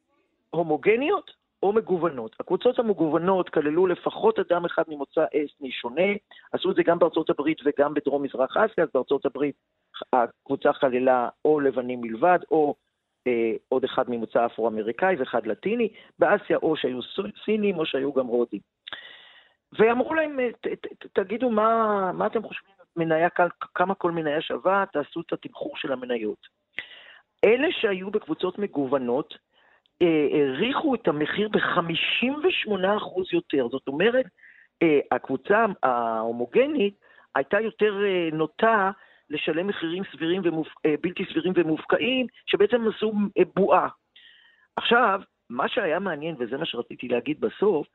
[SPEAKER 9] הומוגניות או מגוונות. הקבוצות המגוונות כללו לפחות אדם אחד ממוצא אסני שונה, עשו את זה גם בארצות הברית וגם בדרום מזרח אסיה, אז בארצות הברית הקבוצה כללה או לבנים מלבד, או אה, עוד אחד ממוצא אפרו-אמריקאי ואחד לטיני, באסיה או שהיו סינים או שהיו גם הודים. ואמרו להם, ת, ת, ת, תגידו מה, מה אתם חושבים, מניה, כמה כל מניה שווה, תעשו את התמחור של המניות. אלה שהיו בקבוצות מגוונות, אה, העריכו את המחיר ב-58% יותר. זאת אומרת, אה, הקבוצה ההומוגנית הייתה יותר אה, נוטה לשלם מחירים סבירים ומופ... בלתי סבירים ומופקעים, שבעצם עשו בועה. עכשיו, מה שהיה מעניין, וזה מה שרציתי להגיד בסוף,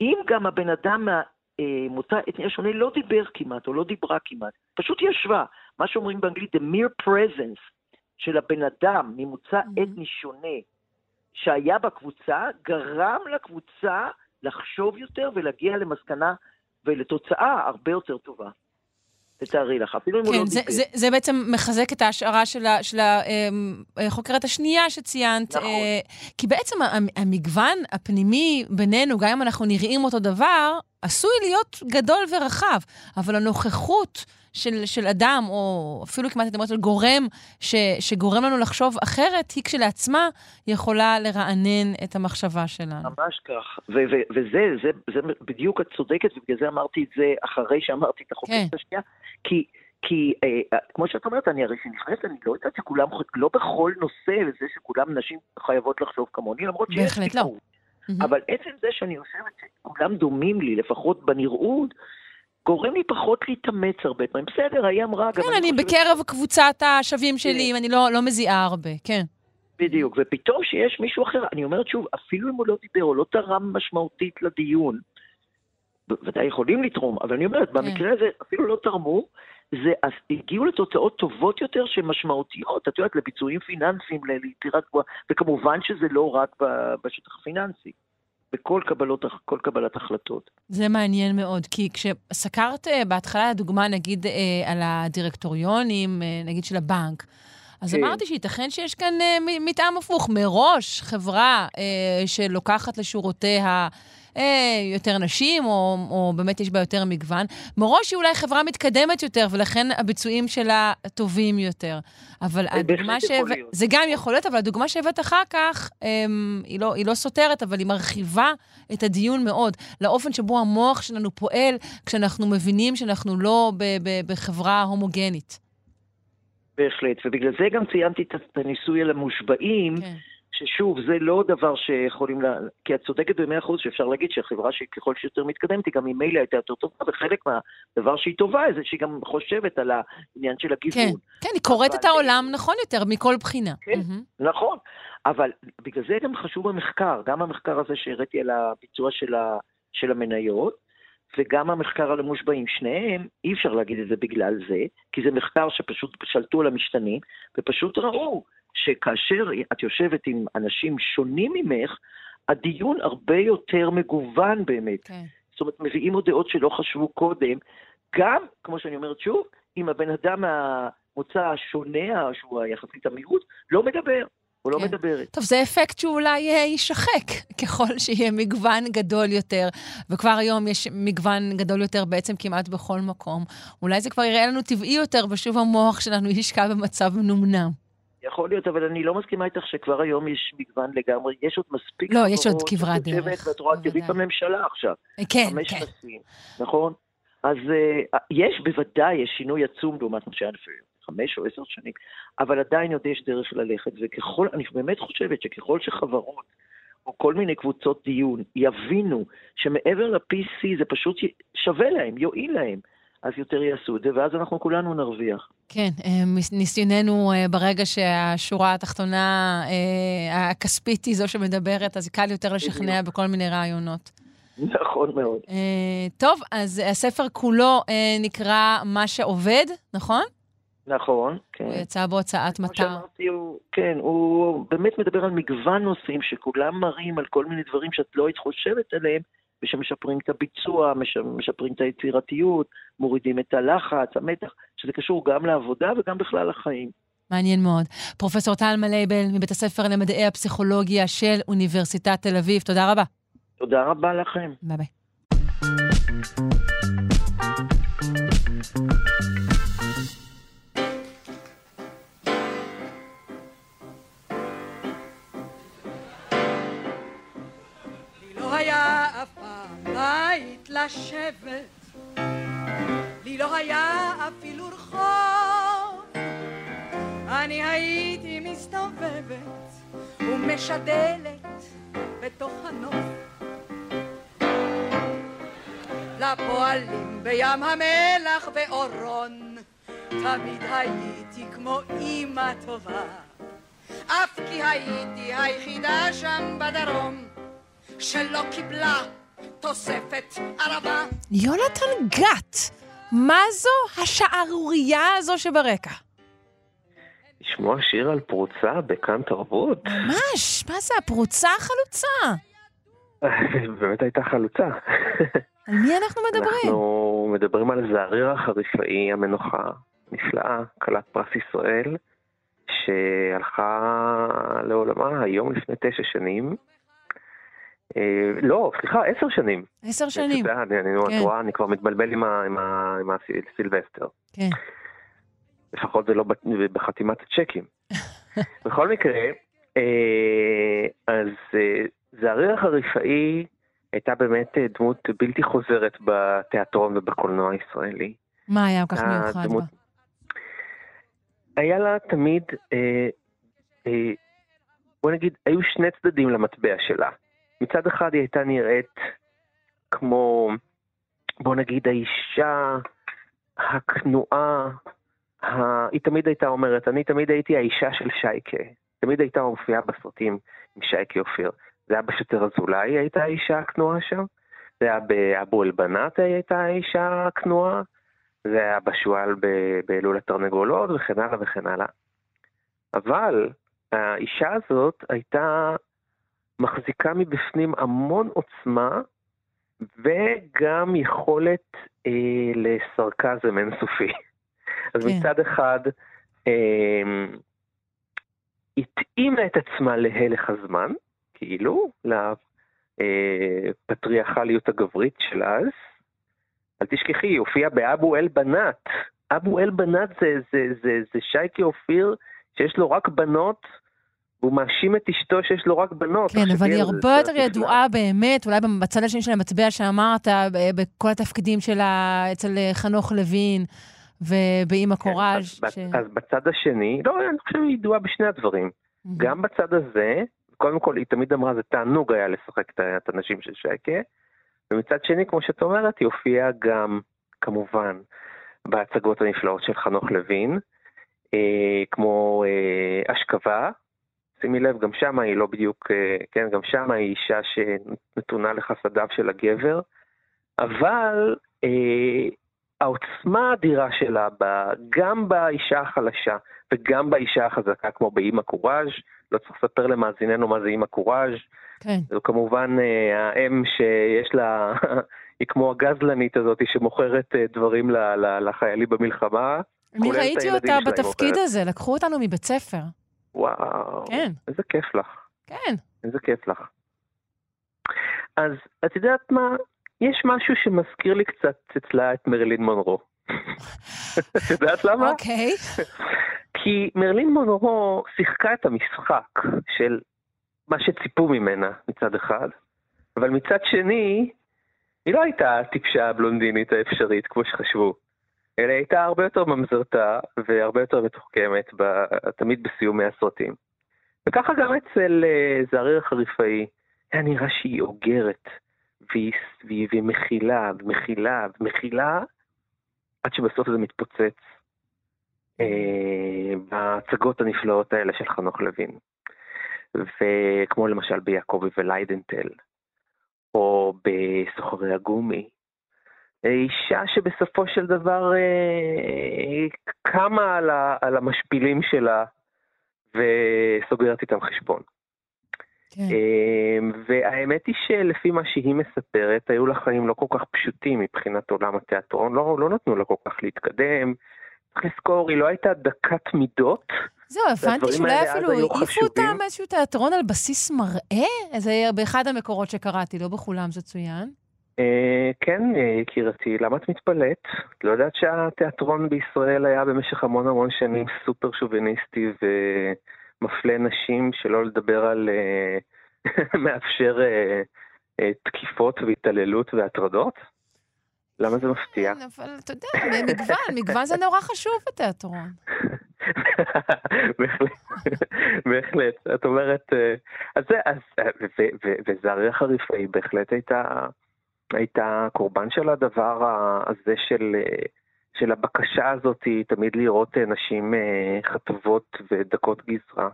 [SPEAKER 9] אם גם הבן אדם מהמוצא אתני השונה לא דיבר כמעט, או לא דיברה כמעט, פשוט ישבה, מה שאומרים באנגלית, the mere presence של הבן אדם ממוצא mm-hmm. אתני שונה, שהיה בקבוצה גרם לקבוצה לחשוב יותר ולהגיע למסקנה ולתוצאה הרבה יותר טובה. תתארי לך, אפילו אם
[SPEAKER 1] כן,
[SPEAKER 9] הוא לא
[SPEAKER 1] זה,
[SPEAKER 9] דיבר.
[SPEAKER 1] זה, זה בעצם מחזק את ההשערה של, ה, של החוקרת השנייה שציינת.
[SPEAKER 9] נכון.
[SPEAKER 1] אה, כי בעצם המגוון הפנימי בינינו, גם אם אנחנו נראים אותו דבר, עשוי להיות גדול ורחב, אבל הנוכחות של, של אדם, או אפילו כמעט הייתי אומרת של גורם, ש, שגורם לנו לחשוב אחרת, היא כשלעצמה יכולה לרענן את המחשבה שלנו.
[SPEAKER 9] ממש כך. ו- ו- וזה, זה, זה בדיוק את צודקת, ובגלל זה אמרתי את זה אחרי שאמרתי את החוקרת כן. השנייה, כי... כי אה, כמו שאת אומרת, אני הרי שנכנסת, אני לא יודעת שכולם, לא בכל נושא וזה שכולם נשים חייבות לחשוב כמוני, למרות שיש
[SPEAKER 1] בהחלט לא.
[SPEAKER 9] אבל עצם זה שאני חושבת שכולם דומים לי, לפחות בנראות, גורם לי פחות להתאמץ הרבה פעמים. בסדר, היא אמרה
[SPEAKER 1] כן,
[SPEAKER 9] גם...
[SPEAKER 1] אני, אני בקרב קבוצת השווים שלי, אם אני לא, לא מזיעה הרבה, כן.
[SPEAKER 9] בדיוק, ופתאום שיש מישהו אחר, אני אומרת שוב, אפילו אם הוא לא דיבר או לא תרם משמעותית לדיון, ודאי יכולים לתרום, אבל אני אומרת, כן. במקרה הזה אפילו לא תרמו, זה, אז הגיעו לתוצאות טובות יותר שמשמעותיות, את יודעת, לביצועים פיננסיים, ליצירת גבוהה, וכמובן שזה לא רק בשטח הפיננסי. בכל קבלות, כל קבלת החלטות.
[SPEAKER 1] זה מעניין מאוד, כי כשסקרת אה, בהתחלה, דוגמה נגיד אה, על הדירקטוריונים, אה, נגיד של הבנק, אז כן. אמרתי שייתכן שיש כאן מתאם הפוך. מראש חברה שלוקחת לשורותיה אה, יותר נשים, או, או באמת יש בה יותר מגוון. מראש היא אולי חברה מתקדמת יותר, ולכן הביצועים שלה טובים יותר. אבל הדוגמה ש... זה גם יכול להיות, אבל הדוגמה שהבאת אחר כך, אה, היא, לא, היא לא סותרת, אבל היא מרחיבה את הדיון מאוד, לאופן שבו המוח שלנו פועל כשאנחנו מבינים שאנחנו לא ב- ב- בחברה הומוגנית.
[SPEAKER 9] בהחלט, ובגלל זה גם ציינתי את הניסוי על המושבעים. כן. ששוב, זה לא דבר שיכולים, לה... כי את צודקת במאה אחוז שאפשר להגיד שהחברה שככל שיותר מתקדמת, היא גם ממילא הייתה יותר טובה, וחלק מהדבר שהיא טובה זה שהיא גם חושבת על העניין של הגיוון.
[SPEAKER 1] כן, כן, היא קוראת את העולם נכון יותר מכל בחינה.
[SPEAKER 9] כן, mm-hmm. נכון, אבל בגלל זה גם חשוב המחקר, גם המחקר הזה שהראיתי על הביצוע של, ה... של המניות, וגם המחקר על המושבעים, שניהם, אי אפשר להגיד את זה בגלל זה, כי זה מחקר שפשוט שלטו על המשתנים, ופשוט ראו שכאשר את יושבת עם אנשים שונים ממך, הדיון הרבה יותר מגוון באמת. כן. זאת אומרת, מביאים עוד דעות שלא חשבו קודם. גם, כמו שאני אומרת שוב, עם הבן אדם מהמוצא השונה, שהוא יחסית המיעוט, לא מדבר. או לא
[SPEAKER 1] כן.
[SPEAKER 9] מדברת.
[SPEAKER 1] טוב, זה אפקט שאולי אה, יישחק ככל שיהיה מגוון גדול יותר, וכבר היום יש מגוון גדול יותר בעצם כמעט בכל מקום. אולי זה כבר יראה לנו טבעי יותר, ושוב המוח שלנו ישקע במצב מנומנם.
[SPEAKER 9] יכול להיות, אבל אני לא מסכימה איתך שכבר היום יש מגוון לגמרי. יש עוד מספיק
[SPEAKER 1] לא, יש עוד כברת דרך,
[SPEAKER 9] ואת רואה טבעית. בממשלה עכשיו.
[SPEAKER 1] אה, כן,
[SPEAKER 9] חמש
[SPEAKER 1] כן.
[SPEAKER 9] נושאים, נכון? אז uh, יש, בוודאי, יש שינוי עצום לעומת מה שהיה לפני חמש או עשר שנים, אבל עדיין עוד יש דרך ללכת, וככל, אני באמת חושבת שככל שחברות או כל מיני קבוצות דיון יבינו שמעבר ל-PC זה פשוט שווה להם, יועיל להם, אז יותר יעשו את זה, ואז אנחנו כולנו נרוויח.
[SPEAKER 1] כן, אה, ניסיוננו אה, ברגע שהשורה התחתונה אה, הכספית היא זו שמדברת, אז קל יותר לשכנע בכל מיני רעיונות.
[SPEAKER 9] נכון מאוד.
[SPEAKER 1] טוב, אז הספר כולו נקרא מה שעובד, נכון?
[SPEAKER 9] נכון, כן.
[SPEAKER 1] הוא יצא בהוצאת
[SPEAKER 9] כמו
[SPEAKER 1] מטר.
[SPEAKER 9] שאמרתי, הוא, כן, הוא באמת מדבר על מגוון נושאים שכולם מראים על כל מיני דברים שאת לא היית חושבת עליהם, ושמשפרים את הביצוע, מש- משפרים את היצירתיות, מורידים את הלחץ, המתח, שזה קשור גם לעבודה וגם בכלל לחיים.
[SPEAKER 1] מעניין מאוד. פרופסור טל מלייבל מבית הספר למדעי הפסיכולוגיה של אוניברסיטת תל אביב, תודה רבה.
[SPEAKER 9] תודה רבה לכם.
[SPEAKER 1] ביי ביי.
[SPEAKER 10] אף פעם בית לשבת, לי לא היה אפילו רחוב. אני הייתי מסתובבת ומשדלת בתוך הנוף. לפועלים בים המלח ואורון, תמיד הייתי כמו אימא טובה. אף כי הייתי היחידה שם בדרום שלא קיבלה תוספת ערבה.
[SPEAKER 1] יונתן גת, מה זו השערורייה הזו שברקע?
[SPEAKER 11] לשמוע שיר על פרוצה בכאן תרבות?
[SPEAKER 1] ממש, מה זה הפרוצה החלוצה?
[SPEAKER 11] באמת הייתה חלוצה.
[SPEAKER 1] על מי אנחנו מדברים?
[SPEAKER 11] אנחנו מדברים על זעריר החריפאי, המנוחה, נפלאה, כלת פרס ישראל, שהלכה לעולמה היום לפני תשע שנים. אה, לא, סליחה, עשר שנים.
[SPEAKER 1] עשר שנים.
[SPEAKER 11] אני, אני,
[SPEAKER 1] כן.
[SPEAKER 11] את רואה, אני כבר מתבלבל עם, ה, עם, ה, עם הסילבסטר.
[SPEAKER 1] כן.
[SPEAKER 11] לפחות זה לא בחתימת הצ'קים. בכל מקרה, אה, אז אה, זעריר החריפאי הייתה באמת דמות בלתי חוזרת בתיאטרון ובקולנוע הישראלי.
[SPEAKER 1] מה היה כל כך מיוחד בה?
[SPEAKER 11] היה לה תמיד, בוא נגיד, היו שני צדדים למטבע שלה. מצד אחד היא הייתה נראית כמו, בוא נגיד, האישה הכנועה, ה... היא תמיד הייתה אומרת, אני תמיד הייתי האישה של שייקה. תמיד הייתה מופיעה בסרטים עם שייקה אופיר. זה היה בשוטר אזולאי, הייתה האישה הכנועה שם. זה היה באבו אלבנת, הייתה האישה הכנועה. זה היה בשועל באלול התרנגולות וכן הלאה וכן הלאה. אבל האישה הזאת הייתה מחזיקה מבפנים המון עוצמה וגם יכולת אה, לסרקזם אינסופי. אז
[SPEAKER 12] כן.
[SPEAKER 11] מצד אחד אה, התאימה את עצמה להלך הזמן, כאילו, לפטריארכליות הגברית של אז. אל תשכחי, היא הופיעה באבו אל בנת. אבו אל בנת זה, זה, זה, זה שייקה אופיר שיש לו רק בנות, והוא מאשים את אשתו שיש לו רק בנות.
[SPEAKER 1] כן, אבל היא
[SPEAKER 11] זה,
[SPEAKER 1] הרבה יותר. ידועה באמת, אולי בצד השני של המטבע שאמרת, בכל התפקידים שלה אצל אה, חנוך לוין ובאימא קוראז'.
[SPEAKER 11] ב-
[SPEAKER 1] ש-
[SPEAKER 11] אז בצד השני, לא, אני חושב שהיא ידועה בשני הדברים. גם בצד הזה, קודם כל היא תמיד אמרה, זה תענוג היה לשחק את הנשים של שייקה, ומצד שני, כמו שאת אומרת, היא הופיעה גם, כמובן, בהצגות הנפלאות של חנוך לוין, אה, כמו אה, אשכבה, שימי לב, גם שם היא לא בדיוק, אה, כן, גם שם היא אישה שנתונה לחסדיו של הגבר, אבל אה, העוצמה האדירה שלה, ב, גם באישה החלשה וגם באישה החזקה, כמו באימא קוראז', לא צריך לספר למאזיננו מה זה אימא קוראז',
[SPEAKER 1] כן.
[SPEAKER 11] זו כמובן אה, האם שיש לה היא כמו הגזלנית הזאת שמוכרת אה, דברים ל- ל- לחיילים במלחמה.
[SPEAKER 1] אני ראיתי אותה בתפקיד. הזה, לקחו אותנו מבית ספר.
[SPEAKER 11] וואו,
[SPEAKER 1] כן.
[SPEAKER 11] איזה כיף לך.
[SPEAKER 1] כן.
[SPEAKER 11] איזה כיף לך. אז את יודעת מה? יש משהו שמזכיר לי קצת אצלה את מרלין מונרו. את יודעת למה?
[SPEAKER 1] אוקיי.
[SPEAKER 11] כי מרלין מונרו שיחקה את המשחק של מה שציפו ממנה מצד אחד, אבל מצד שני, היא לא הייתה הטיפשה הבלונדינית האפשרית כמו שחשבו, אלא הייתה הרבה יותר ממזרתה והרבה יותר מתוחכמת, תמיד בסיומי הסרטים. וככה גם אצל אה, זעריר החריפאי, היה נראה שהיא אוגרת, והיא, והיא, והיא מכילה, ומכילה, ומכילה, עד שבסוף זה מתפוצץ אה, בהצגות הנפלאות האלה של חנוך לוין. וכמו למשל ביעקבי וליידנטל, או בסוחרי הגומי. אישה שבסופו של דבר אה, קמה על, ה, על המשפילים שלה וסוגרת איתם חשבון.
[SPEAKER 1] כן.
[SPEAKER 11] אה, והאמת היא שלפי מה שהיא מספרת, היו לה חיים לא כל כך פשוטים מבחינת עולם התיאטרון, לא, לא נתנו לה כל כך להתקדם. צריך לזכור, היא לא הייתה דקת מידות.
[SPEAKER 1] זהו, הבנתי שאולי אפילו העיפו. אותם מאיזשהו תיאטרון על בסיס מראה? זה באחד המקורות שקראתי, לא בכולם זה צוין.
[SPEAKER 11] אה, כן, אה, יקירתי, למה את מתפלאת? את לא יודעת שהתיאטרון בישראל היה במשך המון המון שנים סופר שוביניסטי ומפלה נשים, שלא לדבר על אה, מאפשר תקיפות והתעללות והטרדות? למה זה מפתיע?
[SPEAKER 1] אבל אתה יודע, מגוון, מגוון זה נורא חשוב בתיאטרון.
[SPEAKER 11] בהחלט, בהחלט. את אומרת, אז זה, אז, אה, ו- ו- וזערי החריפאי בהחלט הייתה, הייתה קורבן של הדבר הזה של, אה, של הבקשה הזאת תמיד לראות אה, נשים אה, חטובות ודקות גזרה.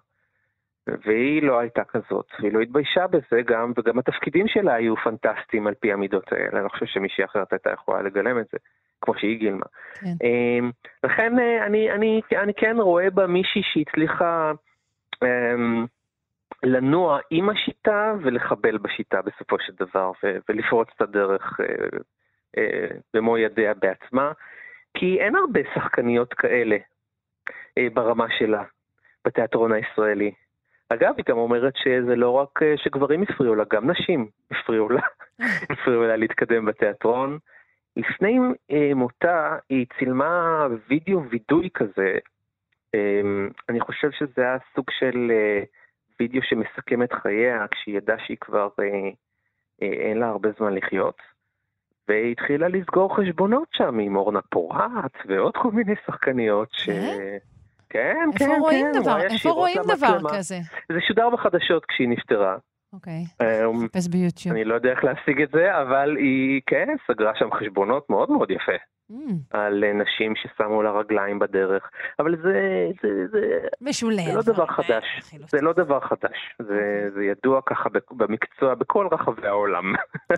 [SPEAKER 11] והיא לא הייתה כזאת, והיא לא התביישה בזה גם, וגם התפקידים שלה היו פנטסטיים על פי המידות האלה, אני לא חושב שמישהי אחרת הייתה יכולה לגלם את זה, כמו שהיא גילמה.
[SPEAKER 1] כן.
[SPEAKER 11] אמ, לכן אני, אני, אני כן רואה בה מישהי שהצליחה אמ, לנוע עם השיטה ולחבל בשיטה בסופו של דבר, ו- ולפרוץ את הדרך אה, אה, במו ידיה בעצמה, כי אין הרבה שחקניות כאלה אה, ברמה שלה בתיאטרון הישראלי. אגב, היא גם אומרת שזה לא רק אה, שגברים הפריעו לה, גם נשים הפריעו לה, הפריעו לה להתקדם בתיאטרון. לפני אה, מותה היא צילמה וידאו וידוי כזה, אה, אני חושב שזה היה סוג של אה, וידאו שמסכם את חייה, כשהיא ידעה שהיא כבר אה, אה, אין לה הרבה זמן לחיות. והיא התחילה לסגור חשבונות שם עם אורנה פורט ועוד כל מיני שחקניות ש... כן, כן, כן.
[SPEAKER 1] רואים דבר,
[SPEAKER 11] וואי,
[SPEAKER 1] איפה רואים דבר
[SPEAKER 11] למצלמה.
[SPEAKER 1] כזה?
[SPEAKER 11] זה שודר בחדשות כשהיא נפטרה.
[SPEAKER 1] אוקיי,
[SPEAKER 11] אמ,
[SPEAKER 1] חפש ביוטיוב.
[SPEAKER 11] אני לא יודע איך להשיג את זה, אבל היא, כן, סגרה שם חשבונות מאוד מאוד יפה.
[SPEAKER 1] Mm,
[SPEAKER 11] על אה, נשים ששמו לה רגליים בדרך. אבל זה, זה, זה,
[SPEAKER 1] משולב.
[SPEAKER 11] זה לא דבר חדש. זה לא דבר חדש. זה, זה ידוע ככה במקצוע בכל רחבי העולם.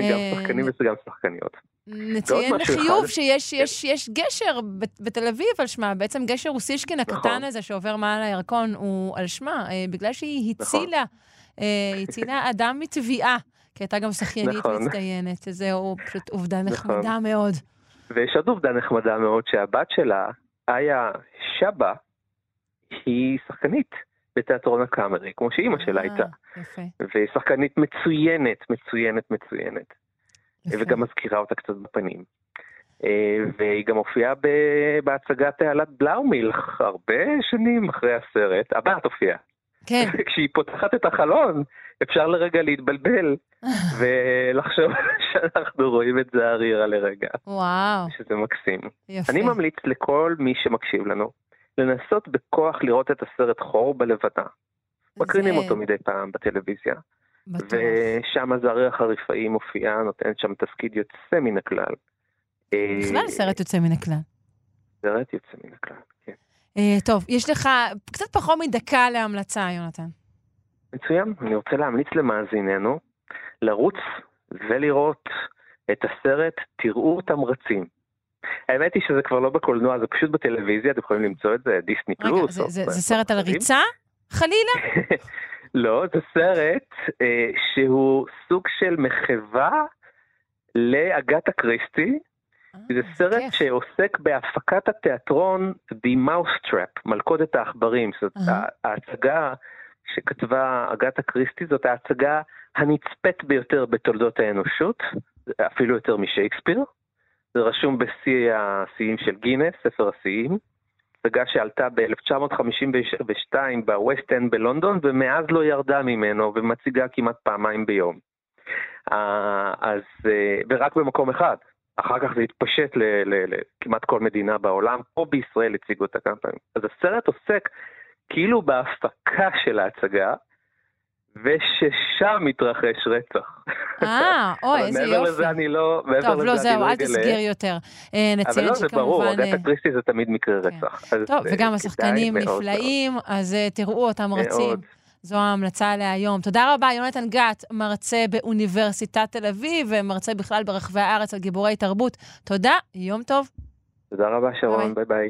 [SPEAKER 11] גם
[SPEAKER 1] אה,
[SPEAKER 11] שחקנים וגם שחקניות.
[SPEAKER 1] נציין לחיוב
[SPEAKER 11] אחד.
[SPEAKER 1] שיש יש, יש גשר בתל אביב על שמה, בעצם גשר אוסישקין הקטן
[SPEAKER 11] נכון.
[SPEAKER 1] הזה שעובר מעל הירקון הוא על שמה, אה, בגלל שהיא
[SPEAKER 11] נכון.
[SPEAKER 1] הצילה, אה, הצילה אדם מתביעה, כי הייתה גם שחיינית
[SPEAKER 11] נכון.
[SPEAKER 1] מצטיינת, זהו פשוט עובדה
[SPEAKER 11] נכון.
[SPEAKER 1] נחמדה מאוד.
[SPEAKER 11] ויש עוד עובדה נחמדה מאוד, שהבת שלה, איה שבא, היא שחקנית בתיאטרון הקאמרי, כמו שאימא שלה הייתה.
[SPEAKER 1] אה, יפה.
[SPEAKER 11] והיא שחקנית מצוינת, מצוינת, מצוינת. וגם מזכירה אותה קצת בפנים. אה, והיא גם הופיעה בהצגת תעלת בלאומילך הרבה שנים אחרי הסרט. הבת הופיעה.
[SPEAKER 1] כן.
[SPEAKER 11] כשהיא פותחת את החלון, אפשר לרגע להתבלבל ולחשוב שאנחנו רואים את זערירה לרגע,
[SPEAKER 1] וואו,
[SPEAKER 11] שזה מקסים.
[SPEAKER 1] יפה.
[SPEAKER 11] אני ממליץ לכל מי שמקשיב לנו לנסות בכוח לראות את הסרט חור בלבנה. מקרינים אותו מדי פעם בטלוויזיה. ושם זעריר החריפאי מופיעה, נותנת שם תפקיד יוצא מן הכלל. אה,
[SPEAKER 1] בכלל סרט יוצא מן הכלל.
[SPEAKER 11] סרט יוצא מן הכלל, כן.
[SPEAKER 1] אה, טוב, יש לך קצת פחות מדקה להמלצה, יונתן.
[SPEAKER 11] מצוין, אני רוצה להמליץ למאזיננו לרוץ ולראות את הסרט תראו אותם רצים. האמת היא שזה כבר לא בקולנוע, זה פשוט בטלוויזיה, אתם יכולים למצוא את זה, דיסני
[SPEAKER 1] רגע,
[SPEAKER 11] פלוס.
[SPEAKER 1] זה-
[SPEAKER 11] או
[SPEAKER 1] זה
[SPEAKER 11] ב-
[SPEAKER 1] זה סרט על. ריצה? חלילה?
[SPEAKER 11] לא, זה סרט אה, שהוא סוג של מחווה לאגתה קריסטי. זה סרט שעוסק בהפקת התיאטרון The Mousetrap, מלכודת העכברים. זאת ההצגה שכתבה אגתה קריסטי, זאת ההצגה הנצפית ביותר בתולדות האנושות, אפילו יותר משייקספיר. זה רשום בשיא השיאים של גינס, ספר השיאים. הצגה שעלתה ב-1952 בווסט אנד בלונדון, ומאז לא ירדה ממנו, ומציגה כמעט פעמיים ביום. אז, ורק במקום אחד. אחר כך זה התפשט לכמעט כל מדינה בעולם, פה בישראל הציגו אותה כמה פעמים. אז הסרט עוסק כאילו בהפקה של ההצגה, וששם מתרחש רצח.
[SPEAKER 1] אה, אוי, איזה יופי.
[SPEAKER 11] מעבר לזה אני לא...
[SPEAKER 1] טוב, לא, זהו, אל תסגיר יותר.
[SPEAKER 11] אבל לא, זה ברור, אגתה קריסטי זה תמיד מקרה רצח.
[SPEAKER 1] טוב, וגם השחקנים נפלאים, אז תראו אותם רצים. זו ההמלצה להיום. תודה רבה, יונתן גת, מרצה באוניברסיטת תל אביב, ומרצה בכלל ברחבי הארץ על גיבורי תרבות. תודה, יום טוב.
[SPEAKER 11] תודה רבה, שרון, ביי ביי.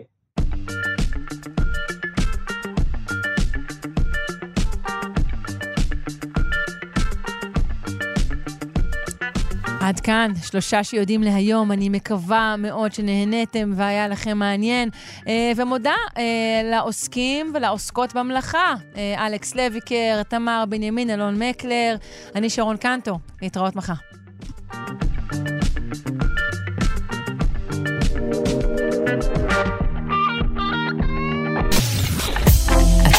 [SPEAKER 1] עד כאן, שלושה שיודעים להיום. אני מקווה מאוד שנהניתם והיה לכם מעניין. אה, ומודה אה, לעוסקים ולעוסקות במלאכה, אה, אלכס לויקר, תמר בנימין, אלון מקלר, אני שרון קנטו. להתראות מחר.